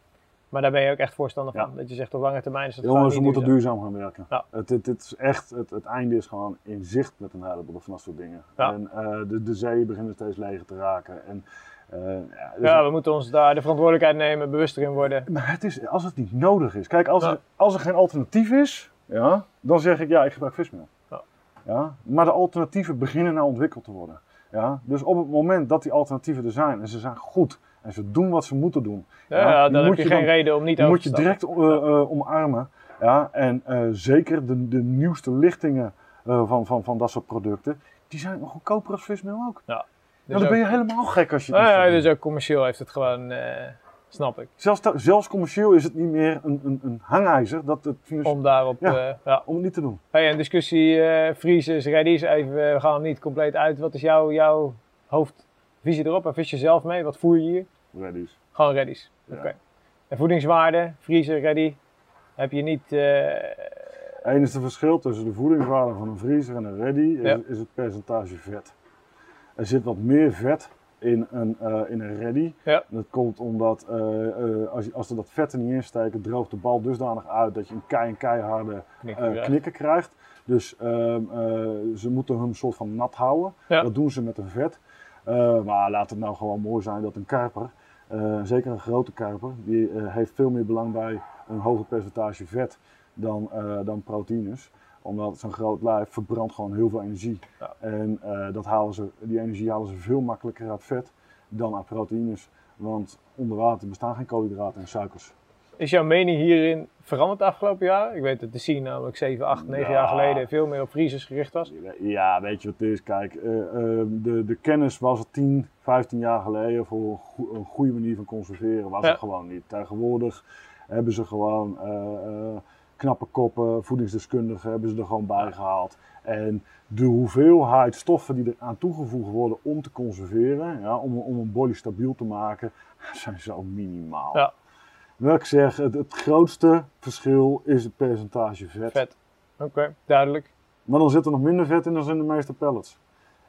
Maar daar ben je ook echt voorstander van. Ja. Dat je zegt op lange termijn is het Jongens, we moeten duurzaam. gaan werken. Ja. Het, het, het is echt, het, het einde is gewoon in zicht met een heleboel van dat soort dingen. Ja. En eh, de, de zeeën beginnen steeds leger te raken. En Eh, ja, dus- Ja, we moeten ons daar de verantwoordelijkheid nemen, bewuster in worden. Maar het is, als het niet nodig is. Kijk, als, Ja. er, als er geen alternatief is, ja, dan zeg ik ja, ik gebruik vismeel. Ja. Ja, maar de alternatieven beginnen nou ontwikkeld te worden. Ja, dus op het moment dat die alternatieven er zijn en ze zijn goed en ze doen wat ze moeten doen, Ja, dan heb moet je je geen dan- reden om niet over moet te je direct eh, eh, omarmen. Ja, en zeker de, de nieuwste lichtingen van, van, van dat soort producten, die zijn nog goedkoper als vismeel ook. Ja, Nou, dan ben je helemaal gek als je het ja, dus ook commercieel heeft het gewoon, eh, snap ik. zelfs, zelfs commercieel is het niet meer een, een, een hangijzer dat het financieel Om daarop, Ja. ja. ja. om het niet te doen. Hey, een discussie, eh freezers, ready's, even, eh, we gaan hem niet compleet uit. Wat is jouw, jouw hoofdvisie erop? En vis je zelf mee? Wat voer je hier? Ready's. Gewoon ready's. Ja. Oké. En voedingswaarde, vriezer, ready, heb je niet... eh, het verschil tussen de voedingswaarde van een vriezer en een ready, is, Ja. is het percentage vet. Er zit wat meer vet in een, eh, in een ready. Ja. Dat komt omdat eh, eh, als, je, als er dat vet er niet in steken, droogt de bal dusdanig uit dat je een kei, een keiharde knikken, krijgt. Dus ehm, eh, ze moeten hem een soort van nat houden. Ja. Dat doen ze met een vet. Maar laat het nou gewoon mooi zijn dat een karper, zeker een grote karper, die heeft veel meer belang bij een hoger percentage vet dan, dan proteïnes. Omdat zo'n groot lijf verbrandt gewoon heel veel energie. Ja. En eh, dat halen ze, die energie halen ze veel makkelijker uit vet dan uit proteïnes. Want onder water bestaan geen koolhydraten en suikers. Is jouw mening hierin veranderd de afgelopen jaar? Ik weet dat de scene namelijk 7, 8, 9 jaar Ja. geleden veel meer op vriezers gericht was. Ja, weet je wat het is? Kijk, eh, eh, de, de kennis was er 10, 15 jaar geleden voor een, goe- een goede manier van conserveren. Was Ja. er gewoon niet. Tegenwoordig hebben ze gewoon knappe koppen, voedingsdeskundigen hebben ze er gewoon bij gehaald. En de hoeveelheid stoffen die er aan toegevoegd worden om te conserveren, ja, om, om een body stabiel te maken, zijn zo minimaal. Ja. Wil ik zeggen, het, het grootste verschil is het percentage vet. Vet. Oké, duidelijk. Maar dan zit er nog minder vet in dan in de meeste pellets.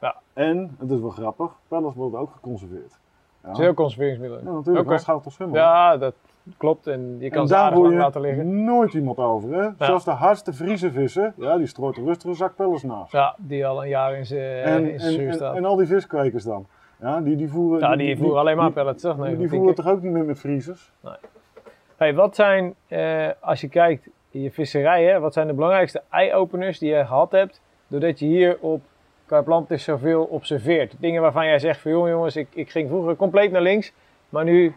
Ja. En, het is wel grappig, pellets worden ook geconserveerd. Ja, Het zijn ook conserveringsmiddelen. ja natuurlijk, Oké. anders gaat het toch. Ja, dat klopt. En je kan en ze aardig lang laten liggen. nooit iemand over. Hè? Zelfs de hardste Friese vissen, ja, die strooit er rustig een zak pellets naast. Ja, die al een jaar in zijn en, en, zuur en, staat. en al die viskwekers dan. Ja, die, die voeren, ja, die voeren alleen maar pellets, toch? Die, Nee, die voeren toch ook niet meer met vriezers? Hey, wat zijn, eh, als je kijkt in je visserij, hè, wat zijn de belangrijkste eye-openers die je gehad hebt, doordat je hier op Karplantis zoveel observeert? Dingen waarvan jij zegt van, joh jongens, ik, ik ging vroeger compleet naar links, maar nu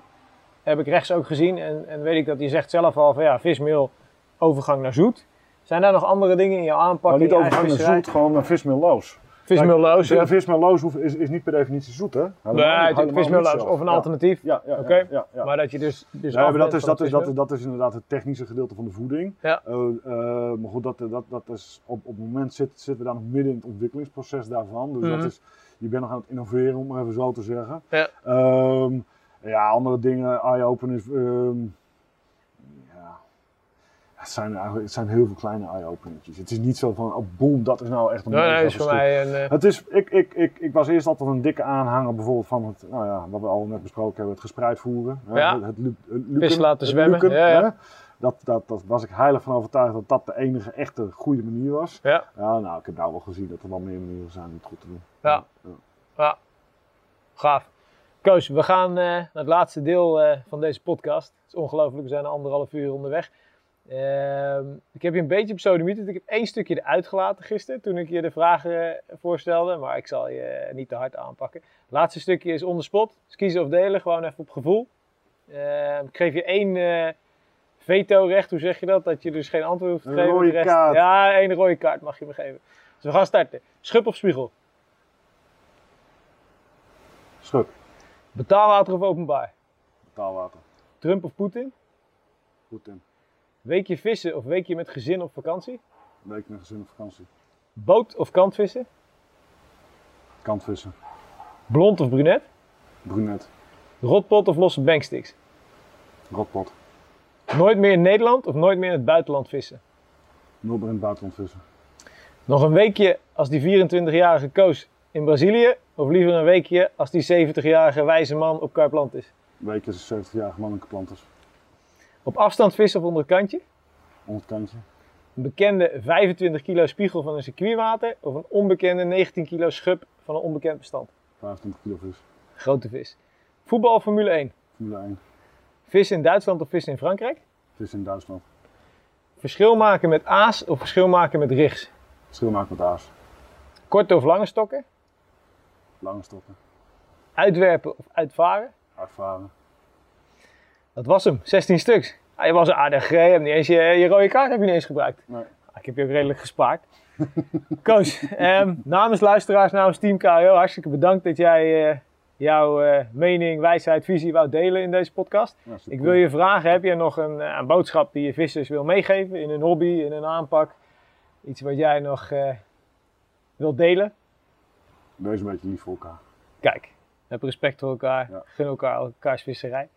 heb ik rechts ook gezien en, en weet ik dat je zegt zelf al van, ja, vismeel, overgang naar zoet. Zijn daar nog andere dingen in jouw aanpak? Maar niet overgang naar zoet, gewoon naar vismeelloos. Vismeelloos, ja. Vismeelloos is, is niet per definitie zoet, hè? Nee, Helemaal- niet vismeelloos of een alternatief. Ja, ja, Oké. ja, ja, ja. Maar dat je dus, dus dat is, dat, is, dat, is, dat is inderdaad het technische gedeelte van de voeding. Ja. Eh, eh, maar goed, dat, dat, dat is, op, op het moment zit, zitten we daar nog midden in het ontwikkelingsproces daarvan. Dus Mhm. dat is, je bent nog aan het innoveren, om maar even zo te zeggen. Ja. Ehm, ja, andere dingen, eye-openers. ehm, ja. Het zijn, eigenlijk, het zijn heel veel kleine eye-openertjes. Het is niet zo van, oh boem, dat is nou echt een Nee, nee, is voor mij een... eh, Het is, ik, ik, ik, ik was eerst altijd een dikke aanhanger bijvoorbeeld van het, nou ja, wat we al net besproken hebben, het gespreid voeren. Ja. Het, het, lu- het luken, Vis laten zwemmen, luken, ja, ja. Dat, dat, dat was ik heilig van overtuigd dat dat de enige echte goede manier was. Ja. Ja, nou, ik heb nou wel gezien dat er wel meer manieren zijn om het goed te doen. Ja. Ja, gaaf. Koos, we gaan eh, naar het laatste deel eh, van deze podcast. Het is ongelooflijk, we zijn anderhalf uur onderweg. Ehm, ik heb je een beetje op sodemieterd. Ik heb één stukje eruit gelaten gisteren toen ik je de vragen eh, voorstelde. Maar ik zal je niet te hard aanpakken. Het laatste stukje is on the spot. Dus kiezen of delen, gewoon even op gevoel. Ehm, ik geef je één veto-recht, hoe zeg je dat? Dat je dus geen antwoord hoeft te Een geven. rode De rest- kaart. Ja, één rode kaart mag je me geven. Dus we gaan starten. Schub of spiegel? Schuk, Betaalwater of openbaar? taalwater, Trump of Poetin? goed in. Weekje vissen of weekje met gezin op vakantie? Week met gezin op vakantie. Boot of kantvissen? Kantvissen, Blond of brunet? brunet, Rotpot of losse banksticks? rotpot. Nooit meer in Nederland of nooit meer in het buitenland vissen? Nul meer in het buitenland vissen. Nog een weekje als die 24-jarige Koos in Brazilië? Of liever een weekje als die 70-jarige wijze man op? Week is een 70-jarige mannelijke planters. Op afstand vissen of onder het kantje? Onder het kantje. Een bekende 25 kilo spiegel van een circuitwater? Of een onbekende 19 kilo schub van een onbekend bestand? 25 kilo vis. Grote vis. Voetbal Formule 1. Formule 1. Vissen in Duitsland of vissen in Frankrijk? Het is in Duitsland. Verschil maken met aas of verschil maken met rigs? Verschil maakt met aas. Korte of lange stokken? Lange stokken. Uitwerpen of uitvaren? Uitvaren. Dat was hem, 16 stuks. Ah, je was aardig, eh, je hebt niet eens je, je rode kaart heb je niet eens gebruikt. Nee. Ah, Ik heb je ook redelijk gespaard. Koos, ehm, namens luisteraars, namens Team KO, hartstikke bedankt dat jij eh, jouw eh, mening, wijsheid, visie wou delen in deze podcast. Ja, Ik wil je vragen, heb jij nog een, eh, een boodschap die je vissers wil meegeven in een hobby, in een aanpak? Iets wat jij nog wilt delen? Wees een beetje lief voor elkaar. Kijk, heb respect voor elkaar, Ja. gun elkaar elkaars visserij.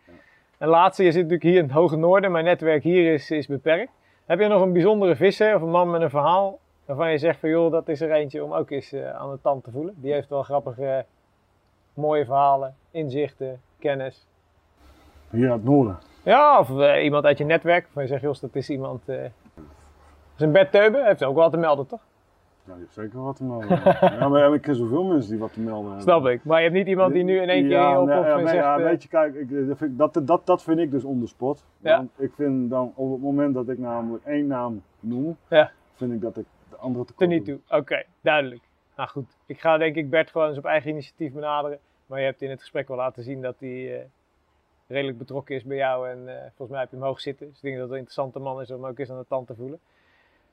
En laatste, je zit natuurlijk hier in het hoge noorden, mijn netwerk hier is, is beperkt. Heb je nog een bijzondere visser of een man met een verhaal waarvan je zegt van joh, dat is er eentje om ook eens eh, aan de tand te voelen? Die heeft wel grappige, mooie verhalen, inzichten, kennis. Hier uit het noorden. Ja, of eh, iemand uit je netwerk waarvan je zegt, Jos, dat is iemand... eh dat is een Bert Teube, heeft ook wel te melden, toch? Ja, je hebt zeker wat te melden. ja, maar ik ken zoveel mensen die wat te melden hebben. Snap ik. Maar je hebt niet iemand die nu in één keer op nee, of ja, nee, zegt... ja, eh, weet je, kijk, ik, dat, vind, ik- dat, dat, dat vind ik dus on the spot. Ja. Want ik vind dan, op het moment dat ik namelijk één naam noem, Ja. vind ik dat ik de andere te niet toe. Oké, duidelijk. Nou goed, ik ga denk ik Bert gewoon eens op eigen initiatief benaderen. Maar je hebt in het gesprek wel laten zien dat hij eh, redelijk betrokken is bij jou. En eh, volgens mij heb je hem hoog zitten. Dus ik denk dat het een interessante man is om ook eens aan de tand te voelen.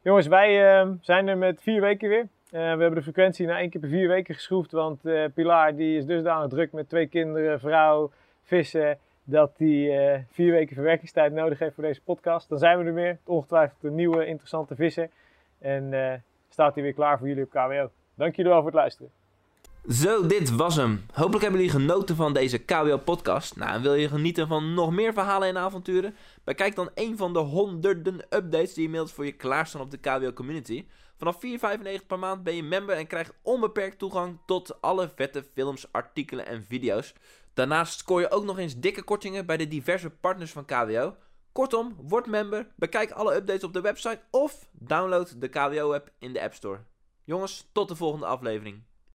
Jongens, wij eh, zijn er met vier weken weer. Eh, we hebben de frequentie naar één keer per vier weken geschroefd. Want eh, Pilar die is dusdanig druk met twee kinderen, vrouw, vissen. Dat hij eh, vier weken verwerkingstijd nodig heeft voor deze podcast. Dan zijn we er weer. Ongetwijfeld een nieuwe interessante visser. En staat hij weer klaar voor jullie op KWO. Dank jullie wel voor het luisteren. Zo, dit was hem. Hopelijk hebben jullie genoten van deze KWO-podcast. Nou, en wil je genieten van nog meer verhalen en avonturen? Bekijk dan een van de honderden updates die inmiddels voor je klaarstaan op de KWO-community. Vanaf 4,95 per maand ben je member en krijgt onbeperkt toegang tot alle vette films, artikelen en video's. Daarnaast scoor je ook nog eens dikke kortingen bij de diverse partners van KWO. Kortom, word member, bekijk alle updates op de website of download de KWO-app in de App Store. Jongens, tot de volgende aflevering.